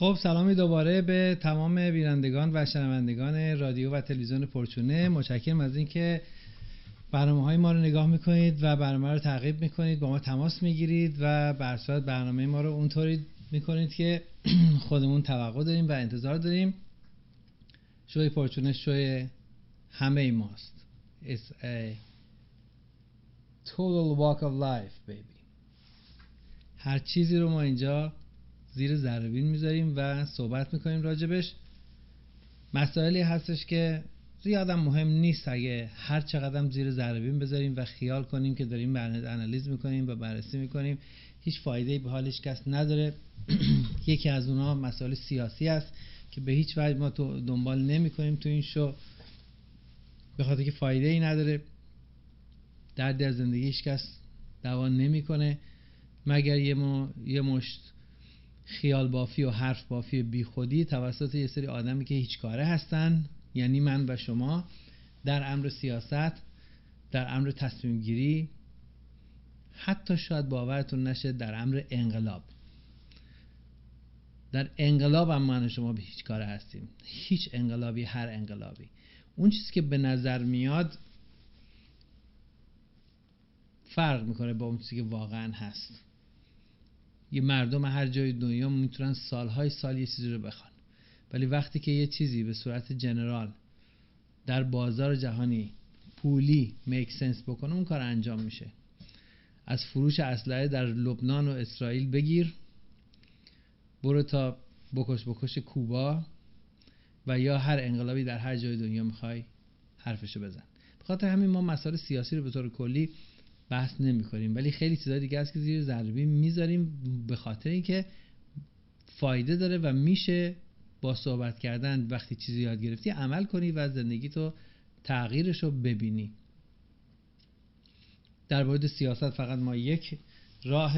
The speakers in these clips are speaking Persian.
خب سلامی دوباره به تمام بینندگان و شنوندگان رادیو و تلویزیون پرچونه. متشکرم از اینکه برنامه های ما رو نگاه می‌کنید و برنامه رو تعقیب می‌کنید. با ما تماس می‌گیرید و بر صورت برنامه ما رو اونطوری می‌کنید که خودمون توقع داریم و انتظار داریم. شوی پرچونه شوی همه ای ماست. It's a total walk of life baby. هر چیزی رو ما اینجا زیر ذره می‌ذاریم و صحبت می‌کنیم راجبش. مسائلی هستش که زیادم مهم نیست اگه هر چقدر زیر ذره بذاریم و خیال کنیم که داریم انالیز می‌کنیم و بررسی می‌کنیم. هیچ فایده به حالش کس نداره. یکی از اونها مسائل سیاسی است که به هیچ وجه ما تو دنبال نمی کنیم تو این شو. به خاطر که فایده ای نداره. دردی از زندگی هیچ کس دوا نمی‌کنه. مگر یه, یه مشت خیال بافی و حرف بافی بی خودی توسط یه سری آدمی که هیچ کاره هستن. یعنی من و شما در امر سیاست در امر تصمیم گیری حتی شاید باورتون نشه در امر انقلاب. در انقلاب هم من و شما به هیچ کاره هستیم. هیچ انقلابی هر انقلابی. اون چیزی که به نظر میاد فرق می‌کنه با اون چیزی که واقعا هست. یه مردم هر جای دنیا می‌تونن سالهای سال یه چیزی رو بخوان. ولی وقتی که یه چیزی به صورت جنرال در بازار جهانی پولی میک سنس بکنه اون کار انجام میشه. از فروش اسلحه در لبنان و اسرائیل بگیر. برو تا بکش بکش کوبا و یا هر انقلابی در هر جای دنیا می‌خوای حرفشو بزن. به خاطر همین ما مسائل سیاسی رو به طور کلی بحث نمی کنیم ولی خیلی چیزای دیگه هست که زیر ضربی می‌ذاریم به خاطر اینکه فایده داره و میشه با صحبت کردن وقتی چیزی یاد گرفتی عمل کنی و زندگی تو تغییرش رو ببینی. در مورد سیاست فقط ما یک راه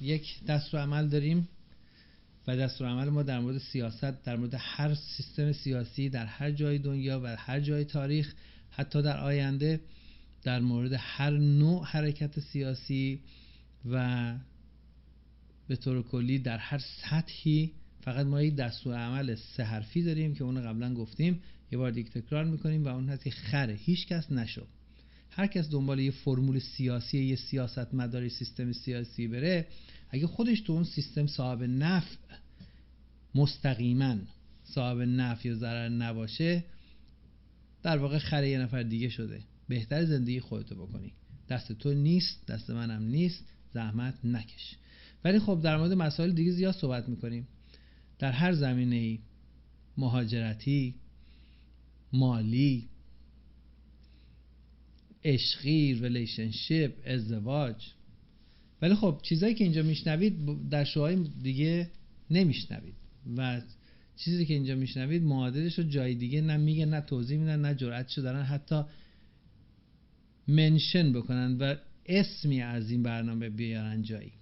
یک دستور عمل داریم و دستور عمل ما در مورد سیاست در مورد هر سیستم سیاسی در هر جای دنیا و هر جای تاریخ حتی در آینده در مورد هر نوع حرکت سیاسی و به طور کلی در هر سطحی فقط ما یک دستور عمل سه حرفی داریم که اون قبلا گفتیم. یه بار دیگه تکرار می‌کنیم و اون هست که خره هیچ کس نشو. هر کس دنبال یه فرمول سیاسی یه سیاست مداری سیستم سیاسی بره اگه خودش تو اون سیستم صاحب نفع مستقیما صاحب نفع یا ضرر نباشه در واقع خره یه نفر دیگه شده. بهتر زندگی خودتو بکنی. دست تو نیست دست منم نیست زحمت نکش. ولی خب در مورد مسائل دیگه زیاد صحبت می‌کنیم. در هر زمینه مهاجرتی مالی عشقی relationship ازدواج. ولی خب چیزایی که اینجا میشنوید در شوهای دیگه نمیشنوید. و چیزی که اینجا میشنوید معادلش رو جای دیگه نه میگه نه توضیح میدن نه جرأتشو دارن. حتی mention بکنن و اسمی از این برنامه بیارن جایی.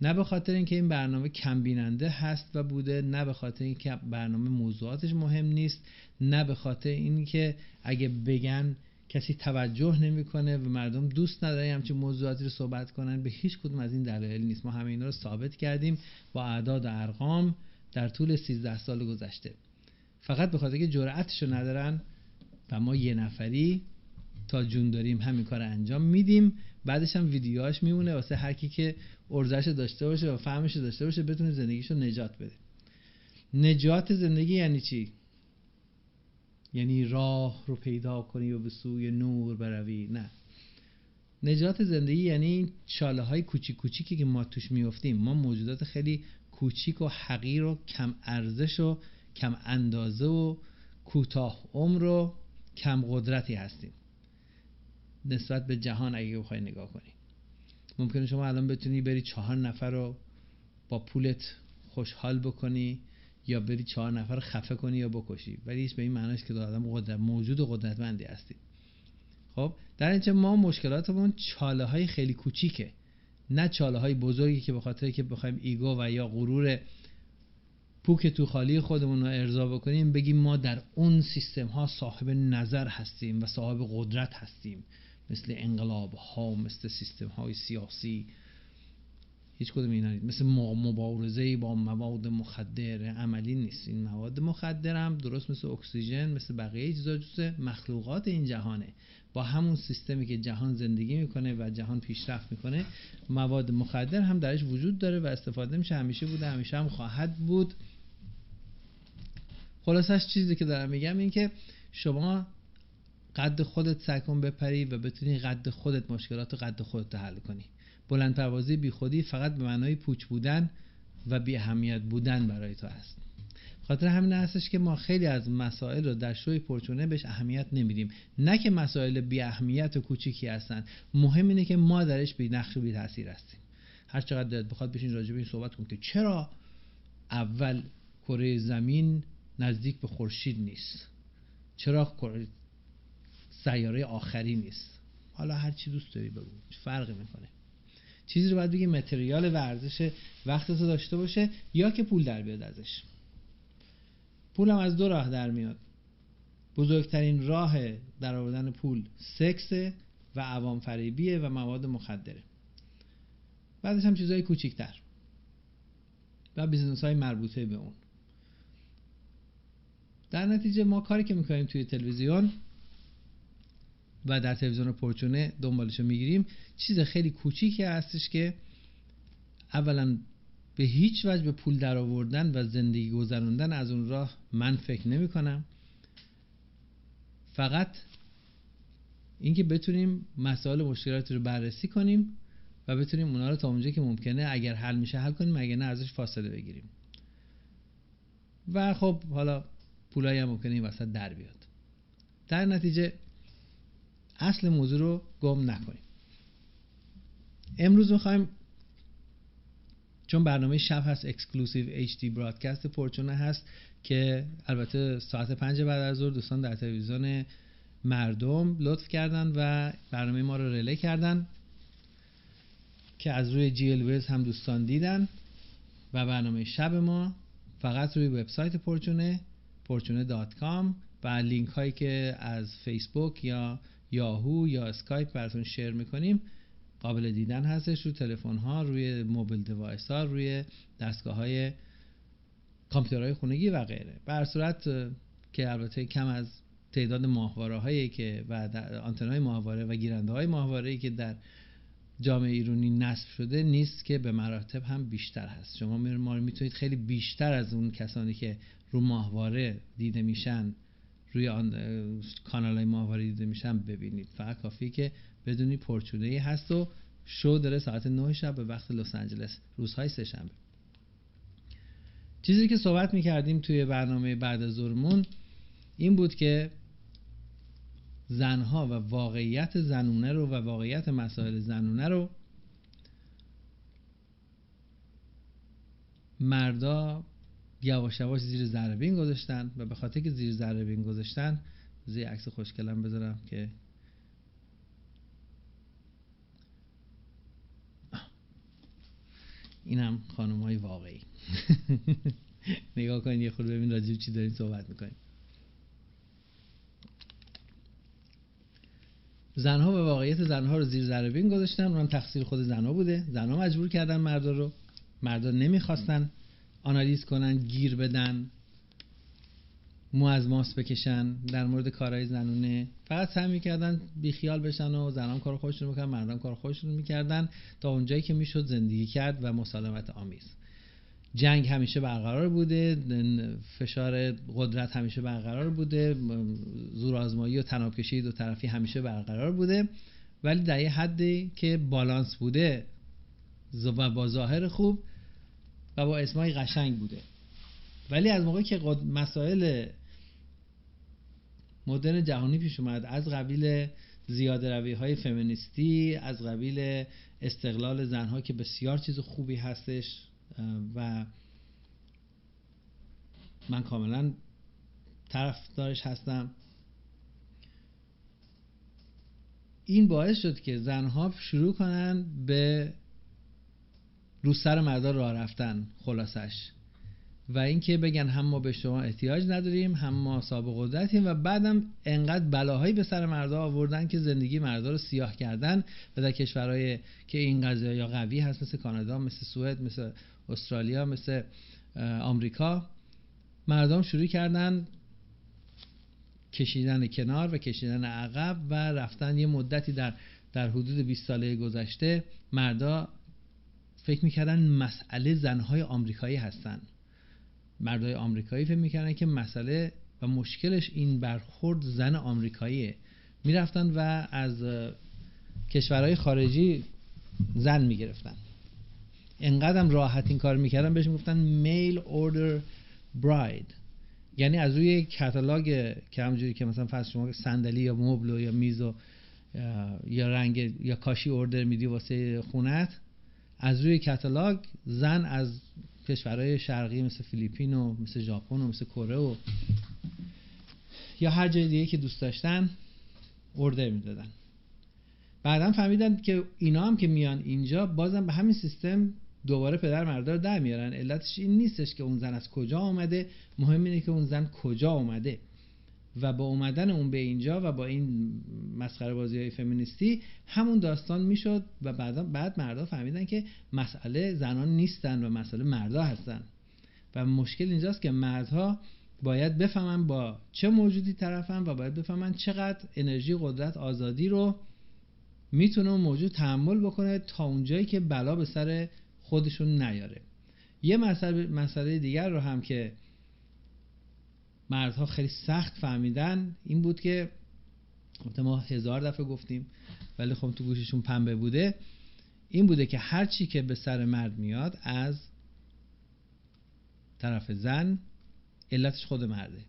نه به خاطر اینکه این برنامه کم بیننده هست و بوده نه به خاطر اینکه برنامه موضوعاتش مهم نیست نه به خاطر اینکه اگه بگن کسی توجه نمی‌کنه و مردم دوست ندارن همچین موضوعاتی رو صحبت کنن به هیچ کدوم از این دلایل نیست. ما همه اینا رو ثابت کردیم با اعداد و ارقام در طول 13 سال گذشته. فقط به خاطر که جرأتش ندارن و ما یه نفری تا جون داریم همین کار انجام میدیم. بعدش هم ویدیوهاش میمونه واسه هر کی که ارزش داشته باشه و فهمش داشته باشه بتونه زندگیشو نجات بده. نجات زندگی یعنی چی؟ یعنی راه رو پیدا کنی و به سوی نور بروی. نه. نجات زندگی یعنی چاله های کوچیک کوچیکی که ما توش میفتیم ما موجودات خیلی کوچیک و حقیر و کم ارزش و کم اندازه و کوتاه عمر و کم قدرتی هستیم. نسبت به جهان اگه بخوای نگاه کنی. ممکنه شما الان بتونی بری چهار نفر رو با پولت خوشحال بکنی یا بری چهار نفر خفه کنی یا بکشی. ولی هیچ به این معناش که آدم قدرت موجود و قدرتمندی هستی. خب در اینجا ما مشکلاتمون چاله های خیلی کوچیکه. نه چاله های بزرگی که به خاطر که بخوایم ایگو و یا غرور پوک تو خالی خودمون رو ارضا بکنیم بگیم ما در اون سیستم ها صاحب نظر هستیم و صاحب قدرت هستیم. مثل انقلاب ها مثل سیستم های سیاسی. هیچ کدوم اینا نیست. مثل مبارزه با مواد مخدر عملی نیست. این مواد مخدر هم درست مثل اکسیژن مثل بقیه چیزا جز مخلوقات این جهانه. با همون سیستمی که جهان زندگی می‌کنه و جهان پیشرفت می‌کنه مواد مخدر هم درش وجود داره و استفاده میشه. همیشه بوده همیشه هم خواهد بود. خلاصش چیزی که دارم میگم این که شما قد خودت کن بپری و بتونی قد خودت مشکلات قد خودت حل کنی. بلند پروازی بی خودی فقط به معنای پوچ بودن و بی اهمیت بودن برای تو است خاطر همین هستش که ما خیلی از مسائل رو در شوی پرچونه بهش اهمیت نمیدیم. نه که مسائل بی اهمیت و کوچیکی هستن. مهم اینه که ما درش بی نقش و بی تاثیر هستیم. هر چقدر دلت بخواد بشین راجع به این صحبت کن که چرا اول کره زمین نزدیک به خورشید نیست؟ چرا سیاره آخری نیست. حالا هر چی دوست داری بگو. فرقی می‌کنه. چیزی رو باید بگی متریال ورزش وقت تو داشته باشه یا که پول در بیاد ازش. پولم از دو راه در میاد. بزرگترین راه در آوردن پول سکس و عوام فریبیه و مواد مخدره. بعدش هم چیزهای کوچیکتر. و بیزنس های مربوطه به اون. در نتیجه ما کاری که می‌کنیم توی تلویزیون و در تلویزیون پرچونه دنبالشو می‌گیریم. چیز خیلی کوچیکی هستش که اولا به هیچ وجه به پول در آوردن و زندگی گذراندن از اون راه من فکر نمی کنم فقط اینکه بتونیم مسائل مشکلات رو بررسی کنیم و بتونیم اونا رو تا اونجا که ممکنه اگر حل میشه حل کنیم اگر نه ازش فاصله بگیریم. و خب حالا پولایی هم ممکنه این وسط در بیاد. در نتیجه اصل موضوع رو گم نکنیم. امروز می‌خوایم چون برنامه شب هست exclusive HD broadcast پرچونه هست که البته ساعت پنج بعد از ظهر دوستان در تلویزیون مردم لطف کردن و برنامه ما رو رله کردن که از روی جی هم دوستان دیدن و برنامه شب ما فقط روی وبسایت پرچونه پرچونه dot com و لینک هایی که از فیسبوک یا یاهو یا اسکایپ براتون share می‌کنیم. قابل دیدن هستش رو تلفن ها روی mobile device ها روی دستگاه های کامپیوترهای خونگی و غیره. بر صورت که البته کم از تعداد ماهواره هایی که و آنتن ماهواره و گیرنده های ماهواره که در جامعه ایرانی نصب شده نیست که به مراتب هم بیشتر هست. شما ما می‌تونید خیلی بیشتر از اون کسانی که رو ماهواره دیده میشن روی آن کانال های ماهواره دیده میشن ببینید. فقط کافیه که بدونی پرچونه ای هست و شو داره ساعت 9 شب به وقت لس آنجلس روزهای سه شنبه. چیزی که صحبت می‌کردیم توی برنامه بعد از ظهرمون این بود که زنها و واقعیت زنونه رو و واقعیت مسائل زنونه رو مردا یواش یواش زیر ذره گذاشتن و به خاطر که زیر ذره گذاشتن زیر عکس خوشگلم بذارم که اینم خانم های واقعی. نگاه کنید یه خود ببین راجب چی داریم صحبت می‌کنیم. زنها به واقعیت زنها رو زیر ذره بین گذاشتن. اونم تقصیر خود زنها بوده. زنها مجبور کردن مردا رو مردا نمی‌خواستن. آنالیز کنن گیر بدن مو از ماس بکشن در مورد کارهای زنونه. فقط سعی می‌کردن بیخیال بشن و زنان کار خودشون می‌کردن مردم کار خودشون می‌کردن تا اونجایی که می‌شد زندگی کرد و مسالمت آمیز. جنگ همیشه برقرار بوده فشار قدرت همیشه برقرار بوده زورآزمایی و تنابکشی دو طرفی همیشه برقرار بوده. ولی در یه حدی که بالانس بوده و با ظاهر خوب و با اسمای قشنگ بوده. ولی از موقعی که مسائل مدرن جهانی پیش اومد از قبیل زیاده روی های فمینیستی از قبیل استقلال زنها که بسیار چیز خوبی هستش و من کاملا طرفدارش هستم. این باعث شد که زنها شروع کنن به رو سر مردا راه رفتن خلاصش. و اینکه بگن هم ما به شما احتیاج نداریم هم ما سابق قدرتیم و بعدم انقدر بلاهایی به سر مردا آوردن که زندگی مردا رو سیاه کردن و در کشورهای که این قضیه یا قوی هست مثل کانادا مثل سوئد مثل استرالیا مثل آمریکا مردم شروع کردن کشیدن کنار و کشیدن عقب و رفتن یه مدتی در در حدود 20 ساله گذشته مردا فکر می‌کردن مسئله زنهای آمریکایی هستن. مردای آمریکایی فکر می‌کردن که مسئله و مشکلش این برخورد زن آمریکاییه. می‌رفتن و از کشورهای خارجی زن می‌گرفتن. انقدرم راحت این کار می‌کردن بهش می‌گفتن میل اوردر براید یعنی از روی کتالاگ که همجوری که مثلا فرض شما صندلی یا مبل یا میز و یا رنگ یا کاشی اوردر میدی واسه خونت از روی کتالاگ زن از کشورهای شرقی مثل فیلیپین و مثل ژاپن و مثل کره و یا هر جای دیگه که دوست داشتن اوردر می‌دادن. بعدا فهمیدن که اینا هم که میان اینجا بازم به همین سیستم دوباره پدر مردا رو در میارن. علتش این نیستش که اون زن از کجا آمده مهم اینه که اون زن کجا آمده و با اومدن اون به اینجا و با این مسخره بازی های فمینیستی همون داستان می‌شد و بعدا بعد مردا فهمیدن که مسئله زنان نیستن و مسئله مردا هستن. و مشکل اینجاست که مردها باید بفهمن با چه موجودی طرفن و باید بفهمن چقدر انرژی قدرت آزادی رو می‌تونه موجود تحمل بکنه تا اونجایی که بلا به سر خودشون نیاره. یه مسئله, مسئله دیگر رو هم که مردها خیلی سخت فهمیدن. این بود که ما هزار دفعه گفتیم ولی خب تو گوششون پنبه بوده. این بوده که هر چی که به سر مرد میاد از طرف زن علتش خود مرده.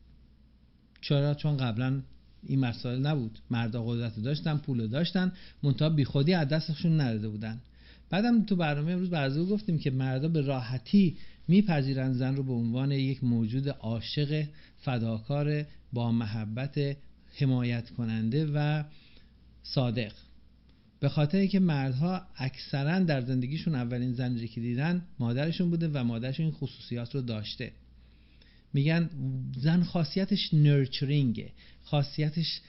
چرا؟ چون قبلا این مسائل نبود. مردا قدرت داشتن پول داشتن منتها بیخودی از دستشون نداده بودن. بعدم تو برنامه امروز برزو گفتیم که مردا به راحتی میپذیرن زن رو به عنوان یک موجود عاشق فداکار با محبت حمایت کننده و صادق. به خاطر اینکه مردها اکثرا در زندگیشون اولین زنی که دیدن مادرشون بوده و مادرشون این خصوصیات رو داشته. میگن زن خاصیتش نرچرینگه خاصیتش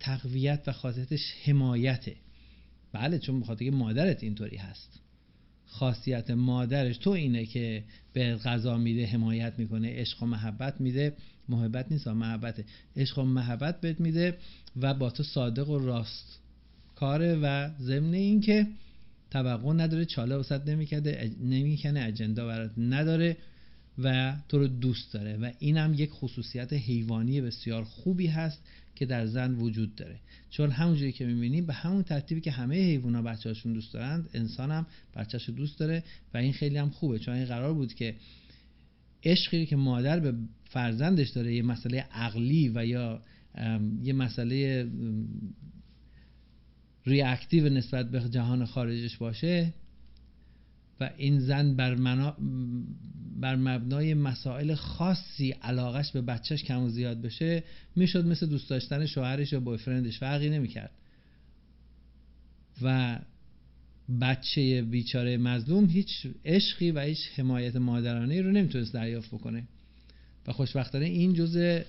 تقویت و خاصیتش حمایته. بله چون بخاطر که مادرت اینطوری هست. خاصیت مادرش. تو اینه که به غذا میده حمایت می‌کنه عشق و محبت میده. محبت نیست محبت عشق و محبت بهت میده و با تو صادق و راست کاره و ضمن این که توقع نداره چاله وسط نمی‌کنه نمی‌کنه اجندا برات نداره و تو رو دوست داره. و اینم یک خصوصیت حیوانی بسیار خوبی هست که در زن وجود داره. چون همونجوری که می‌بینیم به همون ترتیبی که همه حیوونا بچه‌هاشون دوست دارند انسان هم بچه‌ش دوست داره و این خیلی هم خوبه. چون این قرار بود که عشقی که مادر به فرزندش داره یه مسئله عقلی و یا یه مسئله ریاکتیو نسبت به جهان خارجش باشه و این زن بر, بر مبنای مسائل خاصی علاقش به بچهش کم و زیاد بشه می‌شد مثل دوست داشتن شوهرش یا بایفرندش فرقی نمی‌کرد. و بچه بیچاره مظلوم هیچ عشقی و هیچ حمایت مادرانه رو نمی‌تونست دریافت بکنه. و خوشبختانه این جزء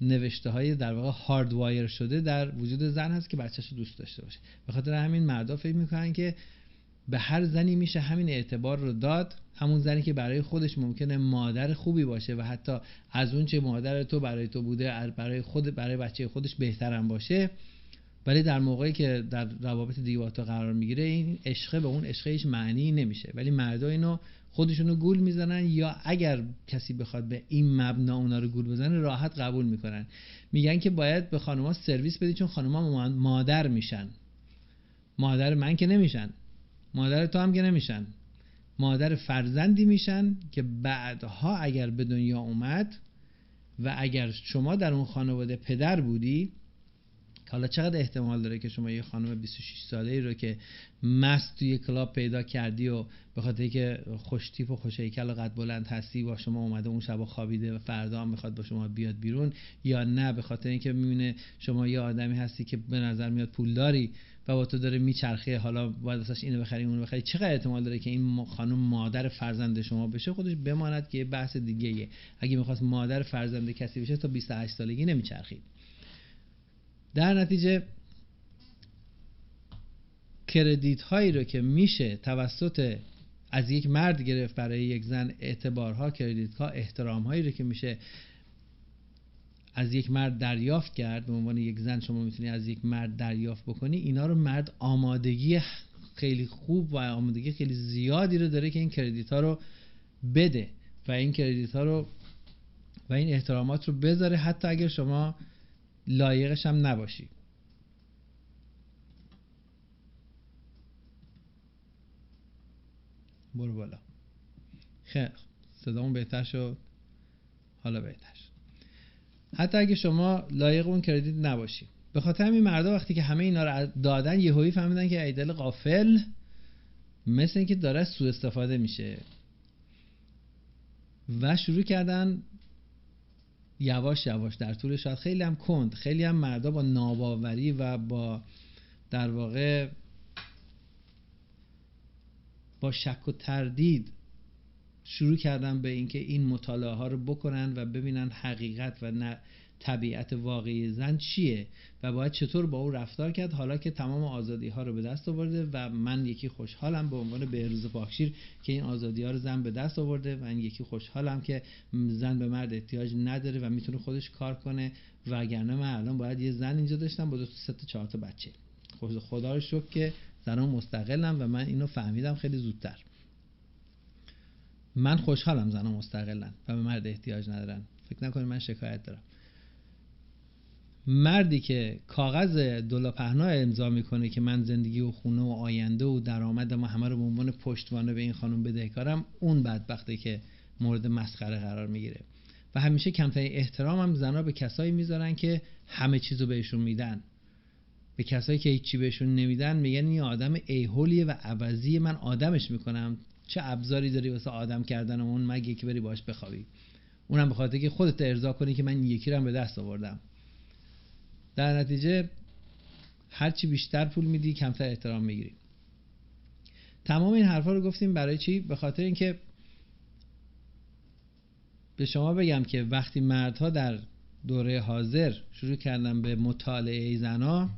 نوشته های در واقع هارد وایر شده در وجود زن هست که بچهش رو دوست داشته باشه. به خاطر همین مردا فکر می‌کنن که به هر زنی میشه همین اعتبار رو داد. همون زنی که برای خودش ممکنه مادر خوبی باشه و حتی از اون چه مادر تو برای تو بوده برای خود برای بچه خودش بهترم باشه. ولی در موقعی که در روابط دیگه قرار می‌گیره این عشقه به اون عشقه هیچ معنی نمیشه. ولی مردا اینو خودشونو گول می‌زنن یا اگر کسی بخواد به این مبنا اونا رو گول بزنه راحت قبول می‌کنن. میگن که باید به خانوما سرویس بدی چون خانوما مادر میشن. مادر من که نمیشن. مادر تو هم که نمیشن. مادر فرزندی میشن که بعدها اگر به دنیا اومد و اگر شما در اون خانواده پدر بودی حالا چقدر احتمال داره که شما یه خانم 26 ساله ای رو که مست توی کلاب پیدا کردی و به خاطر که خوشتیپ و خوش هیکل و قد بلند هستی با شما اومده اون شب خوابیده و فردا هم می‌خواد با شما بیاد بیرون یا نه؟ به خاطر اینکه می‌بینه شما یه آدمی هستی که به نظر میاد پولداری. و با تو داره میچرخه حالا باید ازش اینو بخری اونو بخری. چقدر احتمال داره که این خانم مادر فرزند شما بشه؟ خودش بماند که یه بحث دیگه ایه. اگه می‌خواست مادر فرزند کسی بشه تا 28 سالگی نمیچرخید. در نتیجه کردیت هایی رو که میشه توسط از یک مرد گرفت برای یک زن اعتبارها کردیت ها احترام هایی رو که میشه از یک مرد دریافت کرد به عنوان یک زن شما می‌تونی از یک مرد دریافت بکنی اینا رو مرد آمادگی خیلی خوب و آمادگی خیلی زیادی رو داره که این کردیت ها رو بده و این کردیت ها رو و این احترامات رو بذاره حتی اگر شما لایقش هم نباشی. برو بالا. خیلی صدامون بهتر شد. حالا بهتر شد. حتی اگه شما لایق اون کردیت نباشی. به خاطر همین مردا وقتی که همه اینا رو دادن یهویی فهمیدن که ایدل قافل مثل اینکه داره سوء استفاده میشه. و شروع کردن یواش یواش در طول شاید خیلی هم کند. خیلی هم مردا با ناباوری و با در واقع با شک و تردید شروع کردن به اینکه این مطالعه ها رو بکنن و ببینن حقیقت و نه طبیعت واقعی زن چیه و باید چطور با او رفتار کرد. حالا که تمام آزادی ها رو به دست آورده و من یکی خوشحالم به عنوان بهروز پاکشیر که این آزادی ها رو زن به دست آورده و من یکی خوشحالم که زن به مرد احتیاج نداره و می‌تونه خودش کار کنه و اگرنه من الان باید یه زن اینجا داشتم با دو تا چهار تا بچه. خدا رو شکر که زنان مستقلم و من اینو فهمیدم خیلی زودتر. من خوشحالم زنان مستقلن و به مرد احتیاج ندارن. فکر نکنید من شکایت دارم. مردی که کاغذ دولا پهنا امضا می‌کنه که من زندگی و خونه و آینده و درآمد ما همه رو به عنوان پشتوانه به این خانم بدهکارم اون بدبخته که مورد مسخره قرار می‌گیره. و همیشه کمترین احترام هم زنها به کسایی می‌ذارن که همه چیزو بهشون میدن. به کسایی که هیچی بهشون نمیدن میگن این آدم ایهولیه و عوضی من آدمش می‌کنم. چه ابزاری داری واسه آدم کردن اون مگه که بری باش بخوابی. اونم به خاطر که خودت ارضا کنی که من یکی رو به دست آوردم. در نتیجه هرچی بیشتر پول میدی کمتر احترام می‌گیری. تمام این حرفا رو گفتیم برای چی؟ به خاطر اینکه به شما بگم که وقتی مردها در دوره حاضر شروع کردن به مطالعه زنا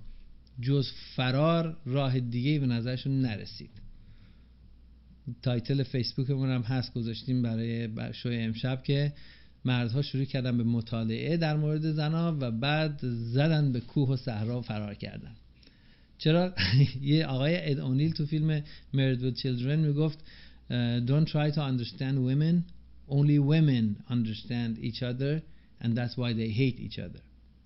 جز فرار راه دیگه به نظرشون نرسید. title فیسبوکمون هم هست گذاشتیم برای شوی امشب که مردها شروع کردن به مطالعه در مورد زنا و بعد زدن به کوه و صحرا فرار کردن. چرا؟ یه آقای اد اونیل تو فیلم Married with Children می‌گفت don't try to understand women only women understand each other and that's why they hate each other.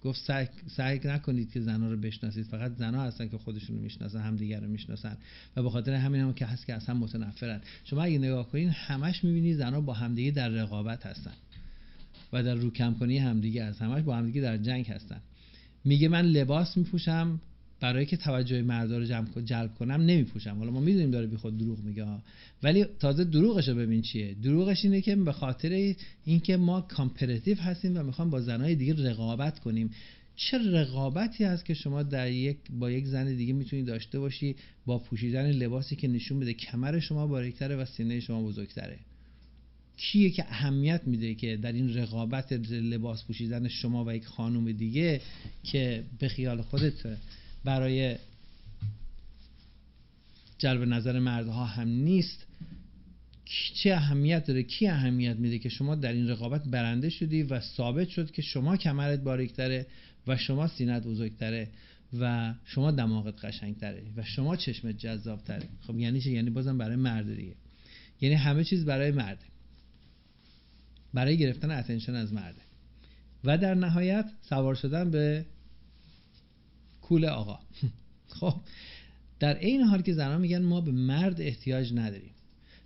گفت سعی, سعی نکنید که زنها رو بشناسید. فقط زنها هستن که خودشون رو می‌شناسن همدیگر رو می‌شناسن. و به خاطر همین هم که هست که اصلا متنفرن. شما اگه نگاه کنین همش می‌بینید زنها با همدیگه در رقابت هستن. و در رو کم کنی همدیگه هست همش با همدیگه در جنگ هستن. میگه من لباس میپوشم برای که توجه مردا رو جلب کنم نمیپوشم. حالا ما می‌دونیم داره بی خود دروغ میگه. ولی تازه دروغش رو ببین چیه. دروغش اینه که به خاطر اینکه ما کامپراتیو هستیم و می‌خوام با زنهای دیگه رقابت کنیم. چه رقابتی هست که شما در یک با یک زن دیگه می‌تونید داشته باشی با پوشیدن لباسی که نشون بده کمر شما باریکتره و سینه شما بزرگتره؟ کیه که اهمیت میده که در این رقابت لباس پوشیدن شما و یک خانم دیگه که به خیال خودت برای جلب نظر مردها هم نیست. چه اهمیت داره؟ کی اهمیت میده که شما در این رقابت برنده شدی و ثابت شد که شما کمرت باریکتره و شما سینت بزرگتره و شما دماغت قشنگتره و شما چشمت جذابتره. خب یعنی چه یعنی بازم برای مرد دیگه. یعنی همه چیز برای مرده. برای گرفتن اتنشن از مرده. و در نهایت سوار شدن به کول آقا. خب در این حال که زنان میگن ما به مرد احتیاج نداریم.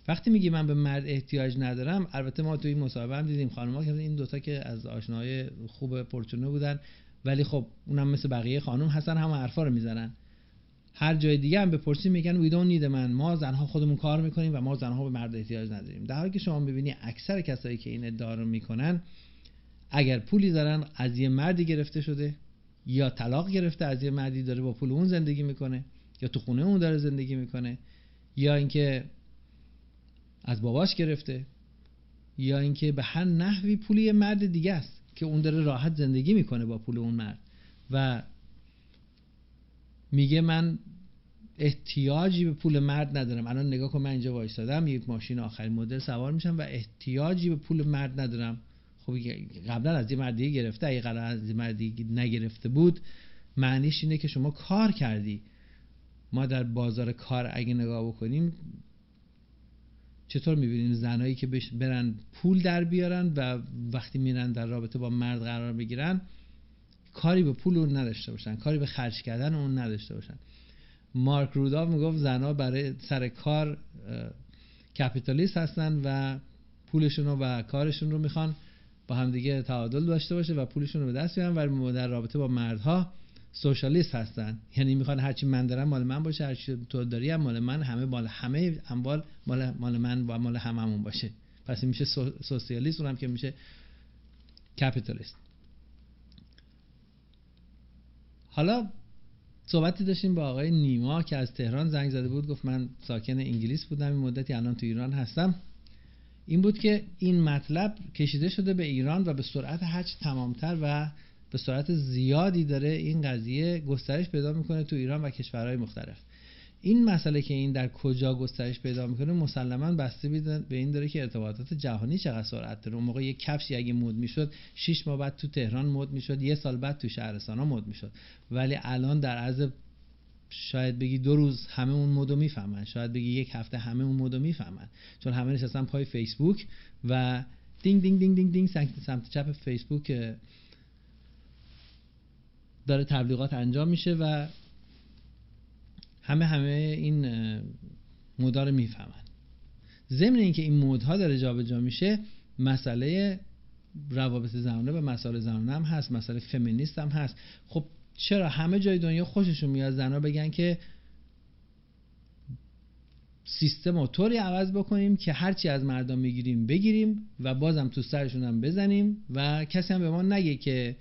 وقتی میگی من به مرد احتیاج ندارم البته ما توی این مصاحبه هم دیدیم خانم‌ها که این دوتا که از آشنای خوب پرچونه بودن ولی خب اونم مثل بقیه خانم هستن هم حرفا رو می‌زنن. هر جای دیگه هم بپرسی میگن وی دون نید من ما زنها خودمون کار می‌کنیم و ما زنها به مرد احتیاج نداریم. در حالی که شما ببینی اکثر کسایی که این ادعا رو می‌کنن اگر پولی دارن از یه مردی گرفته شده یا طلاق گرفته از یه مردی داره با پول اون زندگی می‌کنه یا تو خونه اون داره زندگی می‌کنه یا اینکه از باباش گرفته یا اینکه به هر نحوی پولی مرد دیگه است که اون داره راحت زندگی می‌کنه با پول اون مرد. و میگه من احتیاجی به پول مرد ندارم. الان نگاه کن من اینجا وایسادم یک ماشین آخرین مدل سوار میشم و احتیاجی به پول مرد ندارم. خب قبلا از یه مردی گرفته اگه قرار از یه مردی نگرفته بود معنیش اینه که شما کار کردی. ما در بازار کار اگه نگاه بکنیم چطور می‌بینیم زنایی که برن پول در بیارن و وقتی میرن در رابطه با مرد قرار بگیرن کاری به پول اون نداشته باشن کاری به خرج کردن اون نداشته باشن. مارک روداف می‌گفت زنها برای سر کار کپیتالیست هستن و پولشون و کارشون رو می‌خوان. با همدیگه تعادل داشته باشه و پولشون رو به دست بیارن. و در رابطه با مردها سوشالیست هستن. یعنی می‌خوان هرچی من دارم مال من باشه هرچی تو داری هم مال من همه مال همه اموال مال مال من و مال هممون باشه. پس میشه سوسیالیست اونم که میشه کپیتالیست. حالا صحبتی داشتیم با آقای نیما که از تهران زنگ زده بود گفت من ساکن انگلیس بودم. این مدتی الان تو ایران هستم. این بود که این مطلب کشیده شده به ایران و به سرعت هرچی تمامتر و به سرعت زیادی داره این قضیه گسترش پیدا می‌کنه تو ایران و کشورهای مختلف. این مسئله که این در کجا گسترش پیدا می‌کنه مسلما بسته به این داره که ارتباطات جهانی چقدر سرعت داره. اون موقع یک کفشی اگه مد می‌شد 6 ماه بعد تو تهران مد می‌شد یه سال بعد تو شهرستان ها مد می‌شد. ولی الان در عرض شاید بگی دو روز همه اون مدو می‌فهمن شاید بگی یک هفته همه اون مدو می‌فهمن. چون همه نشستن پای فیسبوک و دینگ دینگ دینگ دینگ دینگ سمت چپ فیسبوک داره تبلیغات انجام میشه و همه همه این مودا رو می‌فهمن. ضمن اینکه این مودها داره جابجا میشه مسئله روابط زنانه و مسائل زنانه هم هست مسئله فمینیست هم هست. خب چرا همه جای دنیا خوششون میاد زنها بگن که سیستم رو طوری عوض بکنیم که هرچی از مردم می‌گیریم بگیریم و بازم تو سرشون هم بزنیم و کسی هم به ما نگه که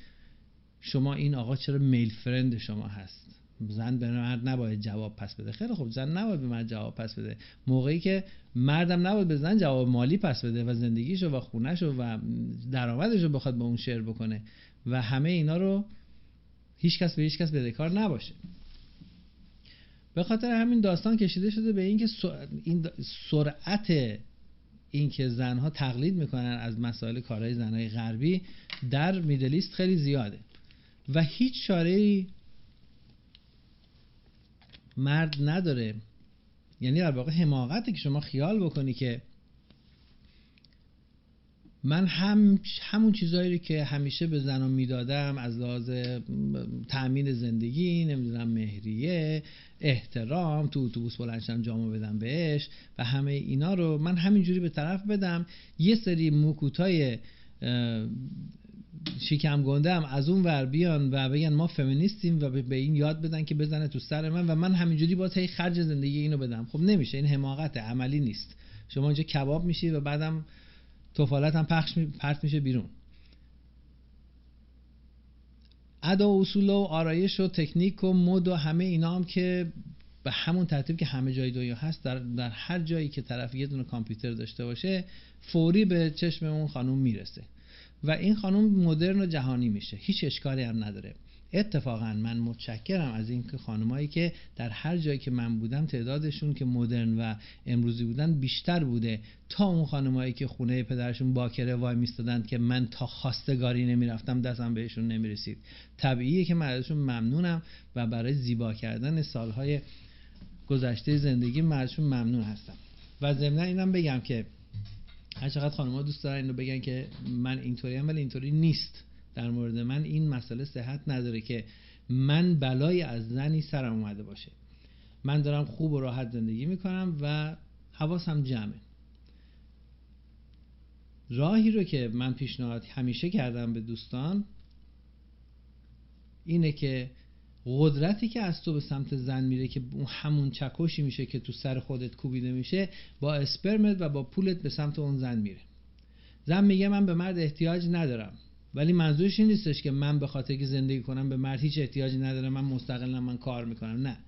شما این آقا چرا میل فرند شما هست؟ زن به مرد نباید جواب پس بده. خیلی خوب زن نباید به مرد جواب پس بده. موقعی که مردم نباید به زن جواب مالی پس بده و زندگیشو و خونهشو و درآمدشو بخواد به اون شیر بکنه. و همه اینا رو هیچ کس به هیچ کس بدهکار نباشه. به خاطر همین داستان کشیده شده به اینکه این سرعت اینکه زنها تقلید می‌کنن از مسائل کارهای زنهای غربی در میدلیست خیلی زیاده. و هیچ چاره مرد نداره. یعنی در واقع حماقته که شما خیال بکنی که من هم همون چیزهایی که همیشه به زنم می‌دادم از لحاظ تأمین زندگی نمی‌دونم مهریه احترام تو اتوبوس بلنشم جامو بدم بهش و همه اینا رو من همینجوری به طرف بدم. یه سری موکوتای شیکم گنده هم از اون ور بیان و بگن ما فمینیستیم و به این یاد بدن که بزنه تو سر من و من همینجوری با هی خرج زندگی اینو بدم. خب نمیشه این حماقت عملی نیست. شما اینجا کباب میشی و بعدم توفالت هم پخش پرت میشه بیرون. ادا و اصول و آرایش و تکنیک و مد و همه اینا هم که به همون ترتیب که همه جای دنیا هست در, در هر جایی که طرف یه دونه کامپیوتر داشته باشه فوری به چشم اون خانم می‌رسه. و این خانم مدرن و جهانی میشه. هیچ اشکالی هم نداره. اتفاقا من متشکرم از این که خانمایی که در هر جایی که من بودم تعدادشون که مدرن و امروزی بودن بیشتر بوده. تا اون خانمایی که خونه پدرشون باکره وای میستادن که من تا خواستگاری نمی‌رفتم دستم بهشون نمی‌رسید. طبیعیه که من ازشون ممنونم و برای زیبا کردن سالهای گذشته زندگی ازشون ممنون هستم. و ضمنا اینم بگم که هر چقدر خانم‌ها دوست دارن اینو بگن که من اینطوری ولی اینطوری نیست. در مورد من این مسئله صحت نداره که من بلای از زنی سرم اومده باشه. من دارم خوب و راحت زندگی می‌کنم و حواسم جمعه. راهی رو که من پیشنهاد همیشه کردم به دوستان اینه که قدرتی که از تو به سمت زن میره که اون همون چکشی میشه که تو سر خودت کوبیده میشه با اسپرمت و با پولت به سمت اون زن میره. زن میگه من به مرد احتیاج ندارم. ولی منظورش این نیستش که من به خاطر که زندگی کنم به مرد هیچ احتیاجی ندارم من مستقلم من کار می‌کنم. نه.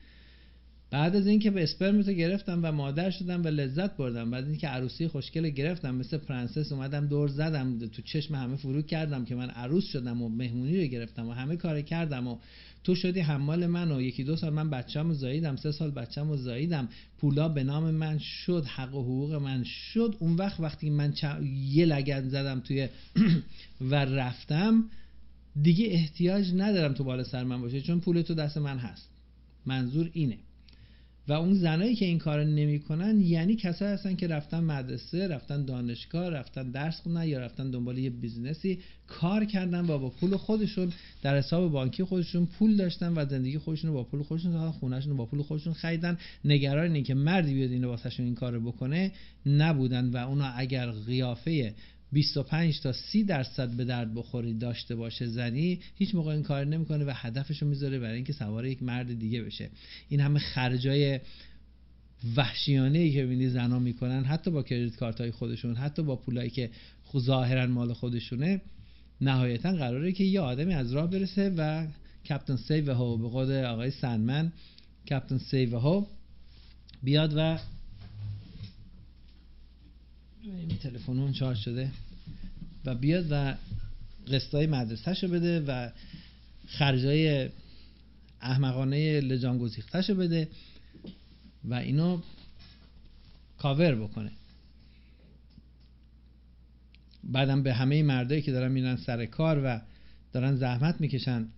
بعد از اینکه به اسپرمتو گرفتم و مادر شدم و لذت بردم بعد اینکه عروسی خوشگل گرفتم مثل پرنسس اومدم دور زدم تو چشم همه فرو کردم که من عروس شدم و مهمونی رو گرفتم و همه کار کردم و تو شدی حمال من و یکی دو سال من بچه‌مو زاییدم سه سال بچه‌مو زاییدم. پولا به نام من شد حق و حقوق من شد. اون وقت وقتی من یه لگد زدم توی و رفتم دیگه احتیاج ندارم تو بالا سر من باشه چون پول تو دست من هست. منظور اینه. و اون زنایی که این کار نمی‌کنن یعنی کسایی هستن که رفتن مدرسه رفتن دانشگاه رفتن درس خوندن یا رفتن دنبال یه business ی کار کردن و با پول خودشون در حساب بانکی خودشون پول داشتن و زندگی خودشون رو با پول خودشون ساختن خونهشون رو با پول خودشون خریدن. نگران این که مردی بیاد اینو واسهشون این کار بکنه نبودن. و اونا اگر قیافه 25 تا 30 درصد به درد بخوری داشته باشه زنی هیچ موقع این کار نمی‌کنه و هدفشو می‌ذاره برای اینکه سوار یک مرد دیگه بشه. این همه خرجای وحشیانه ای که ببینی زنا می‌کنن حتی با کردیت کارت های خودشون حتی با پولایی که ظاهرا مال خودشونه نهایتا قراره که یه آدمی از راه برسه و Captain Save a Hoe به قول آقای سنمن Captain Save a Hoe بیاد و این تلفن اون charge شده و بیاد و قسطای مدرسه رو بده و خرجای احمقانه لجام گسیخته بده و اینو کاور بکنه. بعدم به همه مردایی که دارن میرن سر کار و دارن زحمت می‌کشن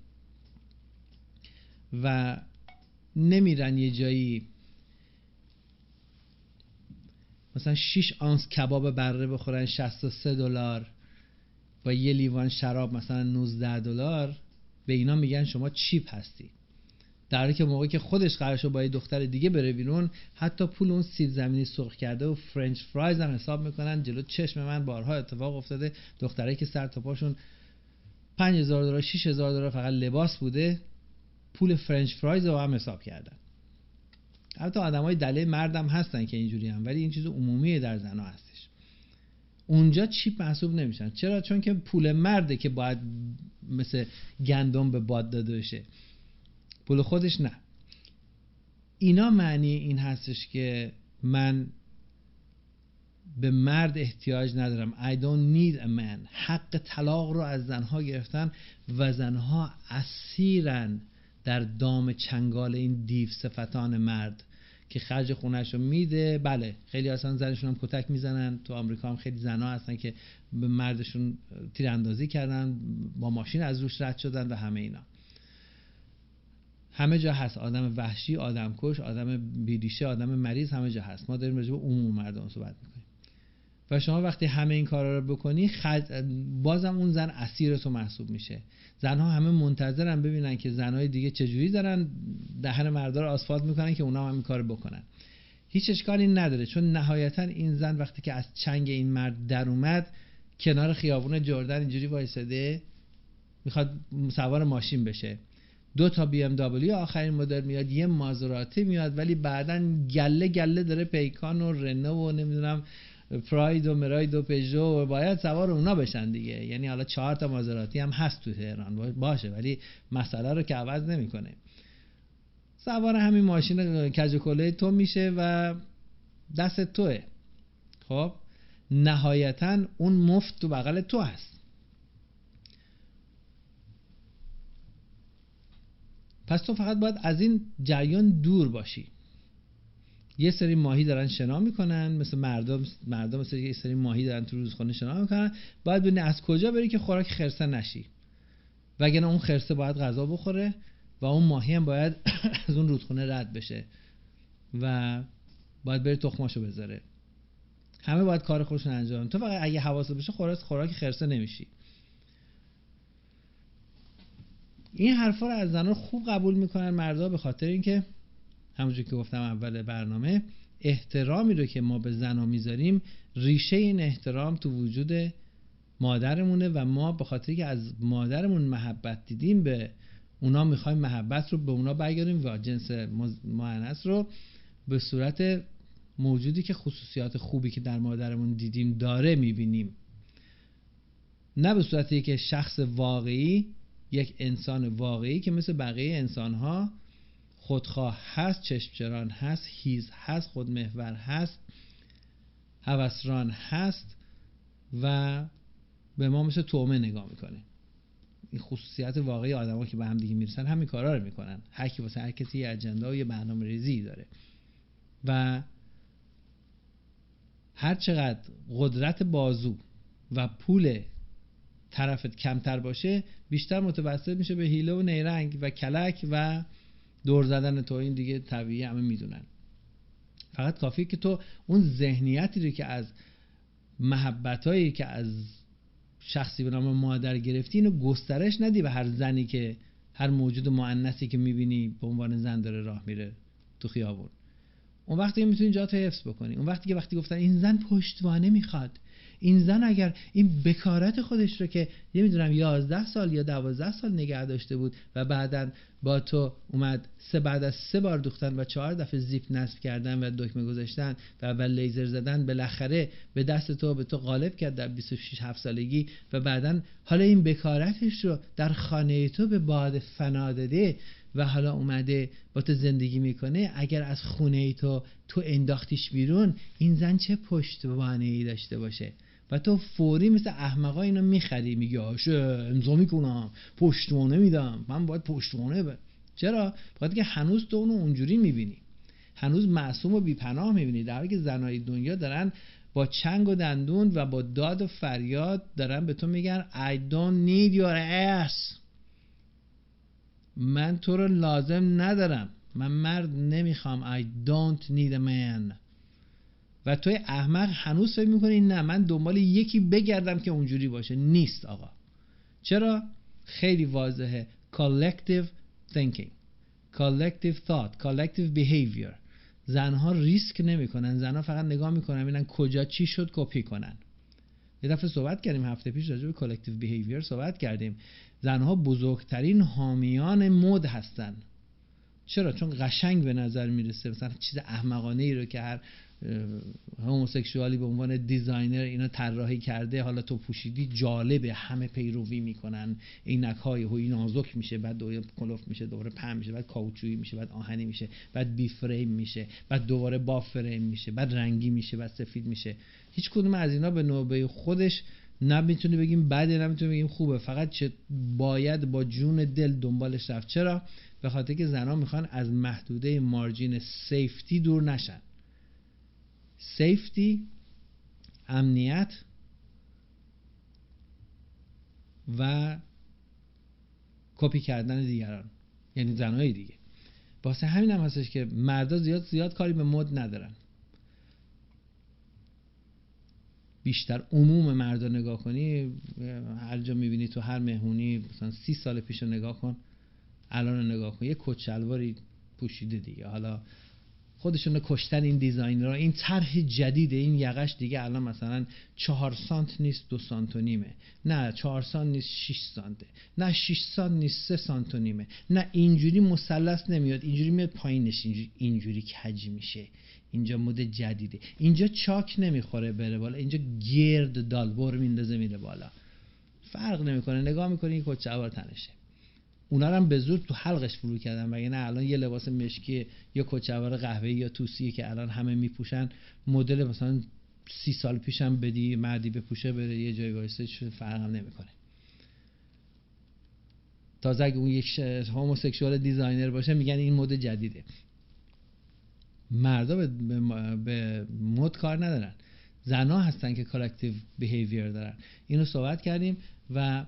و نمیرن یه جایی مثلا 6 آنس کباب بره بخورن 63 دلار. با یه لیوان شراب مثلا 19 دلار. به اینا میگن شما چیپ هستی. در حالی که موقعی که خودش قرارشو با یه دختر دیگه بره بیرون حتی پول اون سیب زمینی سرخ کرده و french fries هم حساب می‌کنن. جلو چشم من بارها اتفاق افتاده. دخترایی که سر تا پاشون 5000 دلار 6000 دلار فقط لباس بوده پول french fries رو هم حساب کردن. البته های دله مردم هستن که اینجوری هم ولی این چیز عمومی در زنها هستش. اونجا cheap محسوب نمیشن. چرا؟ چون که پول مرده که باید مثل گندم به باد داده بشه. پول خودش نه. اینا معنی این هستش که من به مرد احتیاج ندارم. I don't need a man. حق طلاق رو از زنها گرفتن و زنها اسیرن در دام چنگال این دیو صفتان مرد که خرج خونهش رو میده. بله خیلی اصلا زنشون هم کتک می‌زنن. تو آمریکا هم خیلی زنها هستن که به مردشون تیراندازی کردن با ماشین از روش رد شدن و همه اینا. همه جا هست. آدم وحشی آدم کش آدم بیریشه آدم مریض همه جا هست. ما داریم راجع به عموم مردم صحبت می‌کنیم. و شما وقتی همه این کارا رو بکنی بازم اون زن اسیر تو محسوب میشه. زنها همه منتظرن ببینن که زنهای دیگه چجوری دارن دهن مردا رو آسفالت می‌کنن که اونا هم این کار بکنن. هیچ اشکالی نداره چون نهایتا این زن وقتی که از چنگ این مرد در اومد کنار خیابون جردن اینجوری وایساده می‌خواد سوار ماشین بشه. دو تا بی ام دبلیو آخرین مدل میاد یه مازراتی میاد ولی بعدا گله گله داره پیکان و رنو و نمی‌دونم پراید و مراید و پژو باید سوار اونا بشن دیگه. یعنی حالا چهار تا مازراتی هم هست تو تهران. باشه ولی مسئله رو که عوض نمی‌کنه. سوار همین ماشین کج تو میشه و دست توه. خب؟ نهایتا اون مفت تو بغل تو هست. پس تو فقط باید از این جریان دور باشی. یه سری ماهی دارن شنا می‌کنن مثل مردم مردم مثل یه سری ماهی دارن تو رودخانه شنا می‌کنن. باید ببینی از کجا بری که خوراک خرسه نشی. وگرنه اون خرسه باید غذا بخوره و اون ماهی هم باید از اون رودخونه رد بشه و باید بری تخماشو بذاره. همه باید کار خودشون انجام تو فقط اگه حواست بشه خوراک خوراک خرسه نمیشی. این حرفا رو از زنان خوب قبول می‌کنن مردا به خاطر اینکه همونجور که گفتم اول برنامه احترامی رو که ما به زنا می‌ذاریم ریشه این احترام تو وجود مادرمونه و ما به خاطر که از مادرمون محبت دیدیم به اونا می‌خوایم محبت رو به اونا برگردیم و جنس معنیس رو به صورت موجودی که خصوصیات خوبی که در مادرمون دیدیم داره می‌بینیم. نه به صورتی که شخص واقعی یک انسان واقعی که مثل بقیه انسان ها خودخواه هست چشمچران هست هیز هست خودمحور هست هوسران هست و به ما مثل تومه نگاه می‌کنه. این خصوصیت واقعی آدما که به هم دیگه می‌رسن همین کارا رو می‌کنن. هر کی واسه هر کسی یه اجندا و یه برنامه ریزی داره. و هر چقدر قدرت بازو و پول طرفت کمتر باشه بیشتر متوسط میشه به هیله و نیرنگ و کلک و دور زدن تو این دیگه طبیعی همه می‌دونن. فقط کافیه که تو اون ذهنیتی رو که از محبت که از شخصی به نام مادر گرفتی اینو گسترش ندی به هر زنی که هر موجود معنسی که می‌بینی به عنوان زن داره راه میره تو خیابون. اون وقتی می‌تونی جات حفظ بکنی اون وقتی که وقتی گفتن این زن پشتوانه می‌خواد این زن اگر این بکارت خودش رو که نمی‌دونم 11 سال یا 12 سال نگه داشته بود و بعدا با تو اومد سه بعد از سه بار دوختن و چهار دفعه زیپ نصب کردن و دکمه گذاشتن و اول لیزر زدن بالاخره به دست تو به تو غالب کرد در 26 7 سالگی و بعدا حالا این بکارتش رو در خانه تو به باد فنا داده و حالا اومده با تو زندگی می‌کنه. اگر از خونه تو تو انداختیش بیرون این زن چه پشتوانه ای داشته باشه؟ و تو فوری مثل احمقا اینو می‌خری میگی آشه امضا می‌کنم پشتوانه میدم. من باید پشتوانه ب... چرا؟ بخاطر که هنوز تو اونو اونجوری می‌بینی. هنوز معصوم و بیپناه می‌بینی. در حالی که زنای دنیا دارن با چنگ و دندون و با داد و فریاد دارن به تو میگن I don't need your ass. من تو رو لازم ندارم. من مرد نمی‌خوام. I don't need a man. و توی احمق هنوز فکر می‌کنی نه من دنبال یکی بگردم که اونجوری باشه. نیست آقا. چرا؟ خیلی واضحه. Collective thinking. Collective thought. Collective behavior. زنها ریسک نمی‌کنن. زنها فقط نگاه می‌کنن ببینن کجا چی شد کپی کنن. یه دفعه صحبت کردیم هفته پیش راجع به collective behavior صحبت کردیم. زنها بزرگترین حامیان مد هستن. چرا؟ چون قشنگ به نظر می‌رسه. مثلا چیز احمقانه ای رو که هر homosexual ی به عنوان designer اینا طراحی کرده حالا تو پوشیدی جالبه همه پیروی می‌کنن عینک های هوی نازک میشه بعد دوباره کلوف میشه دوباره پم میشه بعد کاوچویی میشه بعد آهنی میشه بعد بی فریم میشه بعد دوباره با فریم میشه بعد رنگی میشه بعد سفید میشه. هیچ کدوم از اینا به نوبه خودش نه می‌تونی بگیم بده نه می‌تونی بگیم خوبه. فقط چه باید با جون دل دنبالش رفت. چرا؟ به خاطر که زنها می‌خوان از محدوده مارجین سیفتی دور نشن. سیفتی امنیت و کپی کردن دیگران. یعنی زنهای دیگه. واسه همین هم هستش که مردا زیاد زیاد کاری به مد ندارن. بیشتر عموم مردا نگاه کنی هر جا می‌بینی تو هر مهمونی مثلا سی سال پیش نگاه کن الان نگاه کن. یه کچلواری پوشیده دیگه. حالا خودشون کشتن این دیزاین را این طرح جدید این یقش دیگه الان مثلا چهار سانت نیست دو سانت و نیمه. نه چهار سانت نیست شیش سانته. نه شیش سانت نیست سه سانت و نیمه. نه اینجوری مثلث نمیاد. اینجوری میاد پایینش. اینجوری, اینجوری کج میشه. اینجا مد جدیده. اینجا چاک نمی‌خوره بره بالا. اینجا گرد بر میندازه میره بالا. فرق نمی‌کنه. نگاه می‌کنه این کچه تنشه. اونا هم به زور تو حلقش فرو کردن و نه؟ الان یه لباس مشکی یا کت شلوار قهوه‌ای یا توسیه که الان همه میپوشن مدل مثلا سی سال پیشم بدی مردی بپوشه بره یه جای وایسته فرق هم نمی‌کنه. تازه اگه اون یک homosexual designer باشه میگن این مد جدیده. مردا به, به مد کار ندارن. زنا هستن که collective behavior دارن. اینو صحبت کردیم و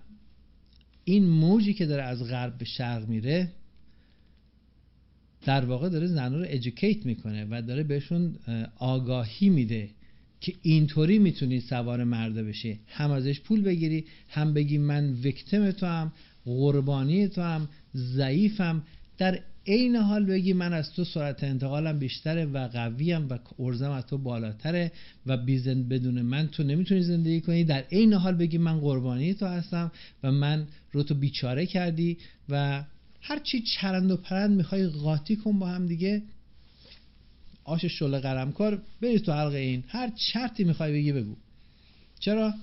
این موجی که داره از غرب به شرق میره در واقع داره زنها رو ادوکیت می‌کنه و داره بهشون آگاهی میده که اینطوری می‌تونی سوار مرده بشی. هم ازش پول بگیری هم بگی من ویکتم تو هم قربانی تو هم ضعیفم. در عین حال بگی من از تو سرعت انتقالم بیشتره و قویم و ارزم از تو بالاتره و بیزن بدون من تو نمی‌تونی زندگی کنی. در عین حال بگی من قربانی تو هستم و من رو تو بیچاره کردی و هر چی چرند و پرند می‌خوای قاطی کن با هم دیگه. آش شله قرمکار بری تو حلقه این. هر چرتی می‌خوای بگی بگو. چرا؟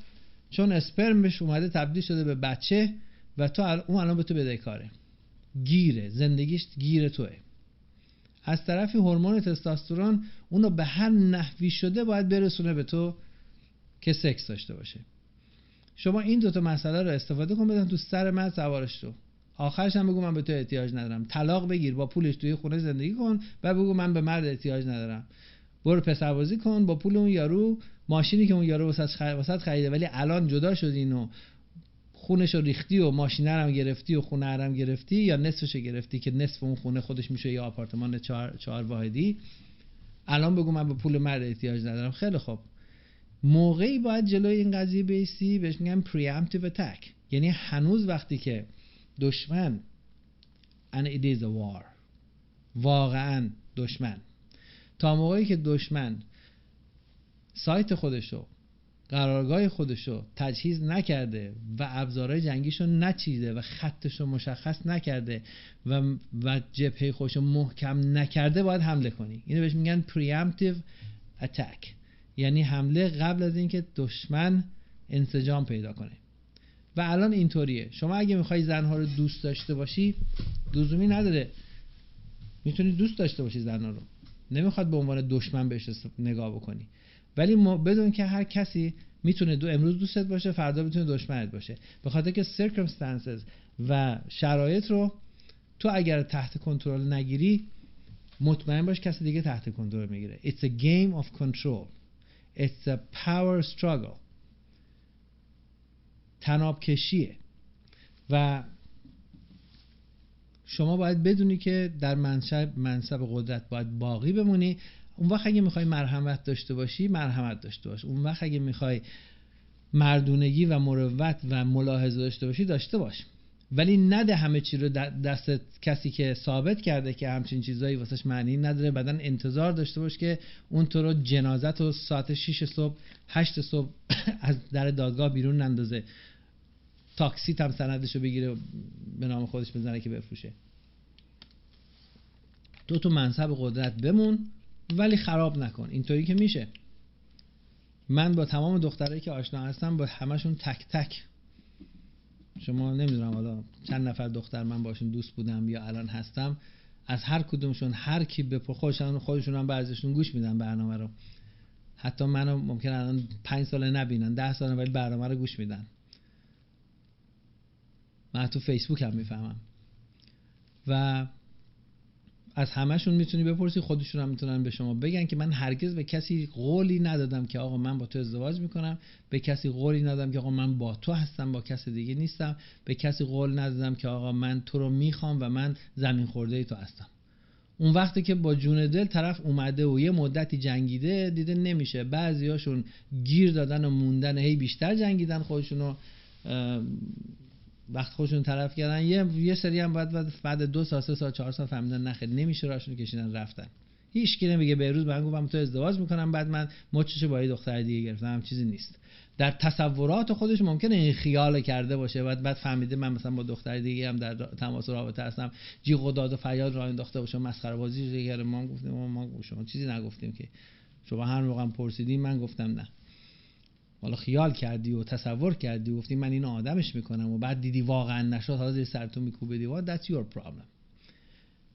چون اسپرمش اومده تبدیل شده به بچه و تو اون الان به تو بدهکاره. گیره زندگیش گیر توه. از طرفی هورمون تستوسترون اونو به هر نحوی شده باید برسونه به تو که سکس داشته باشه. شما این دوتا مسئله رو استفاده کن بدن تو سر من سوارش تو آخرش هم بگو من به تو احتیاج ندارم. طلاق بگیر با پولش توی خونه زندگی کن و بگو من به مرد احتیاج ندارم. برو پسربازی کن با پول اون یارو ماشینی که اون یارو وسط خریده ولی الان جدا شدین و خونش رو ریختی و ماشینه هم گرفتی و خونه هم گرفتی یا نصفش رو گرفتی که نصف اون خونه خودش میشه یا آپارتمان چهار, چهار واحدی؟ الان بگو من به پول مرد احتیاج ندارم. خیلی خوب. موقعی باید جلوی این قضیه بیستی بهش میگن preemptive attack. یعنی هنوز وقتی که دشمن and it is a war. واقعا دشمن. تا موقعی که دشمن سایت خودشو قرارگاه خودشو تجهیز نکرده و ابزارهای جنگیشو نچیده و خطشو مشخص نکرده و, و جبهه خودشو محکم نکرده باید حمله کنی. اینو بهش میگن preemptive attack. یعنی حمله قبل از اینکه دشمن انسجام پیدا کنه. و الان اینطوریه. شما اگه می‌خوای زنها رو دوست داشته باشی دوزومی نداره. می‌تونی دوست داشته باشی زنها رو. نمی‌خواد به عنوان دشمن بهش نگاه بکنی. ولی ما بدون که هر کسی می‌تونه دو امروز دوستت باشه فردا می‌تونه دشمنت باشه. به خاطر که circumstances و شرایط رو تو اگر تحت کنترل نگیری مطمئن باش کسی دیگه تحت کنترل می‌گیره. It's a game of control. It's a power struggle. تناب کشیه و شما باید بدونی که در منصب منصب قدرت باید باقی بمونی اون وقت اگه می‌خوای مرحمت داشته باشی مرحمت داشته باش. اون وقت اگه می‌خوای مردونگی و مروت و ملاحظه داشته باشی داشته باش. ولی نده همه چی رو دست کسی که ثابت کرده که همچین چیزایی واسش معنی نداره بعدا انتظار داشته باش که اون تو رو جنازت و ساعت 6 صبح 8 صبح از در دادگاه بیرون نندازه. تاکسی هم سندش رو بگیره به نام خودش بزنه که بفروشه. تو تو منصب قدرت بمون. ولی خراب نکن. اینطوری که میشه. من با تمام دخترایی که آشنا هستم با همشون تک تک. شما نمی‌دونم حالا چند نفر دختر من باشون دوست بودم یا الان هستم. از هر کدومشون هر کی به خودشون خودشون هم بعضیشون گوش میدن برنامه رو. حتی منو ممکن الان پنج ساله نبینن ده ساله ولی برنامه رو گوش میدن. من تو فیسبوک هم می‌فهمم. و از همهشون می‌تونی بپرسی خودشون هم می‌تونن به شما بگن که من هرگز به کسی قولی ندادم که آقا من با تو ازدواج می‌کنم به کسی قولی ندادم که آقا من با تو هستم با کسی دیگه نیستم به کسی قول ندادم که آقا من تو رو می‌خوام و من زمین خورده ای تو هستم. اون وقتی که با جون دل طرف اومده و یه مدتی جنگیده دیده نمیشه. بعضیاشون گیر دادن و موندن هی بیشتر جنگیدن خودشونو وقت خودشون طرف کردن. یه یه سری هم بعد بعد دو سال سه سال چهار سال فهمیدن نخیر نمیشه راشون کشیدن رفتن. هیچ کی نمیگه به روز من گفتم تو ازدواج می‌کنم بعد من مچش با یه دختر دیگه گرفتم. هم چیزی نیست. در تصورات خودش ممکنه این خیال کرده باشه. بعد بعد فهمیده من مثلا با دختر دیگه هم در تماس رابطه هستم. جیغ و داد و فریاد راه انداخته باشم مسخره بازی دیگه ما گفتیم ما, ما شما چیزی نگفتیم که. شما هر موقع پرسیدیم من گفتم نه. حالا خیال کردی و تصور کردی و گفتی من اینو آدمش می‌کنم و بعد دیدی واقعا نشد حالا زیر سرتون میکوبه دیوار that's your problem.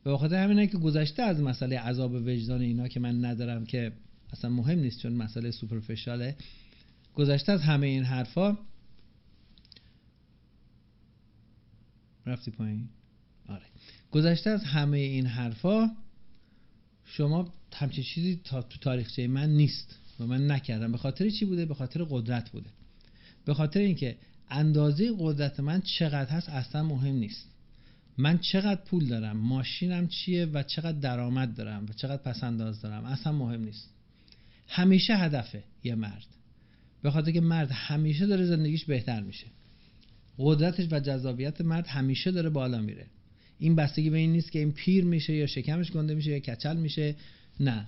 به خاطر همینه که گذشته از مسئله عذاب وجدان اینا که من ندارم که اصلا مهم نیست چون مسئله سوپرفیشاله گذشته از همه این حرفا رفتی پایین؟ آره. گذشته از همه این حرفا شما همچین چیزی تا تو تاریخچه من نیست. و من نکردم. به خاطر چی بوده؟ به خاطر قدرت بوده. به خاطر اینکه اندازه قدرت من چقدر هست اصلا مهم نیست. من چقدر پول دارم؟ ماشینم چیه و چقدر درآمد دارم و چقدر پسنداز دارم؟ اصلا مهم نیست. همیشه هدفه یه مرد. به خاطر که مرد همیشه داره زندگیش بهتر میشه. قدرتش و جذابیت مرد همیشه داره بالا میره. این بستگی به این نیست که این پیر میشه یا شکمش گنده میشه یا کچل میشه. نه.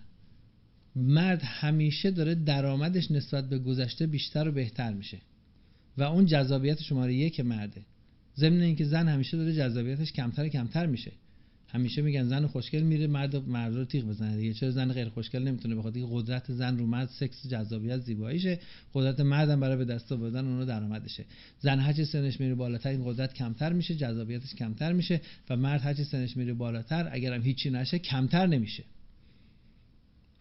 مرد همیشه داره درآمدش نسبت به گذشته بیشتر و بهتر میشه. و اون جذابیت شماره یک مرده. ضمن اینکه زن همیشه داره جذابیتش کمتر کمتر میشه. همیشه میگن زن خوشگل میره مرد مرد رو تیغ بزنه دیگه. چرا زن غیر خوشگل نمی‌تونه بخاطر قدرت زن رو مرد سکس جذابیت زیباییشه. قدرت مردم برای به دست آوردن اونو درآمدشه. زن هرچی سنش میره بالاتر این قدرت کمتر میشه جذابیتش کمتر میشه. و مرد هرچی سنش میره بالاتر اگرم هیچی نشه کمتر نمیشه.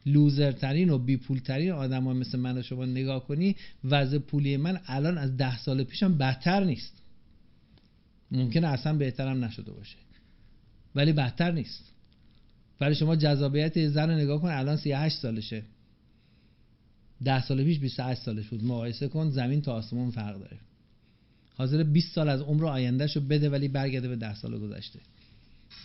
لوزرترین و بی پولترین آدم ها مثل من و شما نگاه کنی وضع پولی من الان از ده سال پیشم بدتر نیست. ممکنه اصلا بهترم نشده باشه. ولی بدتر نیست. ولی شما جذابیت زن رو نگاه کن الان 38 سالشه. ده سال پیش 28 سالش بود. مقایسه کن زمین تا آسمون فرق داره. حاضر 20 سال از عمر آیندهشو بده ولی برگرده به 10 سال گذشته.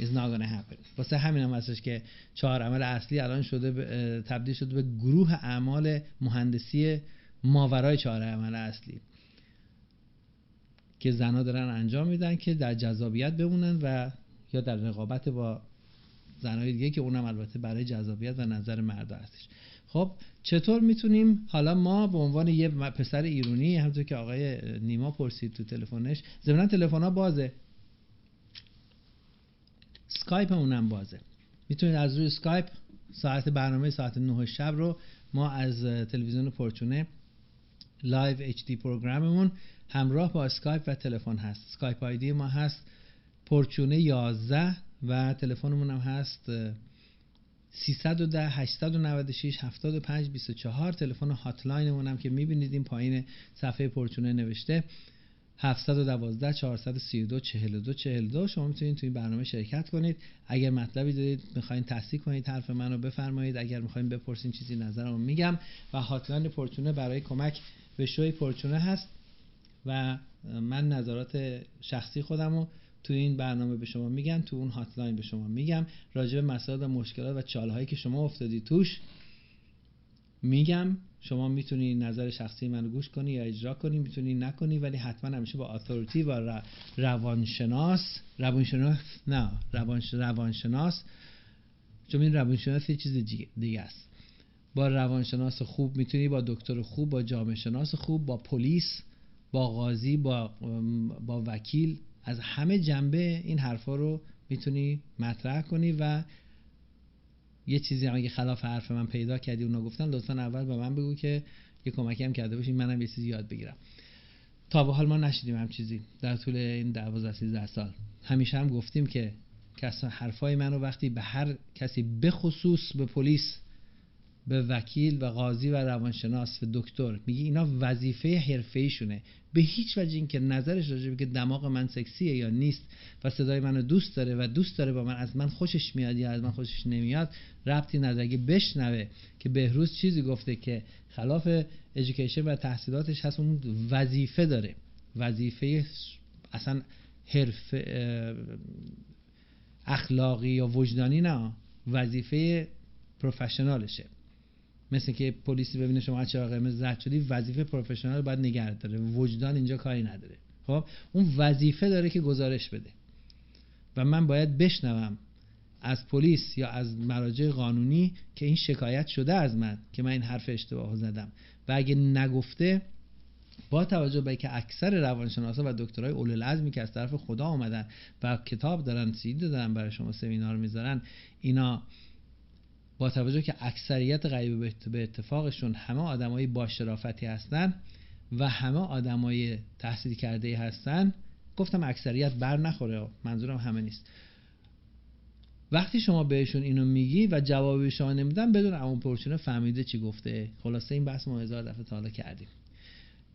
It's not gonna happen. واسه همین هم هستش که چهار عمل اصلی الان شده تبدیل شده به گروه اعمال مهندسی ماورای چهار عمل اصلی که زنها دارن انجام میدن که در جذابیت بمونن و یا در رقابت با زنهای دیگه که اونم البته برای جذابیت و نظر مرد هستش. خب چطور می‌تونیم؟ حالا ما به عنوان یه پسر ایرونی همونطور که آقای نیما پرسید تو تلفنش ضمن تلفن ها بازه. سکایپ اونم بازه. می‌تونید از روی سکایپ ساعت برنامه ساعت 9 شب رو ما از تلویزیون پرچونه live HD program مون همراه با اسکایپ و تلفن هست. Skype ID ما هست پرچونه 11 و تلفنمون هم هست 310 896 75 24 تلفن هاتلاینمون هم که می‌بینید این پایین صفحه پرچونه نوشته. 712 432 42 42 شما می‌تونید توی این برنامه شرکت کنید. اگر مطلبی دارید می‌خواین تصدیق کنید حرف منو بفرمایید. اگر می‌خواین بپرسین چیزی نظرمو میگم. و هاتلاین پرچونه برای کمک به شوی پرچونه هست. و من نظرات شخصی خودمو تو این برنامه به شما میگم. تو اون هاتلاین به شما میگم. راجع به مسائل و مشکلات و چالهایی که شما افتادی توش میگم. شما می‌تونی نظر شخصی منو گوش کنی یا اجرا کنی می‌تونی نکنی ولی حتما همیشه با اتوریتی و روانشناس روانشناس نه روانشناس. چون این روانشناس یه چیز دیگه است. با روانشناس خوب می‌تونی با دکتر خوب با جامعه شناس خوب با پلیس با قاضی با با وکیل از همه جنبه این حرفا رو می‌تونی مطرح کنی و یه چیزی هم اگه خلاف حرف من پیدا کردی اونا گفتن لطفا اول به من بگو که یه کمکی هم کرده باشی منم یه چیزی یاد بگیرم. تا به حال ما نشیدیم هم چیزی در طول این 12 13 سال. همیشه هم گفتیم که کس حرفای منو وقتی به هر کسی بخصوص به پلیس به وکیل و قاضی و روانشناس و دکتر. میگه اینا وظیفه حرفه به هیچ وجه اینکه نظرش راجع که دماغ من سکسیه یا نیست و صدای منو دوست داره و دوست داره با من از من خوشش میاد یا از من خوشش نمیاد ربطی نداره. اگه بشنوه که بهروز چیزی گفته که خلاف ادویکیشن و تحصیلاتش هست اون وظیفه داره. وظیفه اصلا حرف اخلاقی یا وجدانی نه. وظیفه پروفشنالشه مثل که پلیسی ببینه شما چرا قرمز زرد شدی وظیفه پروفشنال باید نگه داره. وجدان اینجا کاری نداره. خب؟ اون وظیفه داره که گزارش بده. و من باید بشنوم از پلیس یا از مراجع قانونی که این شکایت شده از من که من این حرف اشتباه زدم. و اگه نگفته با توجه به که اکثر روانشناسا و دکترای اول العزمی که از طرف خدا آمدن و کتاب دارن سیدی دارن برای شما سمینار می‌ذارن اینا با توجه که اکثریت غیب به اتفاقشون همه آدمایی با شرافتی هستن و همه آدمای تحصیل کرده هستن گفتم اکثریت بر نخوره منظورم همه نیست. وقتی شما بهشون اینو میگی و جواب شما نمیدن بدون اون پرچونه فهمیده چی گفته. خلاصه این بحث ما هزار دفعه تا حالا کردیم.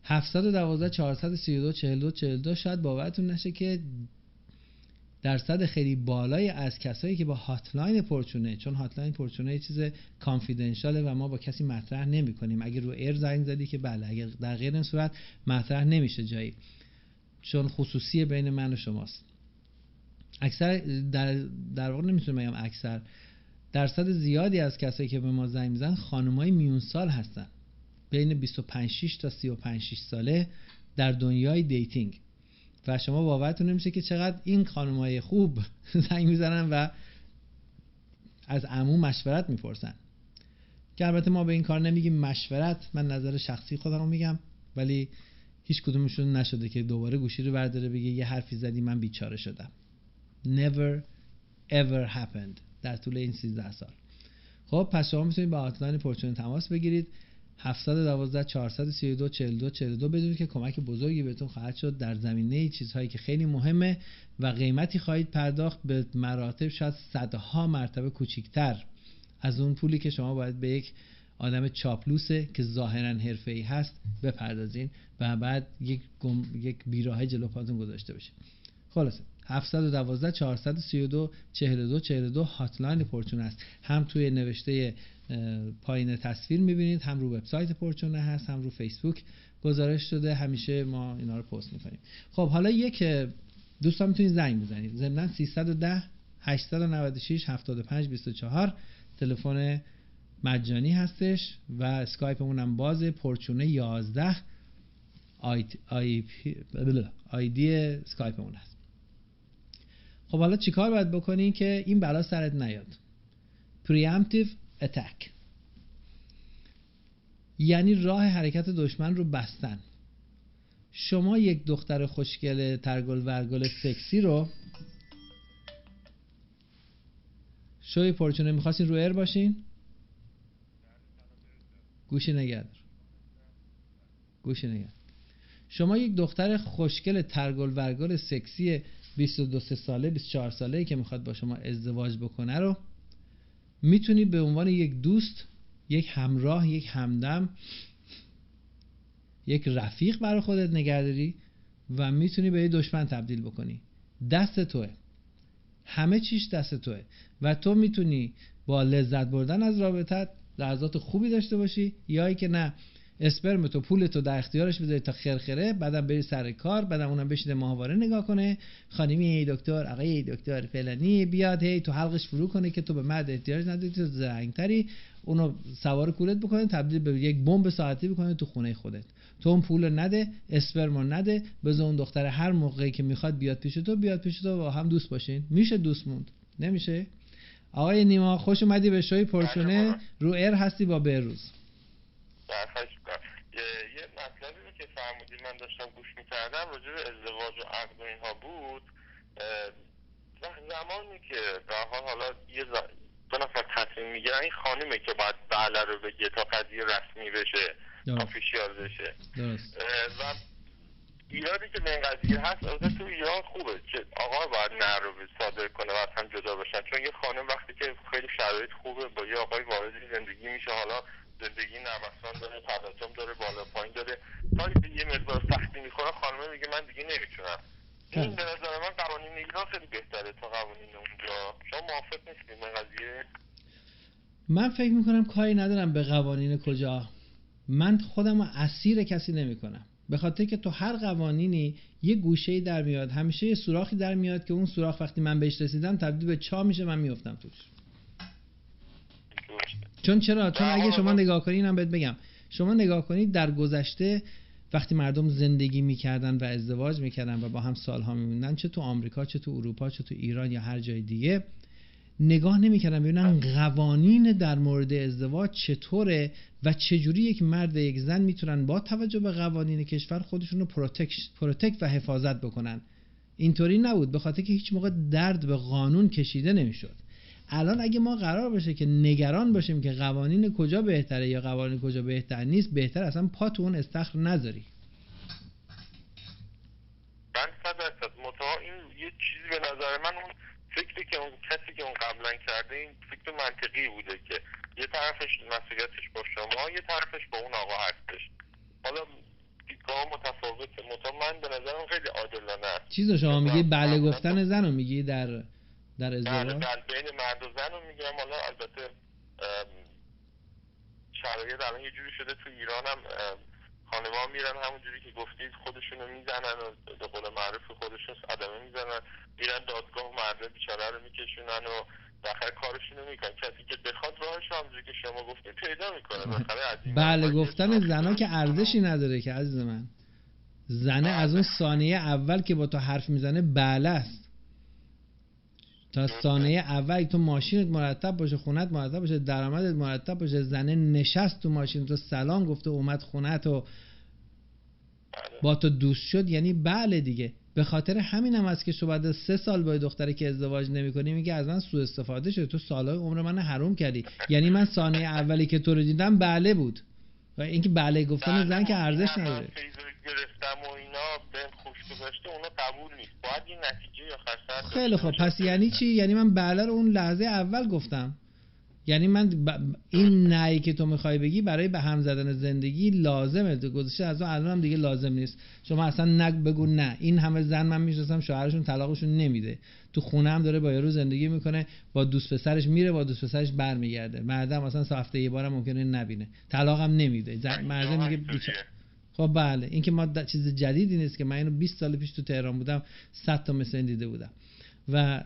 712 432 42 42 شاید باورتون نشه که درصد خیلی بالای از کسایی که با هاتلاین پرچونه چون هاتلاین پرچونه یه چیز کانفیدنشاله و ما با کسی مطرح نمی کنیم اگه رو ایر زنگ زدی که بله اگه در غیر این صورت مطرح نمیشه جایی. چون خصوصی بین من و شماست. اکثر در, در واقع نمی‌تونم بگم اکثر. درصد زیادی از کسایی که به ما زنگ میزن خانمای میون سال هستن. بین 25 6 تا 35 6 ساله در دنیای dating. و شما باورتون نمیشه که چقدر این خانمای خوب زنگ می‌زنن و از عمو مشورت می‌پرسن. که البته ما به این کار نمیگیم مشورت من نظر شخصی خودم رو میگم ولی هیچ کدومشون نشده که دوباره گوشی رو برداره بگه یه حرفی زدی من بیچاره شدم. Never ever happened در طول این 13 سال. خب پس شما می‌تونید با hotline پرچونه تماس بگیرید. 712 432 42 42 بدونید که کمک بزرگی بهتون خواهد شد در زمینه چیزهایی که خیلی مهمه و قیمتی خواهید پرداخت به مراتب شاید صدها مرتبه کوچیکتر. از اون پولی که شما باید به یک آدم چاپلوسه که ظاهرا حرفه‌ای هست بپردازین و بعد یک گم... یک بیراه جلو پاتون گذاشته بشه. خلاصه 712 432 42 42 هاتلاین پرچون است. هم توی نوشته پایین تصویر می‌بینید. هم رو وبسایت پرچونه هست هم رو فیسبوک گزارش شده. همیشه ما اینا رو پست می‌کنیم. خب حالا یک دوستان می‌تونید زنگ بزنید. ضمن 310 896 75 24 تلفن مجانی هستش و اسکایپمون هم باز پرچونه 11 آیدی اسکایپمون هست. خب حالا چیکار باید بکنین که این بلا سرت نیاد؟ Preemptive attack. یعنی راه حرکت دشمن رو بستن. شما یک دختر خوشگل ترگل ورگل سکسی رو شوی پرچونه می‌خواستین رو ایر باشین؟ گوشی نگردار گوشی نگردار شما یک دختر خوشگل ترگل ورگل سکسی 22 ساله 24 ساله که می‌خواد با شما ازدواج بکنه رو می‌تونی به عنوان یک دوست یک همراه یک همدم یک رفیق برای خودت نگهداری و می‌تونی به یه دشمن تبدیل بکنی. دست توه. همه چیش دست توه. و تو می‌تونی با لذت بردن از رابطت لحظات خوبی داشته باشی یا که نه اسپرم تو پول تو در اختیارش بذاری تا خرخره بعدم بری سر کار بعدم اونم بشینه ماهواره نگاه کنه. خانمی ای دکتر آقای دکتر فلانی بیاد هی تو حلقش فرو کنه که تو به مرد احتیاج نداری تو زرنگتری اونو سوار کولت بکنه تبدیل به یک بمب ساعتی بکنه تو خونه خودت. تو اون پول نده اسپرمو نده بذار اون دختر هر موقعی که می‌خواد بیاد پیش تو بیاد پیش تو و هم دوست باشین. میشه دوست موند؟ نمیشه. آقای نیما خوش اومدی به شوی پرشونه. رو ایر هستی با بهروز. یه مطلبی رو که فرمودی من داشتم گوش می‌کردم راجع به ازدواج و عقد و اینها بود. زمانی که به حال حالا یه دو نفر تصمیم می‌گیرن این خانمه که باید بله رو بگه تا قضیه رسمی بشه آفیشیال بشه. و ایرادی که به این قضیه هست البته تو ایران خوبه که آقا باید نه رو صادر کنه و از هم جدا بشن. چون یه خانم وقتی که خیلی شرایط خوبه با یه آقای واردی زندگی میشه حالا زندگی نمستان داره تبسم داره بالا پایین داره. تا یه مقدار سختی می‌خوره خانمه میگه من دیگه نمی‌تونم. این به نظر من قوانین ایران خیلی بهتره تا قوانین اونجا. شما موافق نیستیم به قضیه؟ من فکر می‌کنم کاری ندارم به قوانین کجا. من خودم رو اسیر کسی نمی‌کنم. به خاطر که تو هر قوانینی یه گوشه در میاد همیشه یه سوراخی در میاد که اون سوراخ وقتی من بهش رسیدم تبدیل به چا میشه من میفتم توش. چون چرا؟ چون اگه شما نگاه کنید اینم بهت بگم. شما نگاه کنید در گذشته وقتی مردم زندگی می‌کردن و ازدواج می‌کردن و با هم سالها میموندن چه تو آمریکا چه تو اروپا چه تو ایران یا هر جای دیگه نگاه نمی‌کردن. ببینن قوانین در مورد ازدواج چطوره و چجوری یک مرد یک زن می‌تونن با توجه به قوانین کشور خودشون رو protect و حفاظت بکنن. اینطوری نبود. به خاطر که هیچ موقع درد به قانون کشیده نمی‌شد. الان اگه ما قرار بشه که نگران باشیم که قوانین کجا بهتره یا قوانین کجا بهتر نیست بهتر اصلا پا تو اون استخر نذاری. من صد درصد. این یه چیزی به نظر من اون فکری که اون کسی که اون قبلا کرده این فکر منطقی بوده که یه طرفش مسئولیتش با شما یه طرفش با اون آقا هستش. حالا دیدگاه متفاوته. متا من به نظرم خیلی عادلانه است. شما میگی؟ بله گفتن زن رو میگی در در ازدواج؟ بله بین مرد و زن رو میگم حالا البته شرایط الان یه جوری شده تو ایران هم خانما میرن همونجوری که گفتید خودشونو می‌زنن و به قول معروف خودشون صدمه می‌زنن. میرن دادگاه مرد بیچاره رو میکشونن و داخل کارشونو می‌کنن. کسی که بخواد راهش همونجوری که شما گفتید پیدا می‌کنه. بله گفتن زنا که ارزشی نداره که عزیز من. زنه از اون ثانیه اول که با تو حرف می‌زنه بله است. تا ثانیه اول تو ماشینت مرتب باشه خونت مرتب باشه درآمدت مرتب باشه زنه نشست تو ماشین تو سلام گفته اومد خونت و با تو دوست شد یعنی بله دیگه. به خاطر همین هم است که شما بعد سه سال با دختری که ازدواج نمی‌کنی میگه از من سوء استفاده شده. تو سالهای عمر من حروم کردی. یعنی من ثانیه اولی که تو رو دیدم بله بود. و اینکه بله گفتن زن که ارزش نداره. گرفتم و اینا گذاشته اونا قبول نیست. باید این نتیجه یا خیلی خب پس یعنی چی؟ یعنی من بله رو اون لحظه اول گفتم. یعنی من این نهی که تو می‌خوای بگی برای به هم زدن زندگی لازمه. گذاشته از اون الان هم دیگه لازم نیست. شما اصلا نگ بگو نه. این همه زن من می‌شناسم شوهرشون طلاقشون نمیده. تو خونه هم داره با یارو زندگی می‌کنه با دوست پسرش میره با دوست پسرش برمیگرده. مردم اصلا هفته یه بارم ممکنه نبینه. طلاق هم نمیده مردم میگه خب بله این که ما چیز جدیدی نیست که من اینو 20 سال پیش تو تهران بودم 100 تا مثل این دیده بودم. و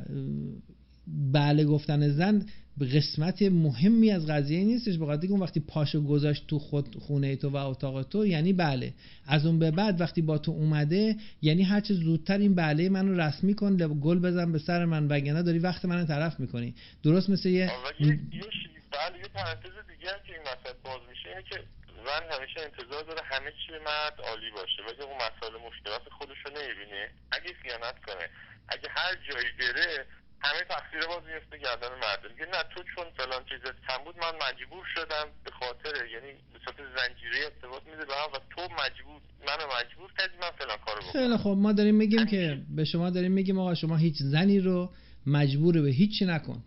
بله گفتن زن قسمت مهمی از قضیه نیستش بخاطر اون وقتی پاشو گذاشت تو خود خونه تو و اتاق تو یعنی بله. از اون به بعد وقتی با تو اومده یعنی هر چه زودتر این بله منو رسمی کن گل بزن به سر من وگرنه داری وقت منو طرف می‌کنی. درست مثل یه بله یه پرانتز دیگه که این باز میشه اینه که زن همیشه انتظار داره همه چی مرد عالی باشه. ولی اون مسائل مشکلات خودش رو نمی‌بینه. اگه خیانت کنه اگه هر جایی بره همه تقصیر باز میفته گردن مرد. میگه نه تو چون فلان چیز کم بود من مجبور شدم به خاطر یعنی به صورت زنجیره ارتباط میده به و تو مجبور منو مجبور کردی من فلان کارو بکنم. خیلی خب ما داریم میگیم که به شما داریم میگیم آقا شما هیچ زنی رو مجبور به هیچی نکن.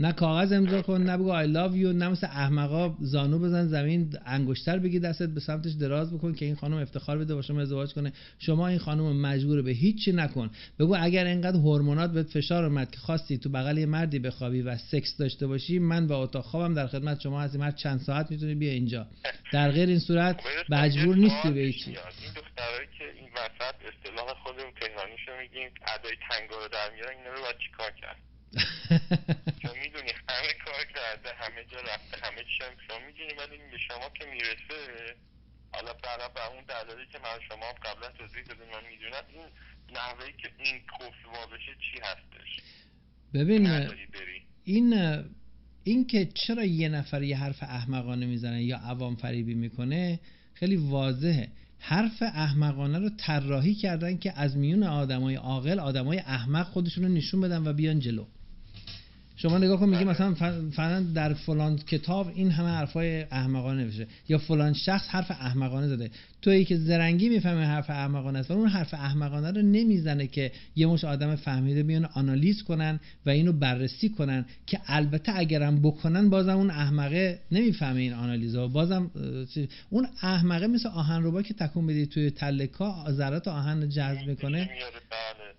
نه کاغذ امضا کن نه بگو I love you نه مثل احمقا زانو بزن زمین انگشتر بگی دستت به سمتش دراز بکن که این خانم افتخار بده با شما ازدواج کنه. شما این خانم مجبور به هیچی نکن. بگو اگر اینقدر هورمونات بهت فشار اومد که خواستی تو بغل یه مردی بخوابی و سکس داشته باشی من با اتاق خوابم در خدمت شما هستیم. هر چند ساعت می‌تونی بیا اینجا. در غیر این صورت مجبور نیستی به هیچی. این دخترایی که این وسط اصطلاح خودمون تهرانیشو میگیم ادای تنگا رو در میارن اینا رو باید چیکار کرد؟ چون می‌دونی همه کار کرده همه جا رفته همه چی هم شما می‌دونی ولی به شما که می‌رسه حالا برای به اون دلالی که من شما قبلا توضیح دادیم من می‌دونم این نحوهی که این کفر بشه چی هستش؟ ببین این این که چرا یه نفر یه حرف احمقانه می‌زنه یا عوام فریبی می‌کنه خیلی واضحه. حرف احمقانه رو طراحی کردن که از میون آدمای عاقل آدمای احمق خودشون رو نشون بدن و بیان جلو. شما نگاه کن میگی بله. مثلا فعلا در فلان کتاب این همه حرفای احمقانه نوشته یا فلان شخص حرف احمقانه زده تویی که زرنگی می‌فهمه حرف احمقانه است و اون حرف احمقانه رو نمی‌زنه که یه مش آدم فهمیده بیان آنالیز کنن و اینو بررسی کنن که البته اگرم بکنن بازم اون احمقه نمی‌فهمه این آنالیزا. بازم اون احمقه مثل آهن ربا که تکون بدی توی تلکا ذرات آهن جذب می‌کنه. بله.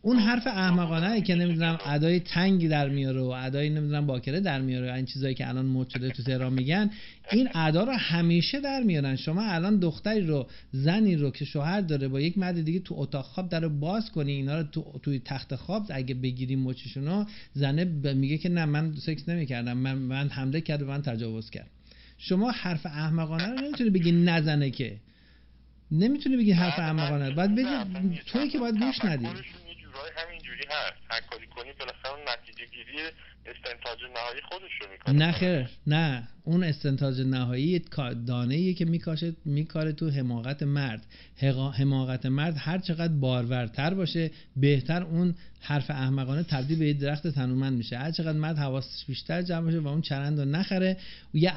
اون حرف احمقانه که نمی‌دونم ادای تنگی در میاره و ادای نمی‌دونم باکره در میاره این چیزایی که الان مد شده تو تهران میگن این ادا رو همیشه در میارن. شما الان دختری رو زنی رو که شوهر داره با یک مرد دیگه تو اتاق خواب در باز کنی اینا رو تو توی تخت خواب اگه بگیریم مچشونو زنه میگه که نه من سکس نمی‌کردم. من من حمله کرد و من تجاوز کرد. شما حرف احمقانه رو نمی‌تونی بگی نزنه که. نمی‌تونی بگی حرف احمقانه. باید بگی توی که باید گوش ندی. همینجوری هست. هر کاری کنی بالاخره نتیجه گیری استنتاج نهایی خودش رو می‌کنه. نه خیر. نه. اون استنتاج نهایی دانه که میکاشه میکاره تو حماقت مرد. حماقت مرد هر چقدر بارورتر باشه بهتر اون حرف احمقانه تبدیل به درخت تنومند میشه. هر چقدر مرد حواسش بیشتر جمع باشه و اون چرند رو نخره یه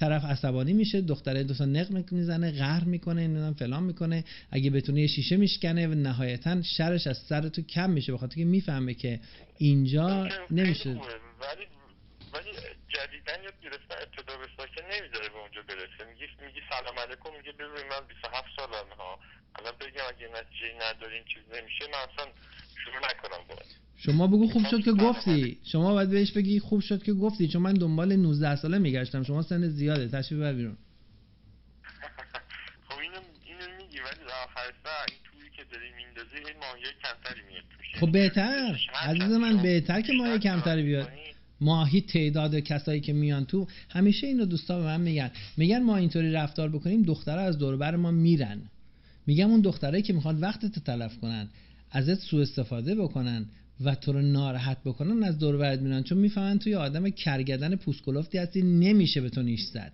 طرف عصبانی میشه دختره دوستا نق می‌زنه قهر می‌کنه نمی‌دونم فلان می‌کنه. اگه بتونه یه شیشه میشکنه و نهایتا شرش از سر تو کم میشه بخاطر که می‌فهمه که اینجا نمیشه. ولی ولی جدیدن یاد گرفتن ابتدا به ساکن نمی‌ذاره به اونجا برسه. میگی میگی سلام علیکم میگه ببین من 27 سالم ها. الان بگم اگه نتیجه ندارین چیز نمیشه من اصلا شروع نکنم باید شما بگو خوب شد که گفتی. شما باید بهش بگی خوب شد که گفتی چون من دنبال 19 ساله میگشتم. شما سن زیاده. تشریف بر بیرون. خب اینو اینو میگی ولی آخر که داری ماهی کمتری میاد خب بهتر. عزیز من بهتر که ماهی کمتری بیاد. ماهی تعداد کسایی که میان تو همیشه اینو دوستا به من میگن. میگن ما اینطوری رفتار بکنیم دخترها از دور ما میرن. میگم اون دخترایی که می‌خوان وقتت تلف کنن ازت سوء استفاده بکنن و تو رو ناراحت بکنن از دور برت میرن. چون می‌فهمن توی آدم کرگدن پوسکلفتی هستی نمیشه به تو نیش زد.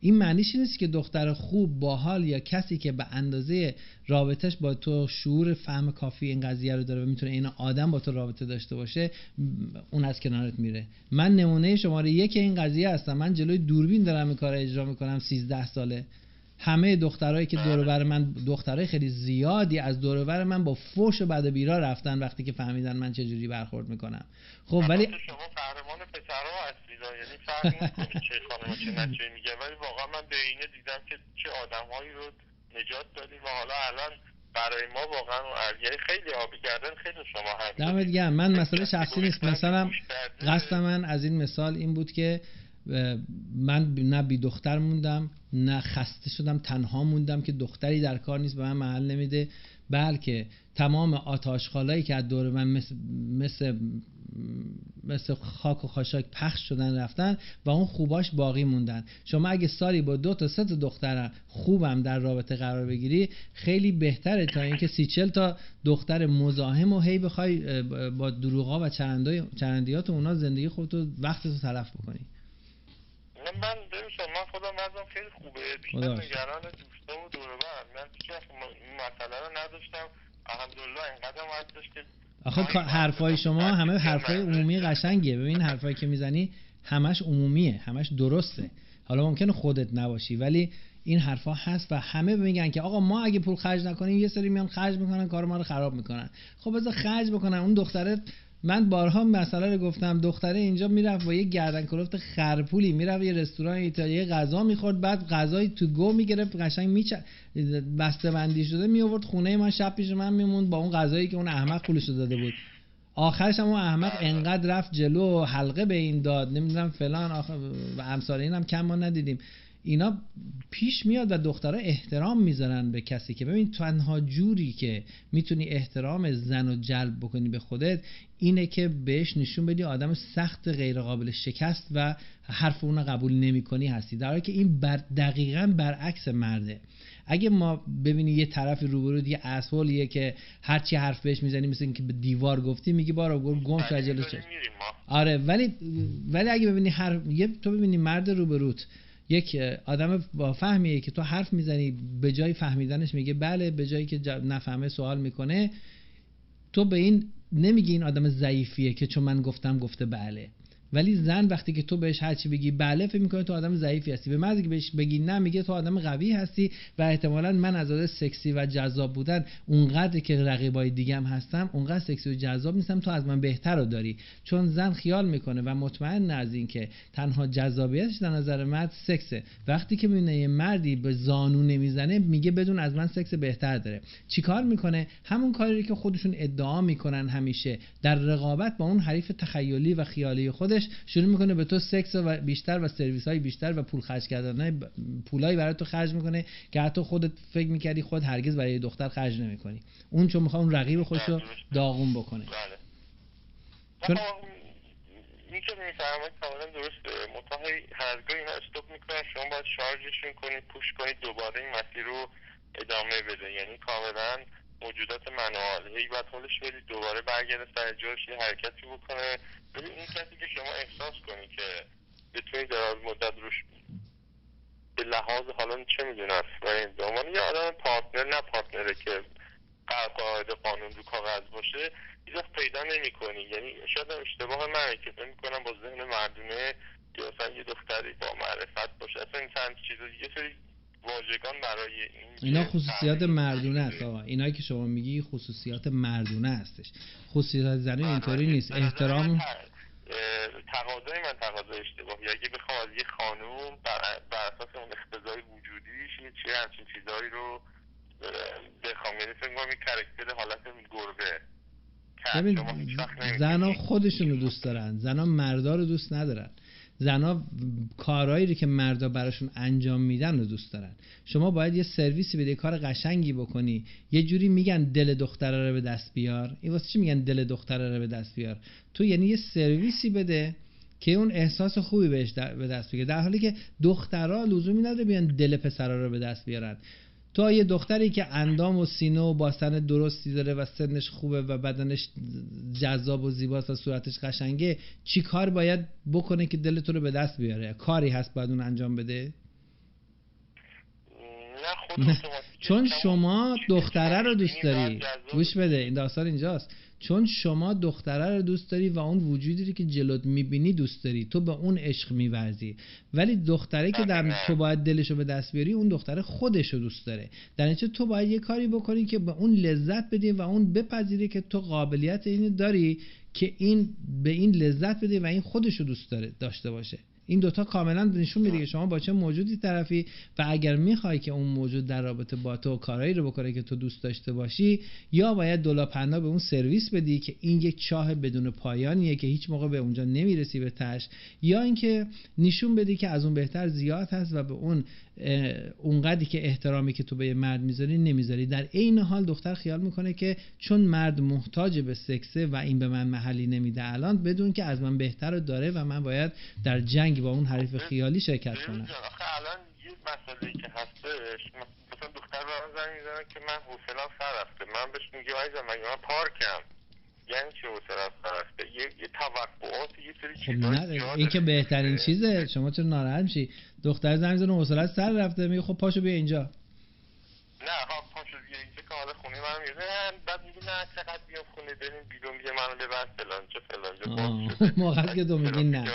این معنیش نیست که دختر خوب باحال یا کسی که به اندازه رابطش با تو شعور فهم کافی این قضیه رو داره و می‌تونه این آدم با تو رابطه داشته باشه اون از کنارت میره. من نمونه شماره یک این قضیه هستم. من جلوی دوربین دارم این کار اجرا می‌کنم 13 ساله. همه دخترایی که دور من دخترای خیلی زیادی از دور من با فوش و بعد بیرا رفتن وقتی که فهمیدن من چه جوری برخورد می‌کنم. خب ولی شما قهرمان پسرا هستید یعنی فرق چه خانم چه نچه میگه ولی واقعا من به اینه دیدم که چه آدمهایی رو نجات دادیم و حالا الان برای ما واقعا اون خیلی آبی کردن خیلی شما هم دمت گرم. من مسئله شخصی نیست. مثلا قصد من از این مثال این بود که من نه بی دختر موندم نه خسته شدم تنها موندم که دختری در کار نیست به من محل نمیده. بلکه تمام آتاشخالایی که از دور من مثل, مثل مثل خاک و خاشاک پخش شدن رفتن و اون خوباش باقی موندن. شما اگه سالی با دو تا سه تا دختر خوبم در رابطه قرار بگیری خیلی بهتره تا اینکه سی چل تا دختر مزاحم و هی بخوای با دروغا و چرندیات اونا زندگی خودتو وقتتو تلف بکنی. من ببینم من خودم وضعم خیلی خوبه. بیشتر نگران دوستا و دور من هیچ این مسئله رو نداشتم. الحمدلله اینقدر هستش که آخه حرفای شما همه حرفای عمومی قشنگیه. ببین حرفایی که می‌زنی همش عمومیه همش درسته. حالا ممکنه خودت نباشی ولی این حرفا هست و همه میگن که آقا ما اگه پول خرج نکنیم یه سری میان خرج می‌کنن کار ما رو خراب می‌کنن. خب بذار خرج بکنن. اون دختره من بارها مسئله رو گفتم دختره اینجا می‌رفت با یه گردن کلفت خرپولی می‌رفت یه رستوران ایتالیایی غذا می‌خورد بعد غذای تو گو می‌گرفت قشنگ میچ بسته بندی شده می آورد خونه من شب پیش من میموند با اون غذایی که اون احمق پولش داده بود. آخرش هم اون احمق انقدر رفت جلو حلقه به این داد نمی‌دونم فلان آخر و امثال این هم کم ما ندیدیم. اینا پیش میاد و دخترها احترام می‌ذارن به کسی که ببین تنها جوری که می‌تونی احترام زن و جلب بکنی به خودت اینه که بهش نشون بدی آدم سخت غیر قابل شکست و حرف اون قبول نمی کنی هستی. در حالی که این بر دقیقا برعکس مرده. اگه ما ببینی یه طرف روبرو یه اسهولیه که هر چی حرف بهش می‌زنی مثل اینکه به دیوار گفتی میگی بارا گم شو آره ولی ولی اگه ببینی هر یه تو ببینی مرد روبروت یک آدم با فهمیه که تو حرف می‌زنی به جای فهمیدنش میگه بله به جایی که نفهمه سوال می‌کنه. تو به این نمیگی این آدم ضعیفیه که چون من گفتم گفته بله. ولی زن وقتی که تو بهش هرچی بگی بله فکر می‌کنه تو آدم ضعیفی هستی. به محضی که بهش بگی نه میگه تو آدم قوی هستی و احتمالا من از آدم سکسی و جذاب بودن اونقدر که رقیبای دیگم هستم اونقدر سکسی و جذاب نیستم تو از من بهتر رو داری. چون زن خیال می‌کنه و مطمئن از این که تنها جذابیتش در نظر مرد سکسه. وقتی که می‌بینه یه مردی به زانو نمی‌زنه میگه بدون از من سکس بهتر داره. چیکار می‌کنه؟ همون کاری که خودشون ادعا می‌کنن همیشه. در رقابت با اون حریف تخیلی و خیالی خودش شروع می‌کنه به تو سکس و بیشتر و سرویس های بیشتر و پول خرج کردن پولایی برای تو خرج می‌کنه که حتی خودت فکر می‌کردی خود هرگز برای دختر خرج نمی‌کنی. اون چون می‌خواد اون رقیب خودش رو داغون بکنه. بله. چون که می‌فهمه کاملا درسته متاهی هرگاه اینا استوب می‌کنن شما باید شارژشون کنید پوش کنید دوباره این مسیر رو ادامه بده. یعنی کاملا موجودات منوال. هی باید حالش بدید دوباره برگرده سر جاش یه حرکتی بکنه. ببین این کسی که شما احساس کنی که بتونی دراز مدت روش به لحاظ حالا چه می‌دونست و این دامان یه آدم پارتنر نه پارتنره که قاعده قانون رو کاغذ باشه هیچ پیدا نمی کنی یعنی شاید اشتباه منه که فکر می‌کنم با ذهن مردونه که یه دختری با معرفت باشه. اصلا این چند چیز یه سری واژگان برای این اینا خصوصیات مردونه است آقا. اینا که شما میگی خصوصیات مردونه هستش. خصوصیات زنی اینطوری نیست. احترام تقاضای من تقاضای اشتباهی اگه بخوام از یه خانوم بر, اساس اون اقتضای وجودیش یه چیه همچین چیزهایی رو بخوام. یعنی فکر کنم کرکتر حالت گربه. ببین زنا خودشون رو دوست دارن. زنا مردا رو دوست ندارن. زنا کارهایی رو که مردا براشون انجام میدن رو دوست دارن. شما باید یه سرویسی بده کار قشنگی بکنی. یه جوری میگن دل دختره رو به دست بیار. این واسه چی میگن دل دختره رو به دست بیار؟ تو یعنی یه سرویسی بده که اون احساس خوبی بهش به دست بگیره در حالی که دخترها لزومی نداره بیان دل پسرا رو به دست بیارن. تو یه دختری که اندام و سینه و باسن درستی داره و سنش خوبه و بدنش جذاب و زیباست و صورتش قشنگه چی کار باید بکنه که دل تو رو به دست بیاره؟ کاری هست باید اون انجام بده؟ چون شما دختره رو دوست داری. گوش بده این داستان اینجاست. چون شما دختره رو دوست داری و اون وجودی که جلوت می‌بینی دوست داری. تو به اون عشق میورزی. ولی دختره که در تو باید دلشو به دست بیاری اون دختره خودشو دوست داره. در تو باید یه کاری بکنی که به اون لذت بدی و اون بپذیری که تو قابلیت اینو داری که این به این لذت بده و این خودشو دوست داره داشته باشه. این دوتا کاملا نشون میده که شما با چه موجودی طرفی و اگر می‌خوای که اون موجود در رابطه با تو کارایی رو بکنه که تو دوست داشته باشی یا باید دولا به اون سرویس بدی که این یک چاه بدون پایانیه که هیچ موقع به اونجا نمی‌رسی به تش یا اینکه نشون بدی که از اون بهتر زیاد هست و به اون اونقدری که احترامی که تو به مرد می‌ذاری نمی‌ذاری. در عین حال دختر خیال می‌کنه که چون مرد محتاج به سکسه و این به من محلی نمیده الان بدون که از من بهتر رو داره و من باید در جنگ با اون حریف خیالی شرکت کنم. الان یه مسئله که هستش مثلا دختر به من زنگ که من حوصله‌ام سر رفته. من بهش میگم عزیزم من پارکم؟ چه حوصله یه یه توقعات یه سری خب این که بهترین چیزه. شما چرا ناراحت میشی؟ دختر زنگ زنه حوصله سر رفته. میگه خب پاشو بیا اینجا. نه ها پاشو بیا اینجا که حالا خونه منو میگه بعد میگه نه چقدر بیام خونه بریم بیرون بیا منو ببر فلان چه فلان موقع که تو میگی نه.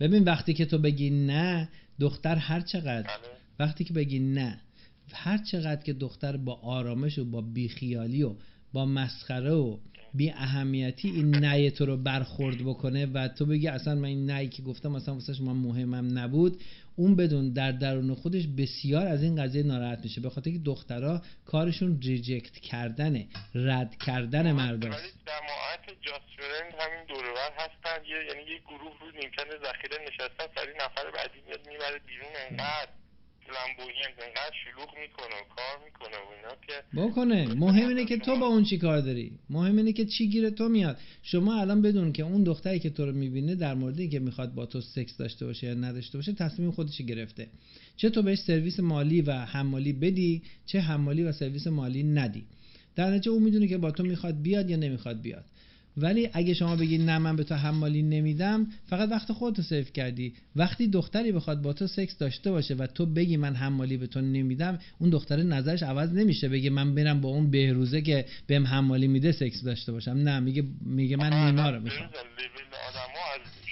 ببین وقتی که تو بگی نه دختر هر چقدر بله. وقتی که بگی نه هر چقدر که دختر با آرامش و با بیخیالی و با مسخره و بی اهمیتی این نه تو رو برخورد بکنه و تو بگی اصلا من این نه که گفتم اصلا واسه من مهمم نبود اون بدون در درون خودش بسیار از این قضیه ناراحت میشه. به خاطر که دخترها کارشون ریجکت کردنه رد کردن مرداست جماعت جاسفرند همین دورور هستن. یعنی یه گروه رو نیمکت ذخیره نشستن سری نفر بعدی میاد می‌بره بیرون انقدر. انقدر شلوغ می‌کنه و کار می‌کنه و اینا که بکنه. مهم اینه که تو با اون چی کار داری؟ مهم اینه که چی گیره تو میاد. شما الان بدون که اون دختری که تو رو می‌بینه در مورد اینکه می‌خواد با تو سکس داشته باشه یا نداشته باشه تصمیم خودش گرفته. چه تو بهش سرویس مالی و حمالی بدی چه حمالی و سرویس مالی ندی. در نتیجه اون می‌دونه که با تو می‌خواد بیاد یا نمی‌خواد بیاد. ولی اگه شما بگی نه من به تو حمالی نمیدم فقط وقت خودتو سیف کردی. وقتی دختری بخواد با تو سکس داشته باشه و تو بگی من حمالی به تو نمیدم اون دختر نظرش عوض نمیشه بگه من برم با اون بهروزه که بهم حمالی میده سکس داشته باشم. نه میگه میگه من رو می‌خوام.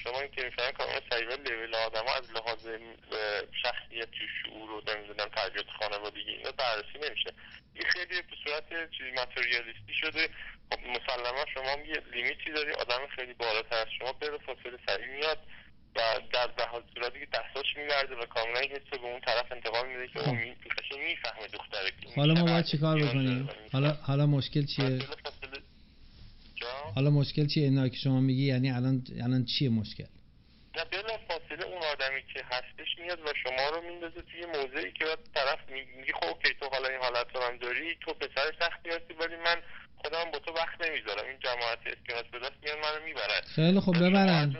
شما این که می‌فهمن کاملا صحیح لیول آدم از لحاظ شخصیت شعور و نمی‌دونم تربیت خانوادگی اینا بررسی نمیشه. این خیلی به صورت چیزی ماتریالیستی شده. خب مسلما شما یه لیمیتی داری آدم خیلی بالاتر از شما بره فاصله سریع میاد و در به صورتی که دستاش میگرده و کاملا حس به اون طرف انتقال میده که اون می‌فهمه دختره حالا ما باید چیکار بکنیم؟ حالا حالا مشکل چیه؟ حالا مشکل چیه؟ اینا که شما میگی یعنی الان الان چیه مشکل؟ نه بلا فاصله اون آدمی که هستش میاد و شما رو میندازه توی موضعی که طرف میگی خب اوکی تو حالا این حالت رو هم داری تو پسر سختی هستی ولی من خودم با تو وقت نمی‌ذارم. این جماعت اسکناس به دست میان منو می‌برن. خیلی خب ببرن.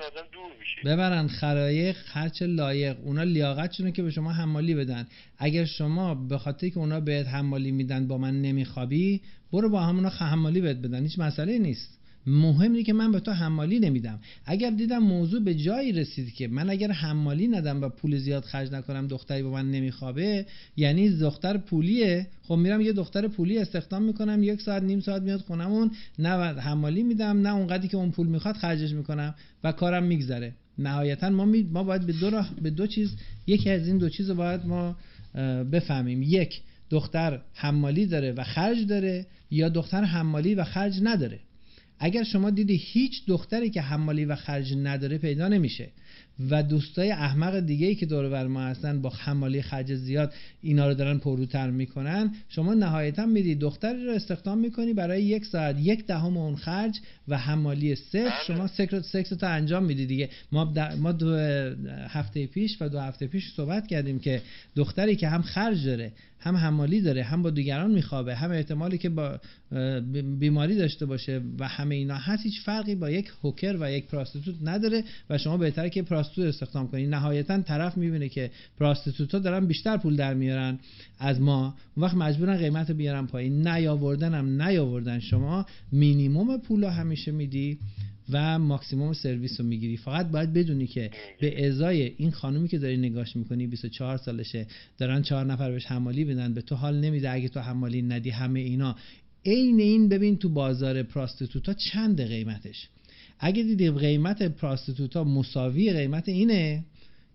ببرن خرایق هرچه لایق. اونا لیاقتشونه که به شما حمالی بدن. اگر شما به خاطر که اونا بهت حمالی میدن با من نمیخوابی برو با همونا حمالی بهت بدن. هیچ مسئله نیست. مهم اینه که من به تو حمالی نمیدم. اگر دیدم موضوع به جایی رسید که من اگر حمالی ندم و پول زیاد خرج نکنم دختری با من نمیخوابه یعنی دختر پولیه. خب میرم یه دختر پولی استخدام می‌کنم یک ساعت نیم ساعت میاد خونمون. نه حمالی میدم نه اونقدری که اون پول می‌خواد خرجش می‌کنم و کارم میگذره. نهایتا ما می... ما باید به دو به دو چیز یکی از این دو چیز باید ما بفهمیم. یک دختر حمالی داره و خرج داره یا دختر حمالی و خرج نداره؟ اگر شما دیدی هیچ دختری که حمالی و خرج نداره پیدا نمیشه و دوستای احمق دیگه ای که دور بر ما هستن با حمالی خرج زیاد اینا رو دارن پروتر می‌کنن. شما نهایتا میدی دختری رو استخدام می‌کنی برای یک ساعت یک دهم اون خرج و حمالی صفر بله. شما سکس تا انجام میدی دیگه. ما ما دو هفته پیش و دو هفته پیش صحبت کردیم که دختری که هم خرج داره هم حمالی داره هم با دیگران میخوابه هم احتمالی که با بیماری داشته باشه و همه اینا هست هیچ فرقی با یک hooker و یک prostitute نداره و شما بهتره که prostitute استخدام کنید نهایتا طرف می‌بینه که prostitute ها دارن بیشتر پول در میارن از ما. اون وقت مجبورن قیمت رو بیارن پایین. نیاوردن هم نیاوردن. شما مینیموم پول همیشه میدی و ماکسیموم سرویس رو می‌گیری. فقط باید بدونی که به ازای این خانومی که داری نگاش می‌کنی 24 سالشه دارن چهار نفر بهش حمالی بدن به تو حال نمیده. اگه تو حمالی ندی همه اینا. عین این ببین تو بازار پراستیتوتا چند قیمتش؟ اگه دیدی قیمت پراستیتوتا مساوی قیمت اینه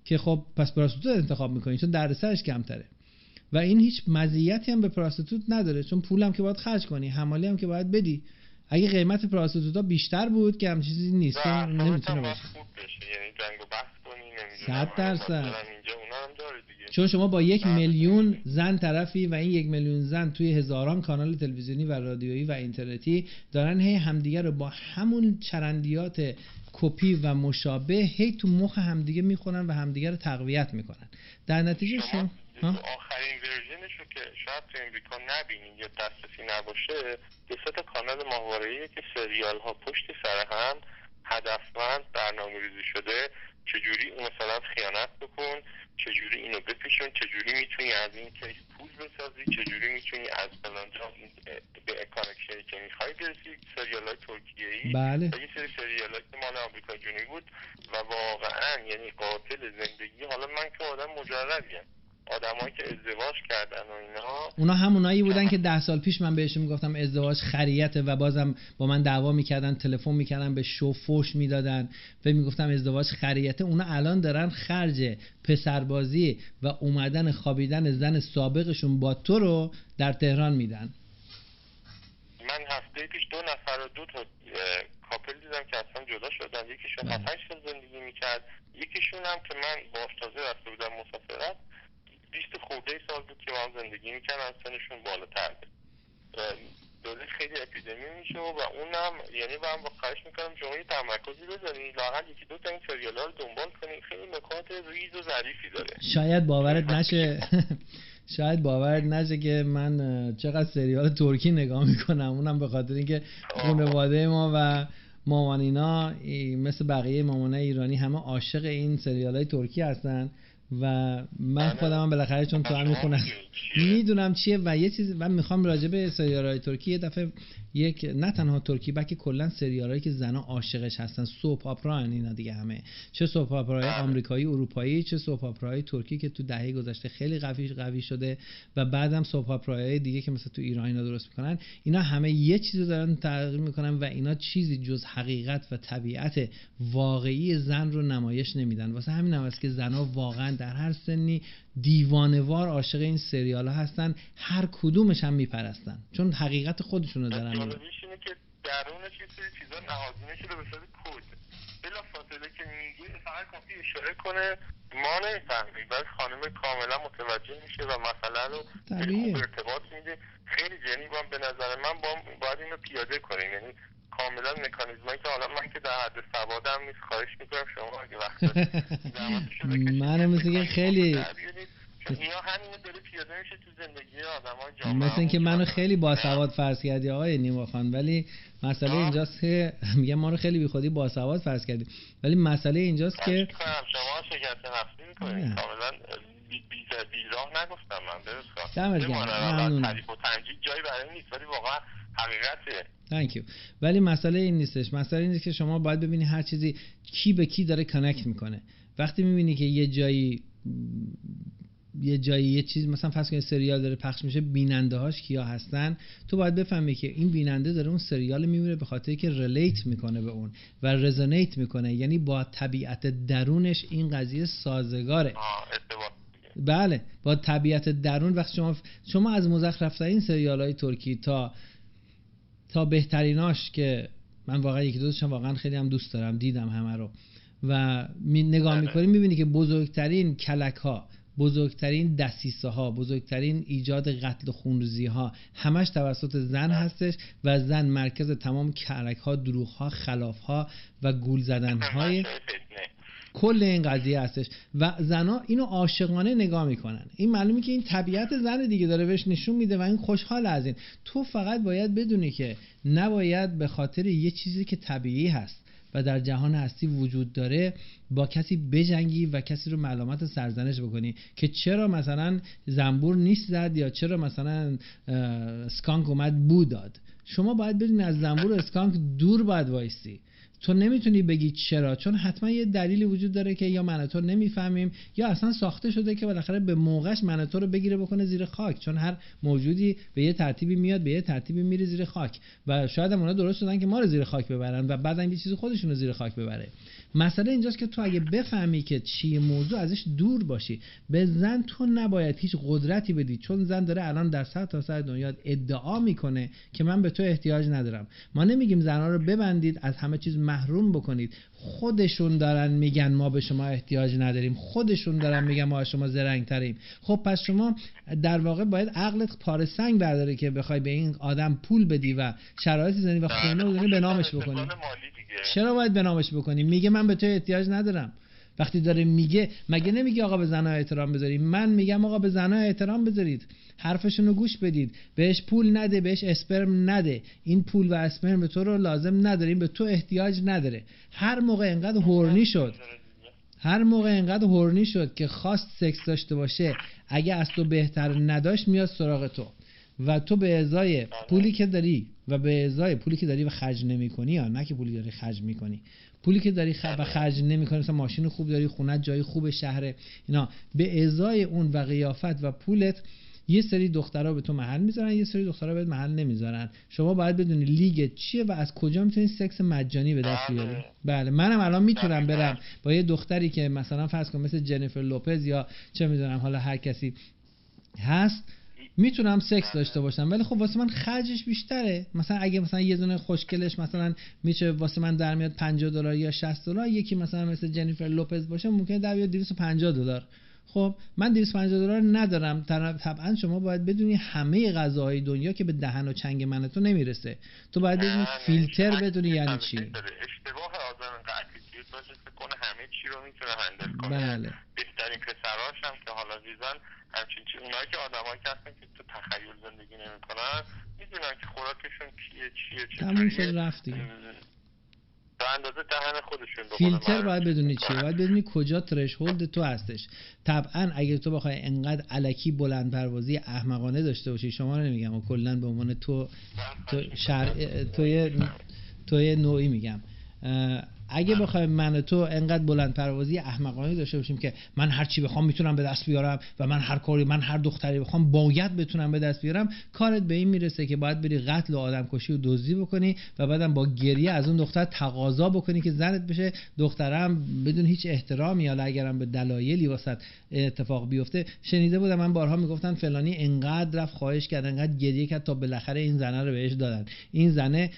که خب پس پراستیتوت انتخاب می‌کنی چون دردسرش کمتره. و این هیچ مزیتی هم به پراستیتوت نداره چون پولم که باید خرج کنی حمالی هم که باید بدی. اگه قیمت پراستیتوتا بیشتر بود که هم چیزی نیست نمی‌تونه باشه. یعنی جنگ و بحث صد درصد. چون شما با یک میلیون زن طرفی و این یک میلیون زن توی هزاران کانال تلویزیونی و رادیویی و اینترنتی دارن هی همدیگه رو با همون چرندیات کپی و مشابه هی تو مخ همدیگه می‌خونن و همدیگه رو تقویت می‌کنن. در نتیجه شما آخرین version ش رو که شاید تو امریکا نبینین یا دسترسی نباشه یه تا کانال ماهواره‌ای که سریال ها پشت سر هم هدفمند برنامه ریزی شده چجوری مثلا خیانت بکن چجوری اینو بپیچون چجوری می‌تونی از این case پول بسازی چجوری می‌تونی از فلانجا به کانکشنی که می‌خوای برسی سریال های ترکیه ای بله. یه سری سریال که مال آمریکا جنوبی بود و واقعا یعنی قاتل زندگی حالا من که آدم مجردیم آدمایی که ازدواج کردن و اینا اونا همونایی بودن که ده سال پیش من بهشون می‌گفتم ازدواج خریته و بازم با من دعوا می‌کردن تلفن می‌کردن به شو فوش می‌دادن. و می‌گفتم ازدواج خریته. اونا الان دارن خرج پسربازی و اومدن خوابیدن زن سابقشون با تو رو در تهران میدن. من هفته پیش دو نفر و دو تا کاپل دیدم که اصلا جدا شدن. یکیشون بله. هفتش سال زندگی می‌کرد. یکیشون هم که من باش تازه رفته بودم مسافرت بیست خورده سال بود که با زندگی می‌کنن سنشون بالاتر داره خیلی اپیدمی میشه و اونم یعنی هم با خواهش می‌کنم شما یه تمرکزی بزنید لاغل یکی دو تا این سریال رو دنبال کنید خیلی نکات ریز و ظریفی داره. شاید باورت نشه. شاید باورت نشه که من چقدر سریال ترکی نگاه می‌کنم. اونم به خاطر اینکه خانواده ما و مامانینا مثل بقیه مامانای ایرانی همه عاشق این سریال های ترکی هستن. و من بله. خودم هم بالاخره چون تو هم می‌خونم. می‌دونم چیه و یه چیز من می‌خوام راجع به سریال ترکی یه دفعه یک نه تنها ترکی بلکه کلا سریالایی که زنا عاشقش هستن سوپ اپرا اینا دیگه همه. چه سوپ اپرای بله. آمریکایی اروپایی چه سوپ اپرای ترکی که تو دهه گذشته خیلی قوی قوی شده و بعدم سوپ اپرای دیگه که مثلا تو ایران اینا درست می‌کنن. اینا همه یه چیزو دارن تغییر می‌کنن و اینا چیزی جز حقیقت و طبیعت واقعی زن رو نمایش نمیدن. واسه همین هم که زنا واقعا در هر سنی دیوانوار عاشق این سریال ها هستن هر کدومش هم میپرستن. چون حقیقت خودشون رو دارن اینه که درونش یه سری چیزا نهادینه شده به صورت کد بلا فاصله که میگه فقط کافی اشاره کنه ما نمی‌فهمیم. بعد خانم کاملا متوجه میشه و مسئله رو ارتباط میده. خیلی یعنی به نظر من با باید اینو پیاده کنیم. یعنی کاملا مکانیزمایی که حالا من که در حد سوادم نیست خواهش می‌کنم شما اگه وقت من مثل خیلی اینا داره پیاده میشه تو زندگی مثل اینکه منو خیلی باسواد فرض کردی آقای نیما خان ولی مسئله اینجاست که میگه ما رو خیلی بیخودی باسواد فرض کردی. ولی مسئله اینجاست که شما شکست نفسی می‌کنید. کاملا بیراه نگفتم من درست گرم. تعریف و تنجید جایی برای نیست ولی واقعا حقیقته. Thank you. ولی مسئله این نیستش. مسئله این که شما باید ببینی هر چیزی کی به کی داره کانکت می‌کنه. وقتی می‌بینی که یه جایی یه جایی یه چیز مثلا فرض کنید سریال داره پخش میشه بیننده هاش کیا هستن تو باید بفهمی که این بیننده داره اون سریال می‌بینه به خاطر که ریلیت می‌کنه به اون و رزونیت می‌کنه. یعنی با طبیعت درونش این قضیه سازگاره. بله با طبیعت درون. وقتی شما شما از مزخرف این سریال های ترکی تا تا بهتریناش که من واقعا یکی دوستشم واقعا خیلی هم دوست دارم دیدم همه رو. و می نگاه بله. می‌کنی می‌بینی که بزرگترین کلک ها بزرگترین دسیسه ها بزرگترین ایجاد قتل خونریزی ها همش توسط زن هستش و زن مرکز تمام کلک ها دروغ ها خلاف ها و گول زدن های کل این قضیه هستش. و زنا اینو عاشقانه نگاه می‌کنن. این معلومه که این طبیعت زن دیگه داره بهش نشون میده و این خوشحال از این. تو فقط باید بدونی که نباید به خاطر یه چیزی که طبیعی هست و در جهان هستی وجود داره با کسی بجنگی و کسی رو ملامت سرزنش بکنی که چرا مثلا زنبور نیست زد یا چرا مثلا اسکانک اومد بو داد. شما باید بدونی از زنبور و اسکانک دور باید وایستی تو نمی‌تونی بگی چرا؟ چون حتما یه دلیلی وجود داره که یا من تو نمی‌فهمیم یا اصلا ساخته شده که بالاخره به موقعش من تو رو بگیره بکنه زیر خاک. چون هر موجودی به یه ترتیبی میاد به یه ترتیبی میره زیر خاک. و شاید هم اونا درست شدن که ما رو زیر خاک ببرن و بعدا یه چیزی خودشون رو زیر خاک ببره. مسئله اینجاست که تو اگه بفهمی که چی موضوع ازش دور باشی. به زن تو نباید هیچ قدرتی بدی چون زن داره الان در سر تا سر دنیا ادعا می‌کنه که من به تو احتیاج ندارم. ما نمیگیم زنها رو ببندید از همه چیز محروم بکنید. خودشون دارن میگن ما به شما احتیاج نداریم. خودشون دارن میگن ما از شما زرنگ تریم خب پس شما در واقع باید عقلت پاره سنگ برداره که بخوای به این آدم پول بدی و شرایطی زنی و خونه بزنی به نامش بکنی. چرا باید به نامش بکنی؟ میگه من به تو احتیاج ندارم. وقتی داره میگه مگه نمیگه آقا به زنها احترام بذارید من میگم آقا به زنها احترام بذارید. حرفشون رو گوش بدید. بهش پول نده بهش اسپرم نده. این پول و اسپرم به تو رو لازم نداره. این به تو احتیاج نداره. هر موقع انقدر هورنی شد. هر موقع انقدر هورنی شد که خواست سکس داشته باشه اگه از تو بهتر نداشت میاد سراغ تو. و تو به ازای پولی که داری و به ازای پولی که داری و خرج نمی‌کنی یا نه که پولی داری خرج می‌کنی. پولی که داری خ... و خرج نمی‌کنی مثلا ماشین خوب داری خونه جای خوب شهر اینا. به ازای اون و قیافت و پولت یه سری دخترها به تو محل می‌ذارن یه سری دخترها به محل نمی‌ذارن. شما باید بدونی لیگ چیه و از کجا می‌تونی سکس مجانی به دست بیاری. بله. بله. منم الان می‌تونم برم با یه دختری که مثلا فرض کن مثل جنیفر لوپز یا چه می‌دونم حالا هر کسی هست می‌تونم سکس داشته باشم ولی خب واسه من خرجش بیشتره. مثلا اگه مثلا یه دونه خوشگلش مثلا میشه واسه من در میاد 50 دلار یا 60 دلار یکی مثلا مثل جنیفر لوپز باشه ممکنه در بیاد 250 دلار. خب من 250 دلار ندارم. طبعا شما باید بدونی همه غذاهای دنیا که به دهن و چنگ من تو نمی‌رسه. تو باید بدونی فیلتر بدونی یعنی چی. اشتباه آدم کنه همه چی رو می‌تونه هندل کنه. بله. بهترین پسراش هم که حالا زیزن همچین چی اونایی که آدمایی که هستن که تو تخیل زندگی نمی‌کنن می‌دونن که خوراکشون کیه چیه چیه تموم شد رفت دیگه. به اندازه دهن خودشون فیلتر باید بدونی چیه. باید بدونی کجا ترشهولد تو هستش. طبعا اگر تو بخوای انقدر علکی بلند پروازی احمقانه داشته باشی شما رو نمیگم و کلا به عنوان تو تو شر... توی نوعی میگم. اگه بخوایم من و تو انقدر بلند پروازی احمقانه داشته باشیم که من هر چی بخوام می‌تونم به دست بیارم و من هر کاری من هر دختری بخوام باید بتونم به دست بیارم. کارت به این می‌رسه که باید بری قتل و آدم کشی و دزدی بکنی و بعدم با گریه از اون دختر تقاضا بکنی که زنت بشه. دخترم بدون هیچ احترامی یا اگرم به دلایلی واسط اتفاق بیفته شنیده بودم من بارها می‌گفتن فلانی انقدر رفت خواهش کرد انقدر گریه کرد تا بالاخره این زنه رو بهش دادن. این زنه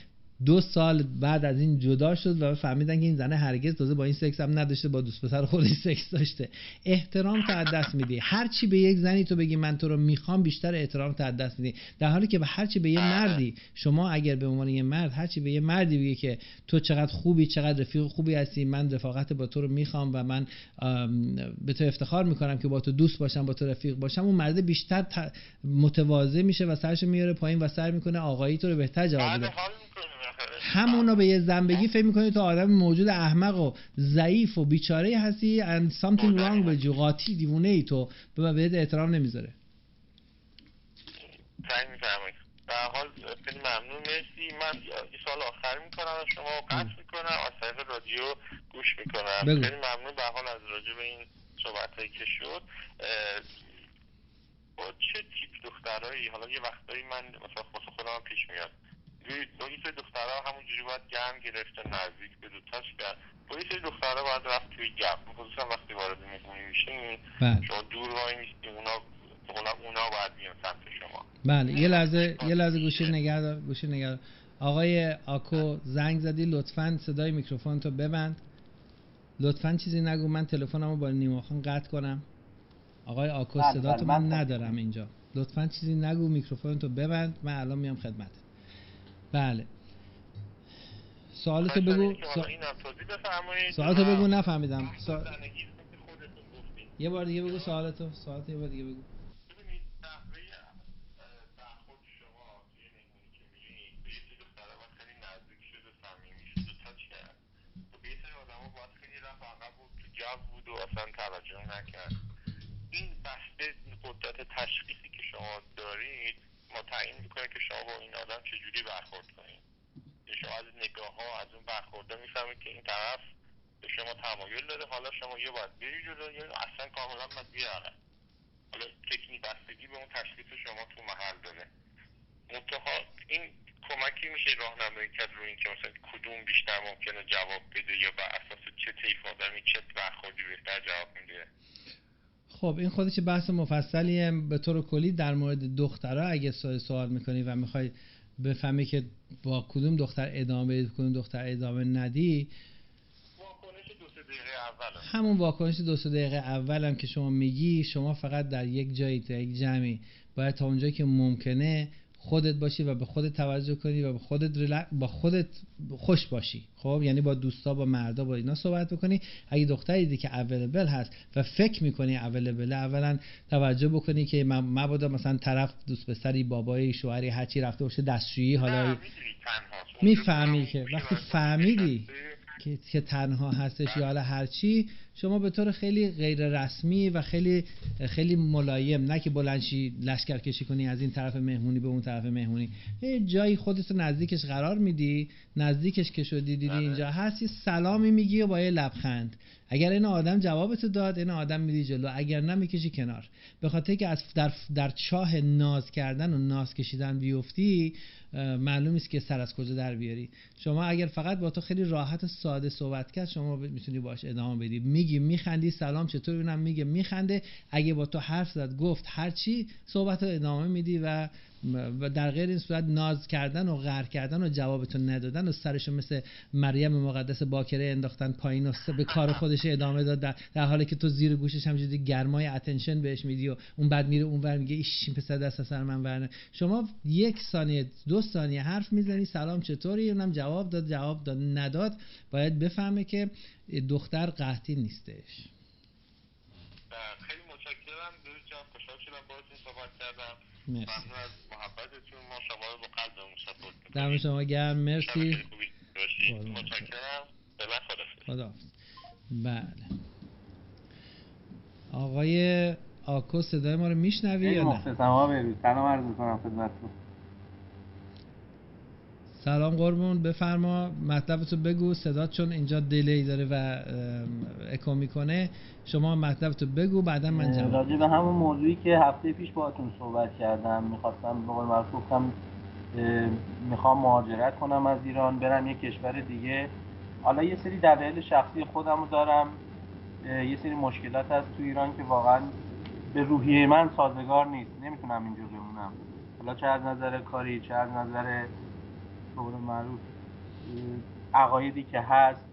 دو سال بعد از این جدا شد و فهمیدن که این زنه هرگز تازه با این سکس هم نداشته با دوست پسر خودش سکس داشته. احترام تو دست میدی. هر چی به یک زنی تو بگی من تو رو می‌خوام بیشتر احترام تو دست میدی. در حالی که به هر چی به یه مردی شما اگر به عنوان یه مرد هر چی به یه مردی بگی که تو چقدر خوبی چقدر رفیق خوبی هستی من رفاقت با تو رو می‌خوام و من به تو افتخار می‌کنم که با تو دوست باشم با تو رفیق باشم اون مرد بیشتر متواضع میشه و سرش میاره پایین و سر می‌کنه آقایی تو رو بهتر جواب بده همونو به یه زن بگی فکر می‌کنی تو آدم موجود احمق و ضعیف و بیچاره هستی and something wrong with you. قاطی دیوونه ای تو. به بهت احترام نمی‌ذاره. به حال خیلی ممنون. مرسی. من یه سال آخر می‌کنم از شما. قطع می‌کنم. از طریق رادیو گوش می‌کنم. خیلی ممنون. به حال از راجع به این صحبت که شد با چه تیپ دخترهایی حالا یه وقتایی من مثلا خودم پیش میاد. سری دخترها همونجوری باید گرم گرفته نزدیک به دوتاش کرد سری دخترها باید رفت توی گپ. خصوصا وقتی وارد مهمونی میشین بله. شما دور وای میستی اونا اونا اونا باید بیان سمت شما. بله یه لحظه یه لحظه گوشی نگه دار گوشی نگه آقای آکو زنگ زدی لطفا صدای میکروفون تو ببند. لطفا چیزی نگو من تلفنمو با نیما خان قطع کنم. آقای آکو بله، صدا تو بله، من ندارم اینجا. لطفا چیزی نگو میکروفون تو ببند. من الان میام خدمت بله. سوالتو بگو. سوالتو بگو نفهمیدم. یه بار دیگه بگو سوالتو. سوالتو یه بار دیگه بگو. اصلا توجه نکرد. این بسته قدرت تشخیصی که شما دارید ما تعیین می‌کنه که شما با این آدم چجوری برخورد کنید شما از نگاه ها از اون برخورده می‌فهمید که این طرف به شما تمایل داره. حالا شما یه باید بری جلو یا اصلا کاملا باید بیاره حالا تکنی بستگی به اون تشخیص شما تو محل داره. منتها این کمکی میشه راهنمایی کرد رو اینکه مثلا کدوم بیشتر ممکنه جواب بده یا بر اساس چه طیف آدمی چه برخوردی بهتر جواب میده. خب این خودش بحث مفصلیه. به طور کلی در مورد دخترها اگه سوال می‌کنی و می‌خوای بفهمی که با کدوم دختر ادامه بدی کدوم دختر ادامه ندی همون واکنش دو سه دقیقه اول هم که شما میگی شما فقط در یک جایی تا یک جمعی باید تا اونجایی که ممکنه خودت باشی و به خودت توجه کنی و به خودت با خودت خوش باشی. خب؟ یعنی با دوستا با مردا با اینا صحبت بکنی. اگه دختری دیدی که اویلیبل هست و فکر می‌کنی اویلیبل اولا توجه بکنی که مبادا مثلا طرف دوست پسری بابایی شوهری هرچی رفته باشه دستشویی حالا می‌فهمی که. وقتی فهمیدی که تنها هستش یا حالا هرچی شما به طور خیلی غیر رسمی و خیلی خیلی ملایم نه که بلنشی لشکر کشی کنی از این طرف مهمونی به اون طرف مهمونی. یه جایی خودت نزدیکش قرار میدی نزدیکش که شدی دیدی بله. اینجا هست یه سلامی میگی و با یه لبخند. اگر این آدم جوابتو داد این آدم میدی جلو. اگر نه می‌کشی کنار. به خاطر که از در, در چاه ناز کردن و ناز کشیدن بیفتی معلوم است که سر از کجا در بیاری. شما اگر فقط با تو خیلی راحت و ساده صحبت کرد شما می‌تونی باش ادامه بدی. میگی میخندی سلام چطور؟ اونم میگه میخنده. اگه با تو حرف زد گفت هرچی صحبت رو ادامه میدی و و در غیر این صورت ناز کردن و غر کردن و جوابتون ندادن و سرشو مثل مریم مقدس باکره انداختن پایین و به کار خودش ادامه داد در, حالی که تو زیر گوشش همجوری گرمای اتنشن بهش میدی و اون بعد میره اون ور میگه ایش پسر دست سر من ورنه. شما یک ثانیه دو ثانیه حرف می‌زنی سلام چطوری؟ اونم جواب داد جواب داد نداد. باید بفهمه که دختر قحطی نیستش خیلی متشکرم جان خوشحال شدم باهاتون صحبت کردم. مرسی. محبتتون. ما شما رو با قلبمون سپورت دم شما گرم. مرسی. متشکرم. خدا بله. آقای آکو صدای ما رو میشنوی یا نه؟ سلام عرض می‌کنم خدمتتون. سلام قربون بفرما. مطلبتو بگو. صدات چون اینجا دیلی داره و اکو می‌کنه. شما مطلبتو بگو بعدا من جواب راجع به همون موضوعی که هفته پیش باهاتون صحبت کردم می‌خواستم به قول معروف گفتم می‌خوام مهاجرت کنم از ایران برم یه کشور دیگه. حالا یه سری دلایل شخصی خودمو دارم. یه سری مشکلات هست تو ایران که واقعا به روحیه من سازگار نیست. نمی‌تونم اینجا بمونم. حالا چه از نظر کاری چه از نظر قول معروف عقایدی که هست.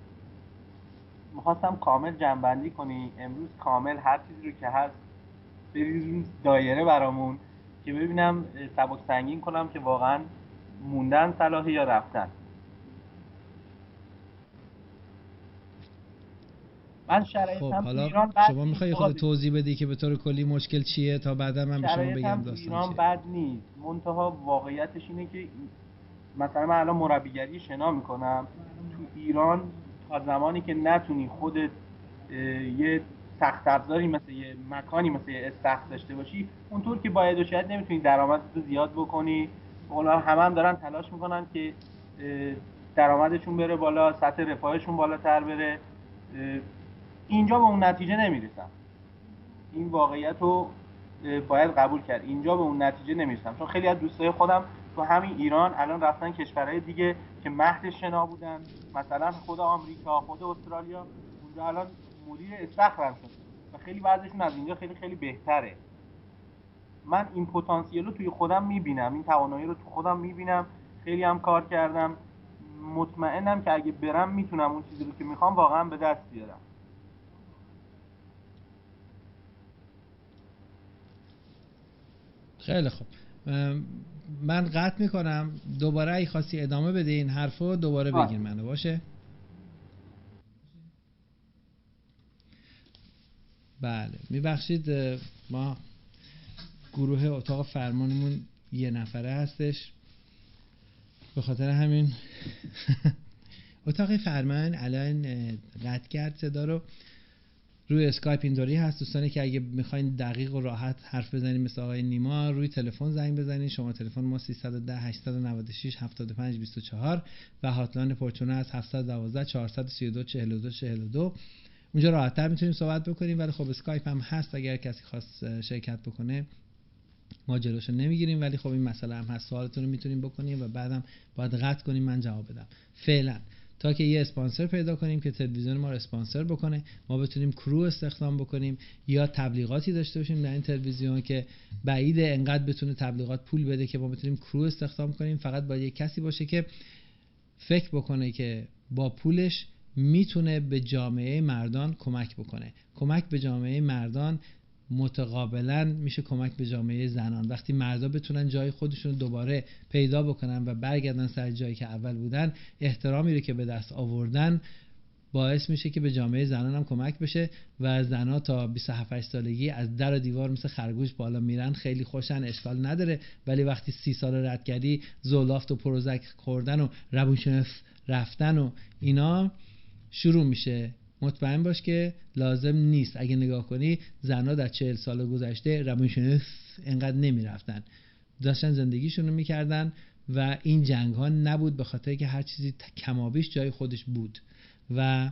می‌خواستم کامل جنبندی کنی. امروز کامل هر چیزی رو که هست بریز دایره برامون که ببینم سبک سنگین کنم که واقعا موندن صلاحی یا رفتن. من خب حالا شما می‌خوای خود توضیح بدی که به طور کلی مشکل چیه؟ تا بعدا من به شما بگم داستان ایران بد نیست. منتها واقعیتش اینه که مثلا من الان مربیگری شنا می‌کنم. تو ایران تا زمانی که نتونی خودت یه سخت افزاری مثل یه مکانی مثل یه استخ داشته باشی اونطور که باید و شاید نمی‌تونی درآمد رو زیاد بکنی. اونا همه هم دارن تلاش می‌کنن که درآمدشون بره بالا سطح رفاهشون بالاتر بره. اینجا به اون نتیجه نمی‌رسن این واقعیت رو باید قبول کرد. اینجا به اون نتیجه نمی‌رسم. چون خیلی از دوستای خودم تو همین ایران الان رفتن کشورهای دیگه که مهد شنا بودن. مثلا خود آمریکا خود استرالیا. اونجا الان مدیر استخرم شد. و خیلی وضعشون از اینجا خیلی خیلی بهتره. من این پتانسیل رو توی خودم می‌بینم. این توانایی رو تو خودم می‌بینم. خیلی هم کار کردم. مطمئنم که اگه برم می‌تونم اون چیزی رو که می‌خوام واقعا به دست بیارم. خیلی خوب. من قطع می‌کنم. دوباره ای خواستی ادامه بده این حرفو دوباره بگیر منو. باشه؟ بله. میبخشید ما گروه اتاق فرمانمون یه نفره هستش. به خاطر همین اتاق فرمان الان قطع کرد صدا رو. روی اسکایپ اینطوری هست دوستانی که اگه می‌خواین دقیق و راحت حرف بزنیم مثل آقای نیما روی تلفن زنگ بزنید شما تلفن ما 310 896 75 24 و hotline پورچونه از 712 432 42 42 اونجا راحتتر می‌تونیم صحبت بکنیم ولی خب اسکایپ هم هست. اگر کسی خواست شرکت بکنه ما جلوشو نمی‌گیریم. ولی خب این مسئله هم هست. سوالتون رو می‌تونیم بکنیم و بعدم باید قطع کنیم. من جواب بدم. فعلا. تا که یه اسپانسر پیدا کنیم که تلویزیون ما رو اسپانسر بکنه ما بتونیم کرو استخدام بکنیم یا تبلیغاتی داشته باشیم در این تلویزیون که بعید انقدر بتونه تبلیغات پول بده که ما بتونیم کرو استخدام کنیم. فقط باید یه کسی باشه که فکر بکنه که با پولش می‌تونه به جامعه مردان کمک بکنه. کمک به جامعه مردان متقابلا میشه کمک به جامعه زنان. وقتی مردا بتونن جای خودشون دوباره پیدا بکنن و برگردن سر جایی که اول بودن احترامی رو که به دست آوردن باعث میشه که به جامعه زنان هم کمک بشه و زنها تا 27 سالگی از در و دیوار مثل خرگوش بالا میرن. خیلی خوشن اشکال نداره. ولی وقتی سی سال رد کردی زولافت و پروزک خوردن و ربوشنف رفتن و اینا شروع میشه. مطمئن باش که لازم نیست. اگه نگاه کنی زنها در چهل سال گذشته روانشناس انقدر نمی‌رفتن. داشتن زندگیشون رو می‌کردن و این جنگ ها نبود به خاطر که هر چیزی کمابیش جای خودش بود. و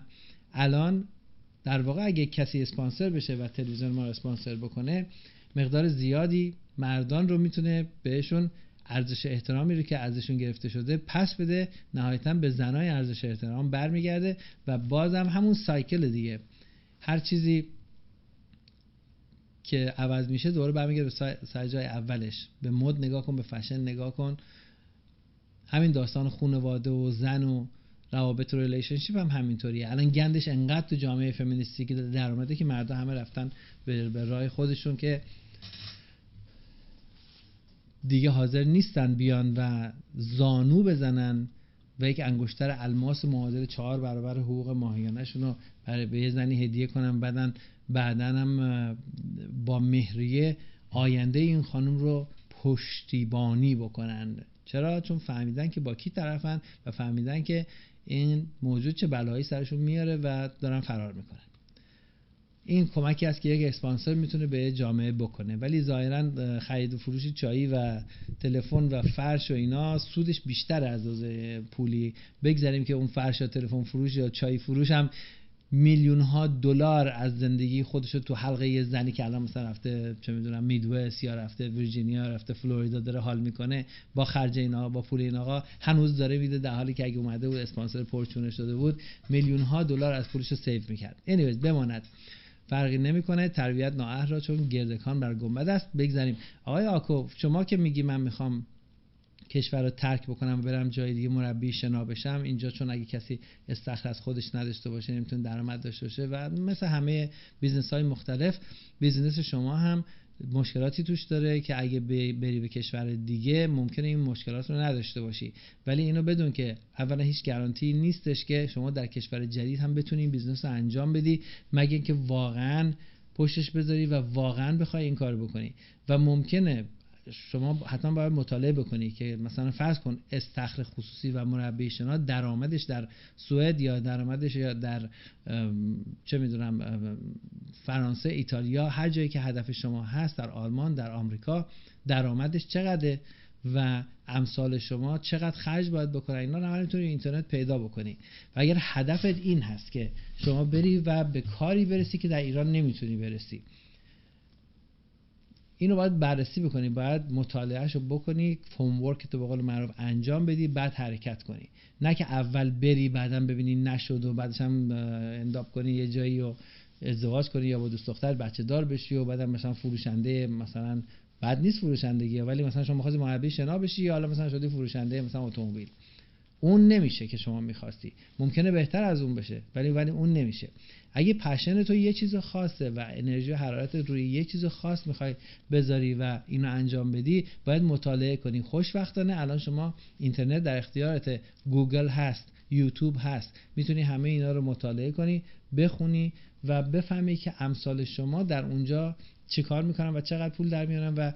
الان در واقع اگه کسی اسپانسر بشه و تلویزیون ما رو اسپانسر بکنه مقدار زیادی مردان رو می‌تونه بهشون ارزش احترامی رو که ازشون گرفته شده پس بده نهایتا به زنای ارزش احترام برمیگرده و بازم همون سایکل دیگه. هر چیزی که عوض میشه دوباره برمیگرده به سر جای اولش. به مد نگاه کن به فشن نگاه کن. همین داستان خانواده و زن و روابط و relationship هم همینطوریه. الان گندش انقدر تو جامعه فمینیستی که در اومده که مردا همه رفتن به راه خودشون که دیگه حاضر نیستن بیان و زانو بزنن و یک انگشتر الماس معادل چهار برابر حقوق ماهیانشون رو برای به زنی هدیه کنن بعدن بعدا هم با مهریه آینده این خانم رو پشتیبانی بکنن. چرا؟ چون فهمیدن که با کی طرفن و فهمیدن که این موجود چه بلایی سرشون میاره و دارن فرار می‌کنن. این کمکی است که یک اسپانسر می‌تونه به جامعه بکنه. ولی ظاهرا خرید و فروش چایی و تلفن و فرش و اینا سودش بیشتر از پولی. بگذاریم که اون فرش یا تلفن فروش یا چای فروش هم میلیون ها دلار از زندگی خودش تو حلقه یه زنی که الان مثلا رفته چه می‌دونم میدوست یا رفته ویرجینیا رفته فلوریدا داره حال می‌کنه با خرج اینا با پول این آقا هنوز داره میده در حالی که اگه اومده بود اسپانسر پرچونه شده بود میلیون ها دلار از پولش رو سیو می‌کرد. Anyways بماند. فرقی نمی‌کنه تربیت نااهل را چون گردکان بر گنبد است بگذاریم. آقای آکو شما که میگی من می‌خوام کشور رو ترک بکنم و برم جای دیگه مربی شنا بشم اینجا چون اگه کسی استخر از خودش نداشته باشه نمی‌تونه درآمد داشته باشه و مثل همه business های مختلف business شما هم مشکلاتی توش داره که اگه بری به کشور دیگه ممکنه این مشکلات رو نداشته باشی. ولی اینو بدون که اولا هیچ guarantee نیستش که شما در کشور جدید هم بتونی business رو انجام بدی مگه اینکه واقعا پشتش بذاری و واقعا بخوای این کار بکنی. و ممکنه شما حتما باید مطالعه بکنی که مثلا فرض کن استخر خصوصی و مربی شنا درآمدش در سوئد یا درآمدش یا در چه می‌دونم فرانسه ایتالیا هر جایی که هدف شما هست در آلمان در آمریکا درآمدش چقدره و امثال شما چقدر خرج باید بکنن اینا رو می‌تونی اینترنت پیدا بکنی. و اگر هدفت این هست که شما بری و به کاری برسی که در ایران نمی‌تونی برسی. اینو باید بررسی بکنی باید مطالعهش رو بکنی ورک تو به قول معروف انجام بدی بعد حرکت کنی. نه که اول بری بعدا ببینی نشد و بعدش هم انداب کنی یه جایی و ازدواج کنی یا با دوست دختر بچه دار بشی و بعدم مثلا فروشنده مثلا بعد نیست فروشندگی ولی مثلا شما می‌خواستی مربی شنا بشی یا حالا مثلا شدی فروشنده مثلا اتومبیل. اون نمیشه که شما می‌خواستی. ممکنه بهتر از اون بشه ولی ولی اون نمیشه. اگه passion تو یه چیز خاصه و انرژی و حرارت روی یه چیز خاص می‌خوای بذاری و اینو انجام بدی باید مطالعه کنی. خوشبختانه الان شما اینترنت در اختیارت گوگل هست یوتیوب هست. می‌تونی همه اینا رو مطالعه کنی بخونی و بفهمی که امثال شما در اونجا چیکار می‌کنن و چقدر پول در میارن و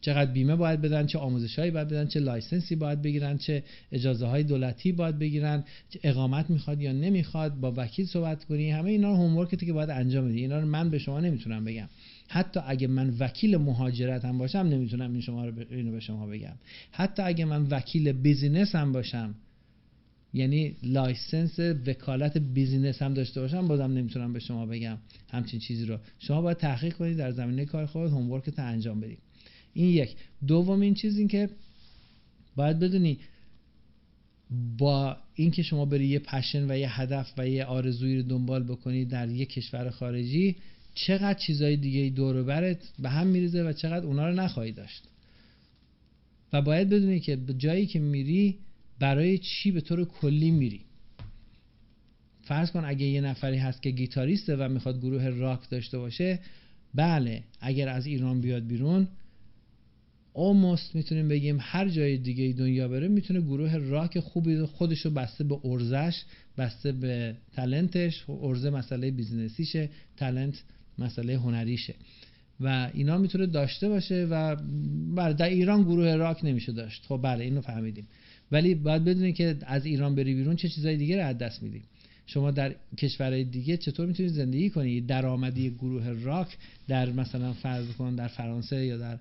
چقدر بیمه باید بدن چه آموزش هایی باید بدن چه license ی باید بگیرن چه اجازه های دولتی باید بگیرن چه اقامت می‌خواد یا نمی‌خواد با وکیل صحبت کنی همه اینا homework تی که باید انجام بدی. اینا رو من به شما نمی‌تونم بگم. حتی اگه من وکیل مهاجرت هم باشم نمی‌تونم این شما رو اینو به شما بگم. حتی اگه من وکیل business هم باشم یعنی license وکالت business هم داشته باشم بازم نمی‌تونم به شما بگم همچین چیزی رو. شما باید تحقیق کنید در زمینه کار خود homework ت انجام بدید این یک. دومین چیز این که باید بدونی با اینکه شما بری یه پشن و یه هدف و یه آرزویی رو دنبال بکنی در یه کشور خارجی چقدر چیزای دیگه دور برت به هم میریزه و چقدر اونا رو نخواهی داشت. و باید بدونی که جایی که میری برای چی به طور کلی میری. فرض کن اگه یه نفری هست که گیتاریسته و می‌خواد گروه راک داشته باشه بله اگر از ایران بیاد بیرون almost می‌تونیم بگیم هر جای دیگه دنیا بره می‌تونه گروه راک خوبی خودش رو بسته به ارزش بسته به تلنتش ارزه مسئله بیزنسیشه تلنت مسئله هنریشه. و اینا می‌تونه داشته باشه و بله در ایران گروه راک نمیشه داشت. خب بله اینو فهمیدیم. ولی باید بدونید که از ایران بری بیرون چه چیزای دیگه رو از دست میدیم. شما در کشورهای دیگه چطور می‌تونید زندگی کنید درآمدی گروه راک در مثلا فرض کن در فرانسه یا در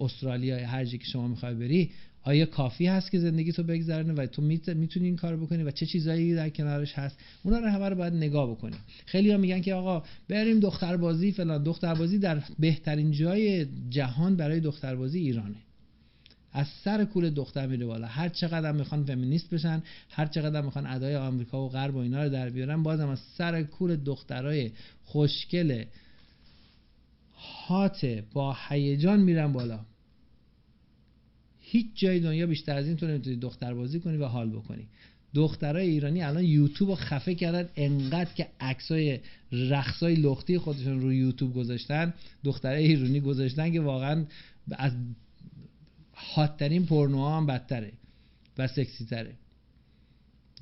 استرالیا یا هر جایی که شما می‌خوای بری آیا کافی هست که زندگی تو بگذرونه و تو می‌تونی این کار بکنی و چه چیزایی در کنارش هست؟ اونا رو همه رو باید نگاه بکنی. خیلی ها میگن که آقا بریم دختربازی فلان. دختربازی در بهترین جای جهان برای دختربازی ایرانه. از سر کول دختر میره بالا. هر چقدر می‌خوان فمینیست بشن هر چقدر می‌خوان ادای آمریکا و غرب و اینا رو در بیارن بازم از سر کول دخترای خوشگل هات با هیجان میرن بالا. هیچ جای دنیا بیشتر از این تو نمی‌تونی دختر بازی کنی و حال بکنی. دخترای ایرانی الان یوتیوب رو خفه کردن انقدر که عکسای رقصای لختی خودشون رو یوتیوب گذاشتن دخترای ایرانی گذاشتن که واقعا از هاتترین پورنوها هم بدتره و سکسی تره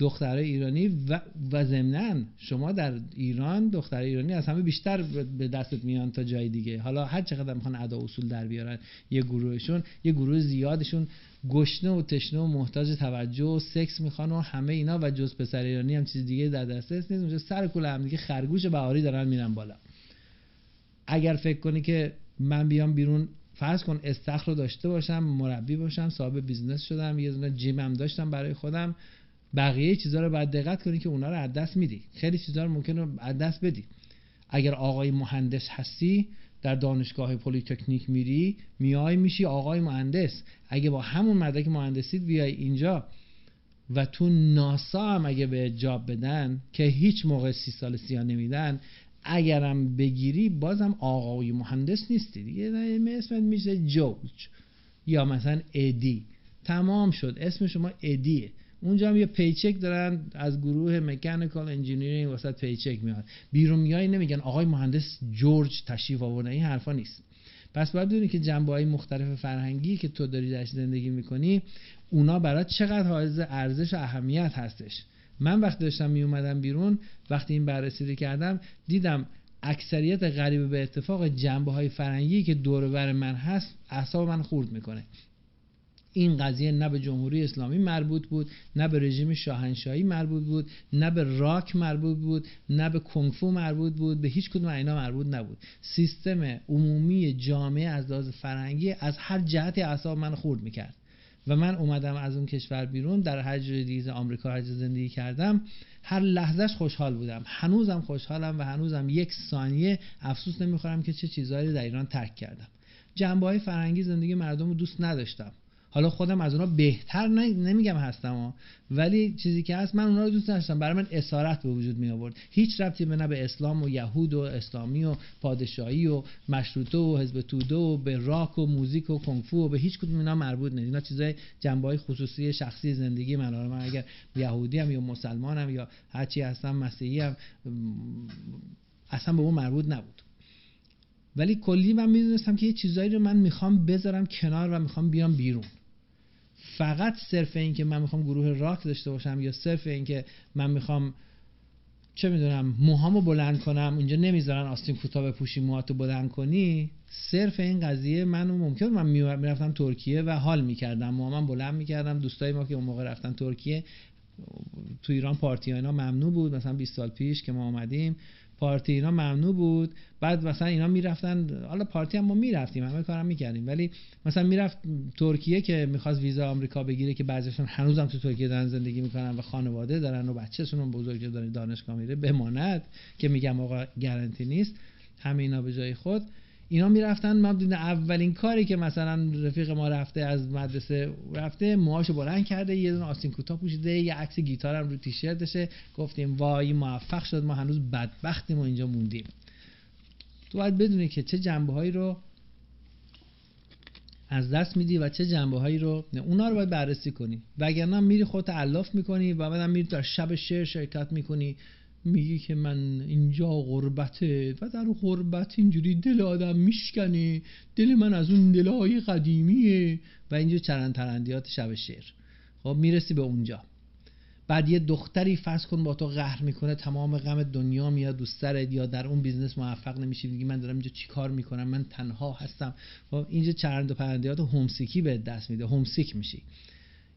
دخترای ایرانی و, و ضمنا شما در ایران دختر ایرانی از همه بیشتر به دستت میان تا جای دیگه. حالا هر چقدر می‌خوان ادا اصول در بیارن یه گروهشون یه گروه زیادشون گشنه و تشنه و محتاج توجه و سکس می‌خوان و همه اینا و جز پسر ایرانی هم چیز دیگه در دسترس نیست. اونجا سر کول هم دیگه خرگوش بهاری دارن میرن بالا. اگر فکر کنی که من بیام بیرون فرض کن استخر رو داشته باشم مربی باشم صاحب business شدم یه دونه gym م داشتم برای خودم. بقیه چیزها رو باید دقت کنی که اونا رو از دست میدی. خیلی چیزها رو ممکنه از دست بدی. اگر آقای مهندس هستی در دانشگاه پلیتکنیک میری میای میشی آقای مهندس. اگه با همون مدرک مهندسیت بیای اینجا و تو ناسا هم اگه به job بدن که هیچ موقع سی سال سیاه نمیدن اگرم بگیری بازم آقای مهندس نیستی دیگه. اسمت میشه جورج یا مثلا ادی. تمام شد. اسم شما ادیه. اونجا هم یه paycheck دارن از گروه mechanical engineering واسه paycheck میاد. بیرون میای نمیگن آقای مهندس جورج تشریف آورده این حرفا نیست. پس باید بدونی که جنبه های مختلف فرهنگی که تو داری درش زندگی می‌کنی اونا برات چقدر حائز ارزش و اهمیت هستش. من وقتی داشتم می اومدم بیرون وقتی این بررسی رو کردم دیدم اکثریت غریبه به اتفاق جنبه های فرهنگی که دور بر من هست اعصاب من خورد می‌کنه. این قضیه نه به جمهوری اسلامی مربوط بود نه به رژیم شاهنشاهی مربوط بود نه به راک مربوط بود نه به کنگفو مربوط بود به هیچ کدوم اینا مربوط نبود. سیستم عمومی جامعه از لحاظ فرهنگی از هر جهتی اعصاب من خورد می‌کرد. و من اومدم از اون کشور بیرون در هر جای دیگه آمریکا هر زندگی کردم هر لحظهش خوشحال بودم. هنوزم خوشحالم و هنوزم یک ثانیه افسوس نمی‌خورم که چه چیزهایی در ایران ترک کردم. جنبه های فرنگی زندگی مردم رو دوست نداشتم. حالا خودم از اونا بهتر نمیگم هستم ولی چیزی که هست من اونا رو دوست داشتم برای من اسارت به وجود می آورد هیچ ربطی به نه به اسلام و یهود و اسلامی و پادشاهی و مشروطه و حزب توده و به راک و موزیک و کنفو و به هیچ کدوم اینا مربوط نیست. اینا چیزای جنبه خصوصی شخصی زندگی من. من اگر یهودی هم یا مسلمانم یا هرچی هستم مسیحی هم اصلا به اون مربوط نبود. ولی کلی من می‌دونستم که یه چیزایی رو من می‌خوام بذارم کنار و می‌خوام بیام بیرون. فقط صرف این که من می‌خوام گروه راک داشته باشم یا صرف این که من می‌خوام چه می‌دونم موهامو بلند کنم اینجا نمی‌ذارن آستین کوتاه بپوشی موهاتو بلند کنی؟ صرف این قضیه منو ممکن من می‌رفتم ترکیه و حال می‌کردم. موهام بلند می‌کردم. دوستای ما که اون موقع رفتن ترکیه تو ایران پارتی اینا ممنوع بود. مثلا 20 سال پیش که ما آمدیم پارتی اینا ممنوع بود. بعد مثلا اینا می‌رفتن حالا پارتی هم ما می‌رفتیم همه کارم می‌کردیم. ولی مثلا می‌رفت ترکیه که می‌خواست ویزا آمریکا بگیره که بعضیشون هنوزم تو ترکیه دارن زندگی می‌کنن و خانواده دارن و بچه‌شون هم بزرگ داره دانشگاه میره بماند که میگم آقا گارانتی نیست. همه اینا به جای خود. اینا می‌رفتن. ما دیدن اولین کاری که مثلا رفیق ما رفته از مدرسه رفته موهاشو بلند کرده یه دونه آستین کوتاه پوشیده یه عکس گیتارم رو تیشرتشه. گفتیم وای موفق شد. ما هنوز بدبختیم و اینجا موندیم. تو باید بدونی که چه جنبه هایی رو از دست میدی و چه جنبه هایی رو اونا رو باید بررسی کنی. وگرنه میری خودت علاف می‌کنی و بعدم میری در شب شعر شرکت می‌کنی. میگی که من اینجا غربته و در غربت اینجوری دل آدم میشکنه. دل من از اون دلهای قدیمیه و اینجا چرند پرندیات شب شعر. خب می‌رسی به اونجا. بعد یه دختری فرض کن با تو قهر می‌کنه تمام غم دنیا میاد دور سرت یا در اون business موفق نمیشی میگی من دارم اینجا چیکار می‌کنم؟ من تنها هستم. خب اینجا چرند و پرندیات homesick ی به دست میده homesick میشی.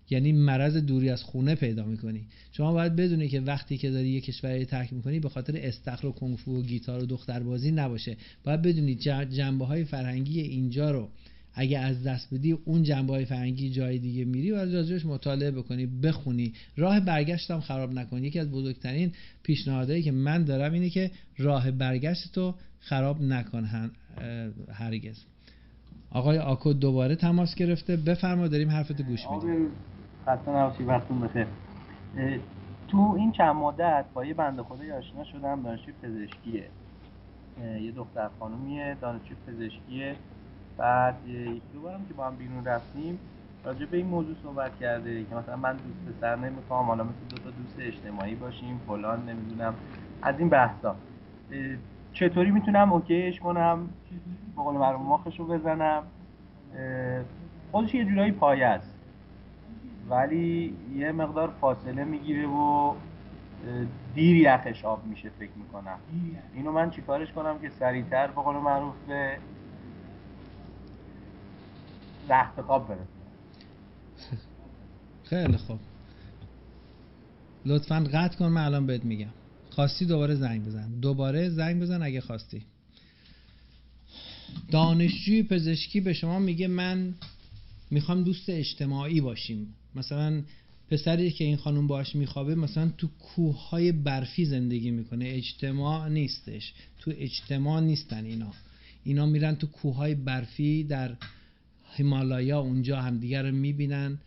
یعنی مرض دوری از خونه پیدا می‌کنی. شما باید بدونی که وقتی که داری یه کشوری ترک می‌کنی به خاطر استخر و کنفو و گیتار و دختربازی نباشه. باید بدونی جنبه های فرهنگی اینجا رو اگه از دست بدی اون جنبه های فرهنگی جای دیگه میری و راجعش مطالعه بکنی بخونی. راه برگشتم خراب نکنی یکی از بزرگترین پیشنهادهایی که من دارم اینه که راه برگشت تو خراب نکن هرگز. آقای آکو دوباره تماس گرفته. بفرما داریم حرفت گوش میدیم. خسته نباشی وقتون بخیر. تو این چند مدت با یه بنده خدای آشنا شدم دانشجو پزشکیه. یه دختر خانومیه دانشجو پزشکیه. بعد یک دو بارم که با هم بیرون رفتیم راجع به این موضوع صحبت کرده که مثلا من دوست پسر نمی‌خوام حالا مثل دو تا دوست اجتماعی باشیم فلان نمی‌دونم. از این بحثا. چطوری می‌تونم اوکیش کنم؟ بقول مرموم مخش رو بزنم. خودش یه جورایی پایه است. ولی یه مقدار فاصله می‌گیره و دیر یخش آب میشه فکر می‌کنم. اینو من چیکارش کنم که سریعتر به قول معروف به رخت خواب برسه خیلی خوب. لطفا قطع کن من الان بهت میگم. خواستی دوباره زنگ بزن. دوباره زنگ بزن اگه خواستی. دانشجوی پزشکی به شما میگه من می‌خوام دوست اجتماعی باشیم. مثلا پسری که این خانم باش میخوابه مثلا تو کوه های برفی زندگی می‌کنه. اجتماع نیستش. تو اجتماع نیستن اینا. اینا میرن تو کوه های برفی در هیمالایا اونجا همدیگه رو می‌بینن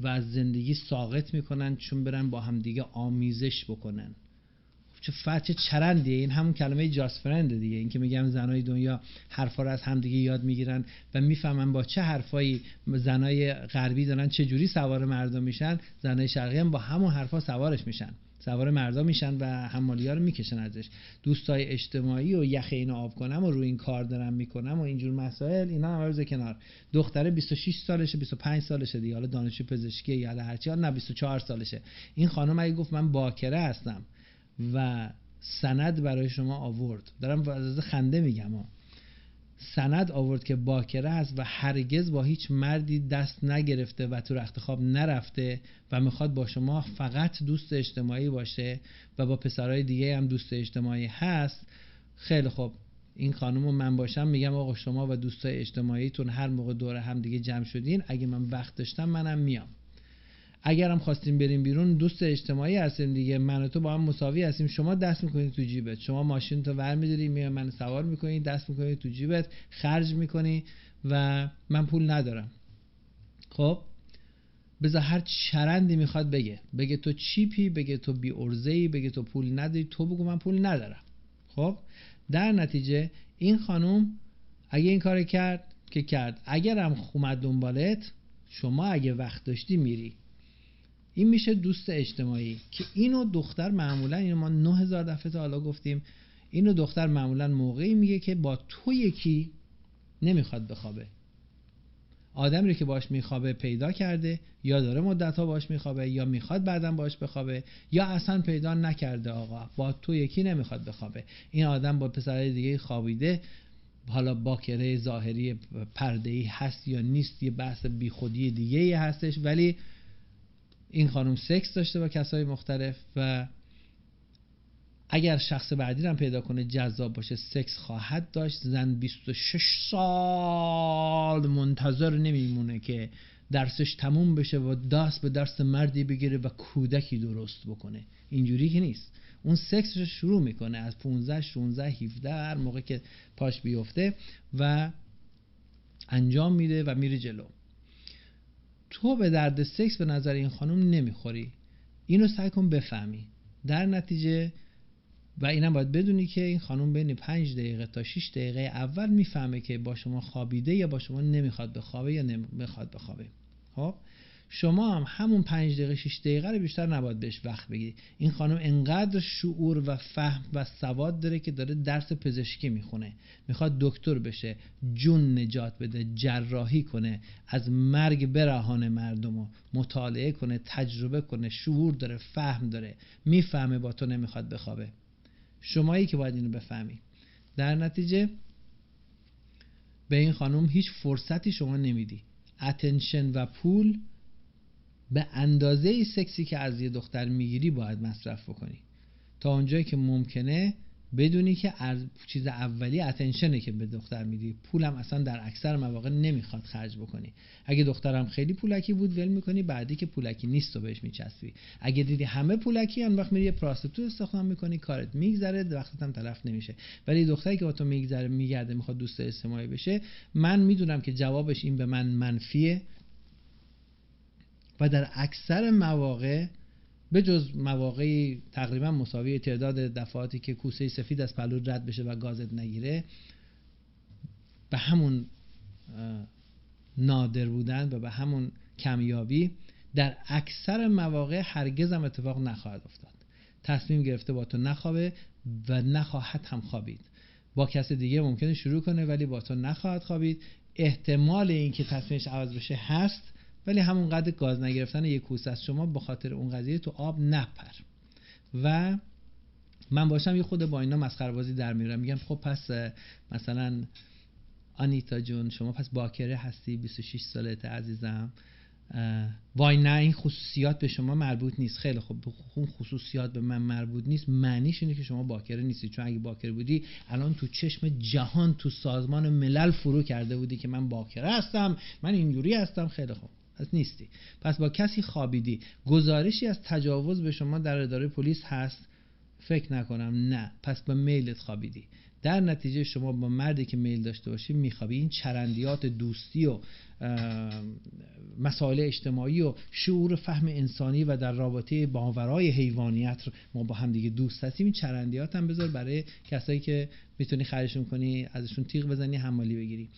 و از زندگی ساقط می‌کنن چون برن با همدیگه آمیزش بکنن. چه چه چرندیه. این همون کلمه جاست فرند دیگه. این که میگم زنای دنیا حرفا رو از همدیگه یاد می‌گیرن و می‌فهمن با چه حرفایی زنای غربی دارن چه جوری سوار مردم میشن. زنای شرقی هم با همون حرفا سوارش میشن. سوار مردم میشن و حمالی ها رو می‌کشن ازش. دوستای اجتماعی و یخ اینو آب کنم و روی این کار دارم می‌کنم و اینجور مسائل اینا هم کنار. دختره 26 سالشه 25 سالشه دیگه. حالا دانشجو پزشکی یا هرچی نه 24 سالشه. این خانم اگه گفت من باکره هستم و سند برای شما آورد. دارم از خنده میگم ها. سند آورد که باکره است و هرگز با هیچ مردی دست نگرفته و تو رخت خواب نرفته و می‌خواد با شما فقط دوست اجتماعی باشه و با پسرهای دیگه هم دوست اجتماعی هست خیلی خوب. این خانم من باشم میگم آقا شما و دوستای اجتماعیتون هر موقع دور هم دیگه جمع شدین اگه من وقت داشتم منم میام. اگرم خواستیم بریم بیرون دوست اجتماعی هستیم دیگه. من و تو با هم مساوی هستیم. شما دست می‌کنید تو جیبت. شما ماشین تو ور میداری میای من سوار می‌کنی دست می‌کنی تو جیبت خرج می‌کنی و من پول ندارم. خب؟ بذار هر چرندی می‌خواد بگه. بگه تو چیپی بگه تو بی ارزهی بگه تو پول نداری. تو بگو من پول ندارم. خب؟ در نتیجه این خانوم اگه این کار کرد که کرد. اگرم خومد دنبالت شما اگه وقت داشتی میری. این میشه دوست اجتماعی که اینو دختر معمولا اینو ما 9000 دفعه تا حالا گفتیم اینو دختر معمولا موقعی میگه که با تو یکی نمی‌خواد بخوابه. آدمی رو که باش میخوابه پیدا کرده یا داره مدت ها باش میخوابه یا می‌خواد بعدا باش بخوابه یا اصلا پیدا نکرده آقا با تو یکی نمی‌خواد بخوابه. این آدم با پسرهای دیگه خوابیده حالا باکره ظاهری پرده ای هست یا نیست یه بحث بیخودی دیگه هستش ولی این خانم سکس داشته با کسای مختلف و اگر شخص بعدی هم پیدا کنه جذاب باشه. سکس خواهد داشت. زن 26 سال منتظر نمیمونه که درسش تموم بشه و دست به درس مردی بگیره و کودکی درست بکنه. اینجوری که نیست. اون سکس رو شروع می‌کنه از 15 16 17 هر موقع که پاش بیفته و انجام میده و میره جلو. تو به درد سکس به نظر این خانم نمی‌خوری. اینو سعی کن بفهمی. در نتیجه و اینم باید بدونی که این خانم بین 5 دقیقه تا 6 دقیقه اول می‌فهمه که با شما خوابیده یا با شما نمی‌خواد بخوابه یا نمی‌خواد بخوابه. خب؟ شما هم همون 5 دقیقه 6 دقیقه رو بیشتر نباید بهش وقت بگیری این خانم انقدر شعور و فهم و سواد داره که داره درس پزشکی می‌خونه. می‌خواد دکتر بشه جون نجات بده جراحی کنه از مرگ برهانه مردم رو مطالعه کنه تجربه کنه شعور داره فهم داره. می‌فهمه با تو نمی‌خواد بخوابه. شمایی که باید اینو بفهمی. در نتیجه به این خانم هیچ فرصتی شما نمیدی. attention و پول به اندازه سکسی که از یه دختر می‌گیری باید مصرف بکنی. تا اونجایی که ممکنه بدونی که از چیز اولی attention ه که به دختر میدی. پولم اصلا در اکثر مواقع نمی‌خواد خرج بکنی. اگه دخترم خیلی پولکی بود ول می‌کنی بعدی که پولکی نیست و بهش میچسبی. اگه دیدی همه پولکی اون وقت میری یه prostitute استخدام می‌کنی کارت میگذره وقتت هم تلف نمیشه. ولی دختری که با تو میگذره میگرده می‌خواد دوست اجتماعی بشه من می‌دونم که جوابش این به من منفیه. و در اکثر مواقع به جز مواقعی تقریبا مساوی تعداد دفعاتی که کوسه سفید از پلو رد بشه و گازت نگیره به همون نادر بودن و به همون کمیابی در اکثر مواقع هرگز هم اتفاق نخواهد افتاد. تصمیم گرفته با تو نخوابه و نخواهد هم خوابید. با کس دیگه ممکنه شروع کنه ولی با تو نخواهد خوابید. احتمال اینکه تصمیمش عوض بشه هست. ولی همون قدر گاز نگرفتن یک کوسه از شما به خاطر اون قضیه تو آب نپر. و من باشم یه خود با اینا مسخره بازی در میرم میگم خب پس مثلا آنیتا جون شما پس باکره هستی 26 سالته عزیزم. وای نه این خصوصیات به شما مربوط نیست. خیلی خب اون خصوصیات به من مربوط نیست. معنیش اینه که شما باکره نیستی. چون اگه باکره بودی الان تو چشم جهان تو سازمان ملل فرو کرده بودی که من باکره هستم من اینجوری هستم. خیلی خوب پس نیستی. پس با کسی خوابیدی. گزارشی از تجاوز به شما در اداره پلیس هست؟ فکر نکنم نه. پس با میلت خوابیدی. در نتیجه شما با مردی که میل داشته باشی میخوابی. این چرندیات دوستی و مسائل اجتماعی و شعور فهم انسانی و در رابطه باورای حیوانیت ما با هم دیگه دوست هستیم. این چرندیات هم بذار برای کسایی که می‌تونی خریشون کنی ازشون تیغ بزنی حمالی بگیری.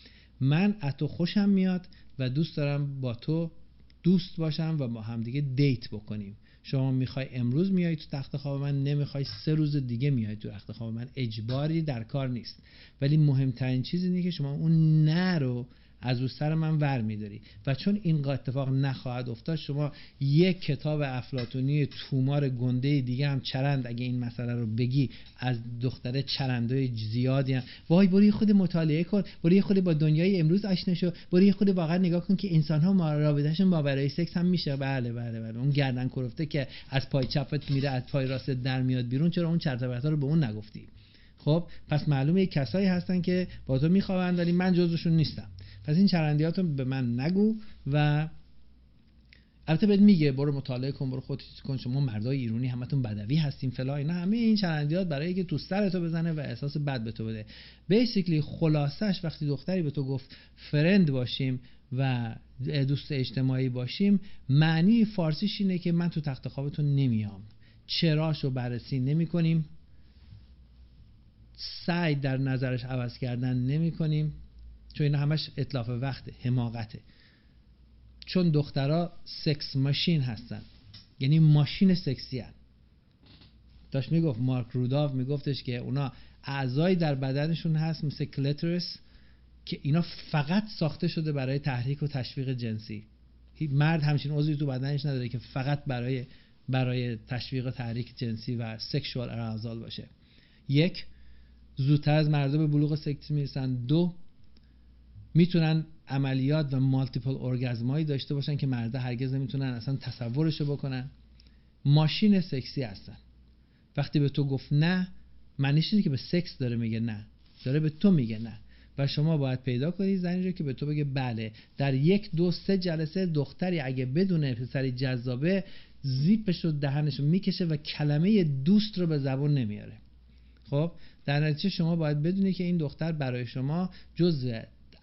من از تو خوشم میاد. و دوست دارم با تو دوست باشم و با همدیگه دیت بکنیم. شما می‌خوای امروز میای تو تخت خواب من نمی‌خوای سه روز دیگه میای تو تخت خواب من. اجباری در کار نیست. ولی مهمترین چیز اینه که شما اون نه رو از رو سر من ور میداری. و چون این اتفاق نخواهد افتاد شما یک کتاب افلاتونی تومار گنده دیگه هم چرند اگه این مسئله رو بگی. از دختره چرندای زیادی هم. وای برو خود مطالعه کن. برو خود با دنیای امروز آشنا شو. برو خود واقعا نگاه کن که انسان ها رابطهشون با برای سکس هم میشه. بله بله بله. اون گردن کرفته که از پای چپت میره از پای راست در میاد بیرون چرا اون چرت رو به اون نگفتی؟ خب پس معلومه کسایی هستن که با تو میخوابن ولی من جزوشون نیستم. پس این چرندیات رو به من نگو و البته بهت میگه برو مطالعه کن برو خودت کن. شما مردای ایرانی همتون بدوی هستین فلا اینا. همه این چرندیات برای که تو سرتو بزنه و احساس بد به تو بده. بیسیکلی خلاصش وقتی دختری به تو گفت فرند باشیم و دوست اجتماعی باشیم معنی فارسیش اینه که من تو تخت خوابتون نمیام. چراشو بررسی نمی کنیم سعی در نظرش عوض کردن نمی کنیم چون اینا همش اطلاف وقته حماقته. چون دخترها سکس ماشین هستن. یعنی ماشین سکسی هن. داشت می‌گفت مارک روداف میگفتش که اونا اعضایی در بدنشون هست مثل کلترس که اینا فقط ساخته شده برای تحریک و تشویق جنسی. مرد همچین عضوی تو بدنش نداره که فقط برای برای تشویق و تحریک جنسی و سکشوال ارازال باشه. یک زودتر از مردم به بلوغ سکسی می‌رسن. دو می‌تونن عملیات و مالتیپل ارگزمایی داشته باشن که مرده هرگز نمی‌تونن اصلا تصورشو بکنن. ماشین سکسی هستن. وقتی به تو گفت نه معنیش اینه که به سکس داره میگه نه. داره به تو میگه نه. و شما باید پیدا کنید زنی رو که به تو بگه بله. در یک دو سه جلسه دختری اگه بدونه پسری جذابه زیپش رو دهنش رو می‌کشه و کلمه دوست رو به زبون نمیاره. خب در نتیجه شما باید بدونی که این دختر برای شما جز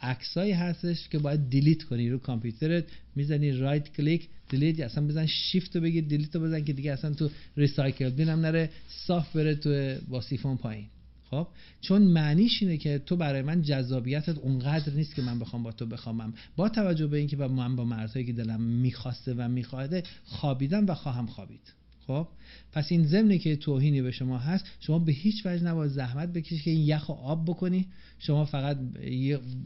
عکسایی هستش که باید delete کنی رو کامپیوترت می‌زنی right click delete اصلا بزن شیفت رو بگیر delete رو بزن که دیگه اصلا تو recycle bin م نره صاف بره تو با سیفون پایین. خب؟ چون معنیش اینه که تو برای من جذابیتت اونقدر نیست که من بخوام با تو بخوامم با توجه به اینکه من با مرزهایی که دلم می‌خواسته و میخواهده خوابیدم و خواهم خوابید. خب؟ پس این ضمنی که توهینی به شما هست شما به هیچ وجه نباید زحمت بکشید که این یخ و آب بکنی. شما فقط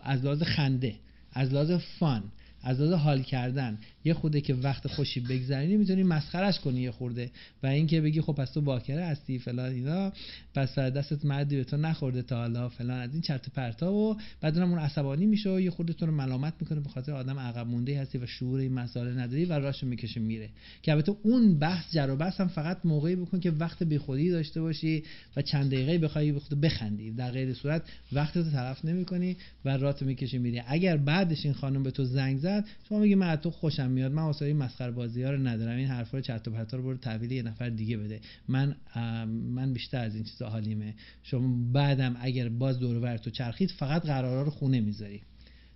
از لحاظ خنده از لحاظ فان از لحاظ حال کردن یه خوده که وقت خوشی بگذرونی می‌تونی مسخرش کنی یه خورده. و اینکه بگی خب پس تو باکره هستی فلان اینا. پس دستت مردی به تو نخورده تا حالا فلان از این چرت پرتا و بعد اون عصبانی میشه و یه خورده تو رو ملامت می‌کنه به خاطر آدم عقب مونده هستی و شعور این مسائل نداری و راشو می‌کشه میره. که البته اون بحث جر و بحث هم فقط موقعی بکن که وقت بیخودی داشته باشی و چند دقیقه بخوای بخود بخندی. در غیر صورت وقت رو طرف نمی‌کنی و راتو می‌کشی میری. اگر بعدش این خانم به تو زنگ زد شما میگی من تو خوشم میاد. من این مسخره بازی ها رو ندارم. این حرفا رو چرت و پرتا رو برو تحویل یه نفر دیگه بده. من من بیشتر از این چیزا حالیمه. شما بعدم اگر باز دور ور تو چرخید فقط قرارا رو خونه می‌ذاری.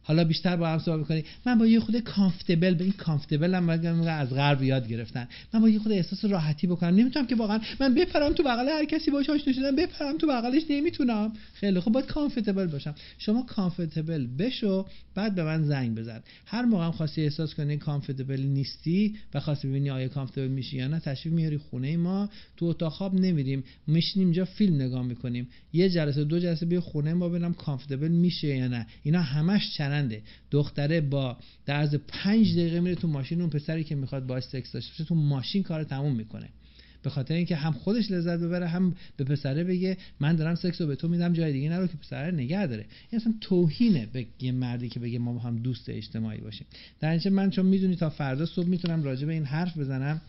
حالا بیشتر با هم صحبت کنی من با یه خود کامفتبل به این کامفتبل هم از غرب یاد گرفتن من با یه خود احساس راحتی بکنم. نمی‌تونم که واقعا من بپرم تو بغل هر کسی باشه آشنا شدم بپرم تو بغلش نمی‌تونم. خیلی خب باید کامفتبل باشم. شما کامفتبل بشو بعد به من زنگ بزن. هر موقع هم خواستی احساس کنی کامفتبل نیستی و خواستی ببینی آیا کامفتبل میشی یا نه تشریف میاری خونه ما تو اتاق خواب نمیریم. میشینیم اینجا فیلم نگاه می‌کنیم. یه جلسه دو جلسه بیا خونه ما ببینم کامفتبل میشه یا نه. اینا همش چرنده دختره با در از پنج دقیقه میره تو ماشین اون پسری که می‌خواد باش سکس داشته باشه تو ماشین کار تموم می‌کنه. به خاطر اینکه هم خودش لذت ببره هم به پسره بگه من دارم سکس رو به تو میدم جای دیگه نرو که پسره نگه داره. این اصلا توهینه به یه مردی که بگه ما هم دوست اجتماعی باشیم. در من چون می‌دونی تا فردا صبح می‌تونم راجع به این حرف بزنم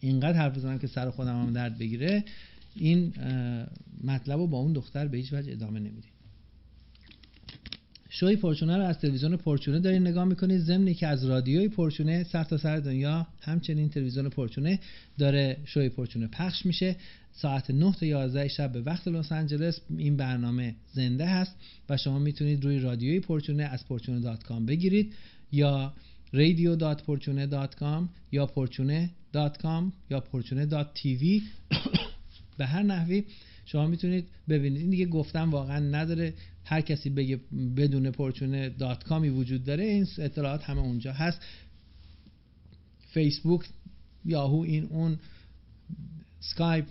اینقدر حرف بزنم که سر خودم هم درد بگیره این مطلب رو با اون دختر به هیچ وجه ادامه نمیدیم. شوی پرچونه رو از تلویزیون پرچونه دارین نگاه می‌کنید. ضمنی که از رادیوی پرچونه سر تا سر دنیا همچنین تلویزیون پرچونه داره شوی پرچونه پخش میشه. ساعت 9 تا 11 شب به وقت لس آنجلس این برنامه زنده هست و شما می‌تونید روی رادیوی پرچونه از پرچونه دات کام بگیرید یا radio.portune.com یا portune.com یا portune.tv به هر نحوی شما می‌تونید ببینید. این دیگه گفتم واقعا نداره. هر کسی بگه بدون پرچونه دات کامی وجود داره این اطلاعات همه اونجا هست. فیسبوک یاهو این اون سکایپ.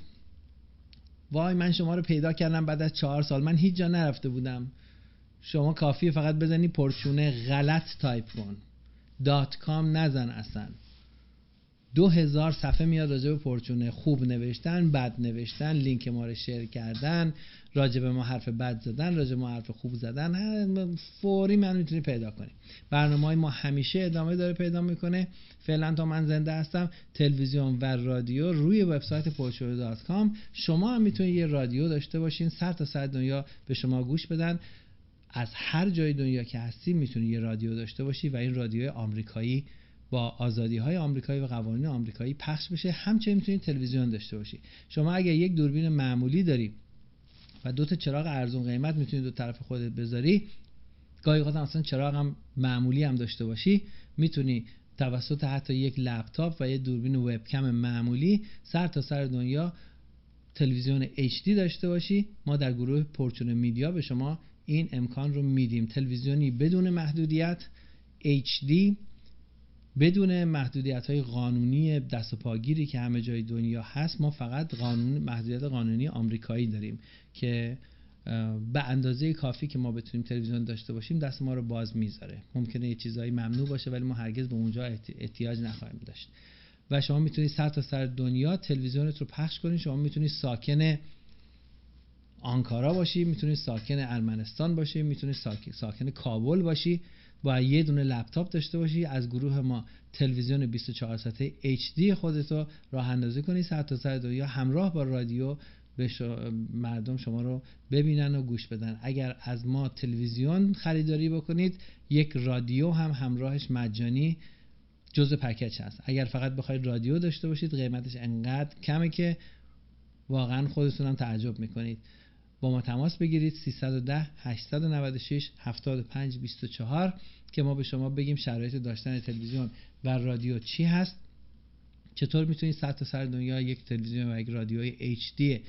وای من شما رو پیدا کردم بعد از چهار سال. من هیچ جا نرفته بودم. شما کافیه فقط بزنی پرچونه غلط تایپ کن. dot com نزن اصلا. دو هزار صفحه میاد راجع به پرچونه خوب نوشتن بد نوشتن لینک ما رو share کردن راجع به ما حرف بد زدن راجع ما حرف خوب زدن فوری من می‌تونی پیدا کنی. برنامه ما همیشه ادامه داره پیدا می‌کنه. فعلا تا من زنده هستم تلویزیون و رادیو روی وبسایت پرچونه شما هم می‌تونید یه رادیو داشته باشین سر تا سر دنیا به شما گوش بدن. از هر جای دنیا که هستی می‌تونی یه رادیو داشته باشی و این رادیو آمریکایی با آزادی های آمریکایی و قوانین آمریکایی پخش بشه. همچنین می‌تونید تلویزیون داشته باشی. شما اگر یک دوربین معمولی داری و دو تا چراغ ارزون قیمت می‌تونید دو طرف خودت بذاری گاهی اوقات اصلا چراغ هم معمولی هم داشته باشی می‌تونی توسط حتی یک لپتاپ و یه دوربین وبکم معمولی سر تا سر دنیا تلویزیون HD داشته باشی. ما در گروه پورچون میدیا به شما این امکان رو میدیم. تلویزیونی بدون محدودیت HD بدون محدودیت های قانونی دست و پاگیری که همه جای دنیا هست ما فقط قانون محدودیت قانونی آمریکایی داریم که به اندازه کافی که ما بتونیم تلویزیون داشته باشیم دست ما رو باز می‌ذاره. ممکنه یه چیزهایی ممنوع باشه ولی ما هرگز به اونجا احتیاج نخواهیم داشت. و شما می‌تونید سر تا سر دنیا تلویزیونت رو پخش کنید. شما می‌تونید ساکن آنکارا باشی می‌تونید ساکن ارمنستان باشی می‌تونید ساکن کابل باشی با یه دونه لپتاپ داشته باشی از گروه ما تلویزیون 24 ساعته HD خودتو راه اندازی کنی. سر تا سر دنیا همراه با رادیو به مردم شما رو ببینن و گوش بدن. اگر از ما تلویزیون خریداری بکنید یک رادیو هم همراهش مجانی جزء پکیج هست. اگر فقط بخواید رادیو داشته باشید قیمتش انقدر کمه که واقعا خودتون هم تعجب می‌کنید. با ما تماس بگیرید. 310 896 75 24 که ما به شما بگیم شرایط داشتن تلویزیون و رادیو چی هست. چطور می‌تونید سر تا سر دنیا یک تلویزیون و یک رادیوی HD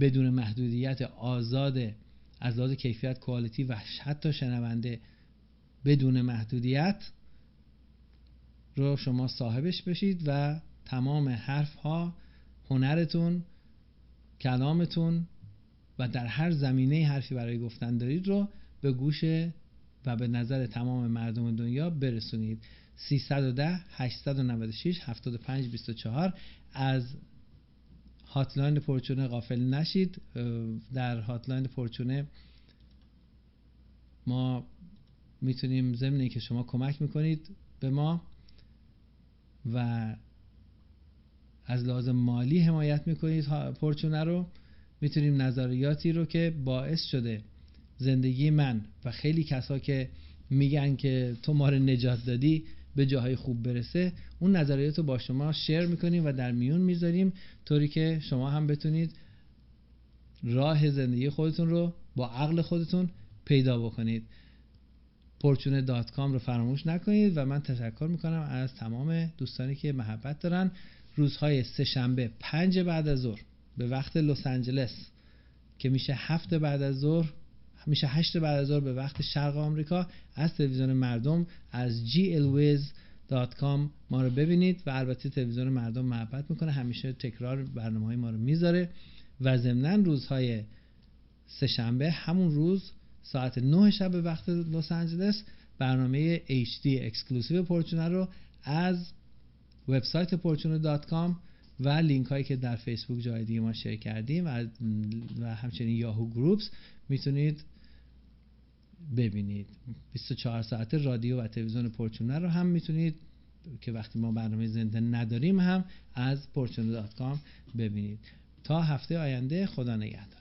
بدون محدودیت آزاد از لحاظ کیفیت کوالیتی و حتی شنونده بدون محدودیت رو شما صاحبش بشید و تمام حرف ها هنرتون کلامتون و در هر زمینه حرفی برای گفتن دارید رو به گوش و به نظر تمام مردم دنیا برسونید. 310 896 75 24 از هاتلاین پرچونه غافل نشید. در هاتلاین پرچونه ما می‌تونیم ضمن که شما کمک می‌کنید به ما و از لازم مالی حمایت می‌کنید پرچونه رو. می‌تونیم نظریاتی رو که باعث شده زندگی من و خیلی کسا که میگن که تو ما رو نجات دادی به جاهای خوب برسه اون نظریات رو با شما شیر می‌کنیم و در میون می‌ذاریم طوری که شما هم بتونید راه زندگی خودتون رو با عقل خودتون پیدا بکنید. پرچونه دات کام رو فراموش نکنید و من تشکر می‌کنم از تمام دوستانی که محبت دارن. روزهای سه شنبه پنج بعد از ظهر. به وقت لس آنجلس که میشه هفت بعد از ظهر میشه هشت بعد از ظهر به وقت شرق آمریکا. از تلویزیون مردم از glwiz.com ما رو ببینید و البته تلویزیون مردم محبت می‌کنه. همیشه تکرار برنامه های ما رو می‌ذاره. و ضمنا روزهای سهشنبه همون روز ساعت 9 شب به وقت لس آنجلس برنامه HD exclusive پورچونه رو از وبسایت پورچونه.com و لینک هایی که در فیسبوک جای دیگه ما share کردیم و, و همچنین یاهو گروپس می‌تونید ببینید. 24 ساعت رادیو و تلویزیون پورچونه رو هم می‌تونید که وقتی ما برنامه زنده نداریم هم از پورچونه ببینید. تا هفته آینده خدا نگهدار.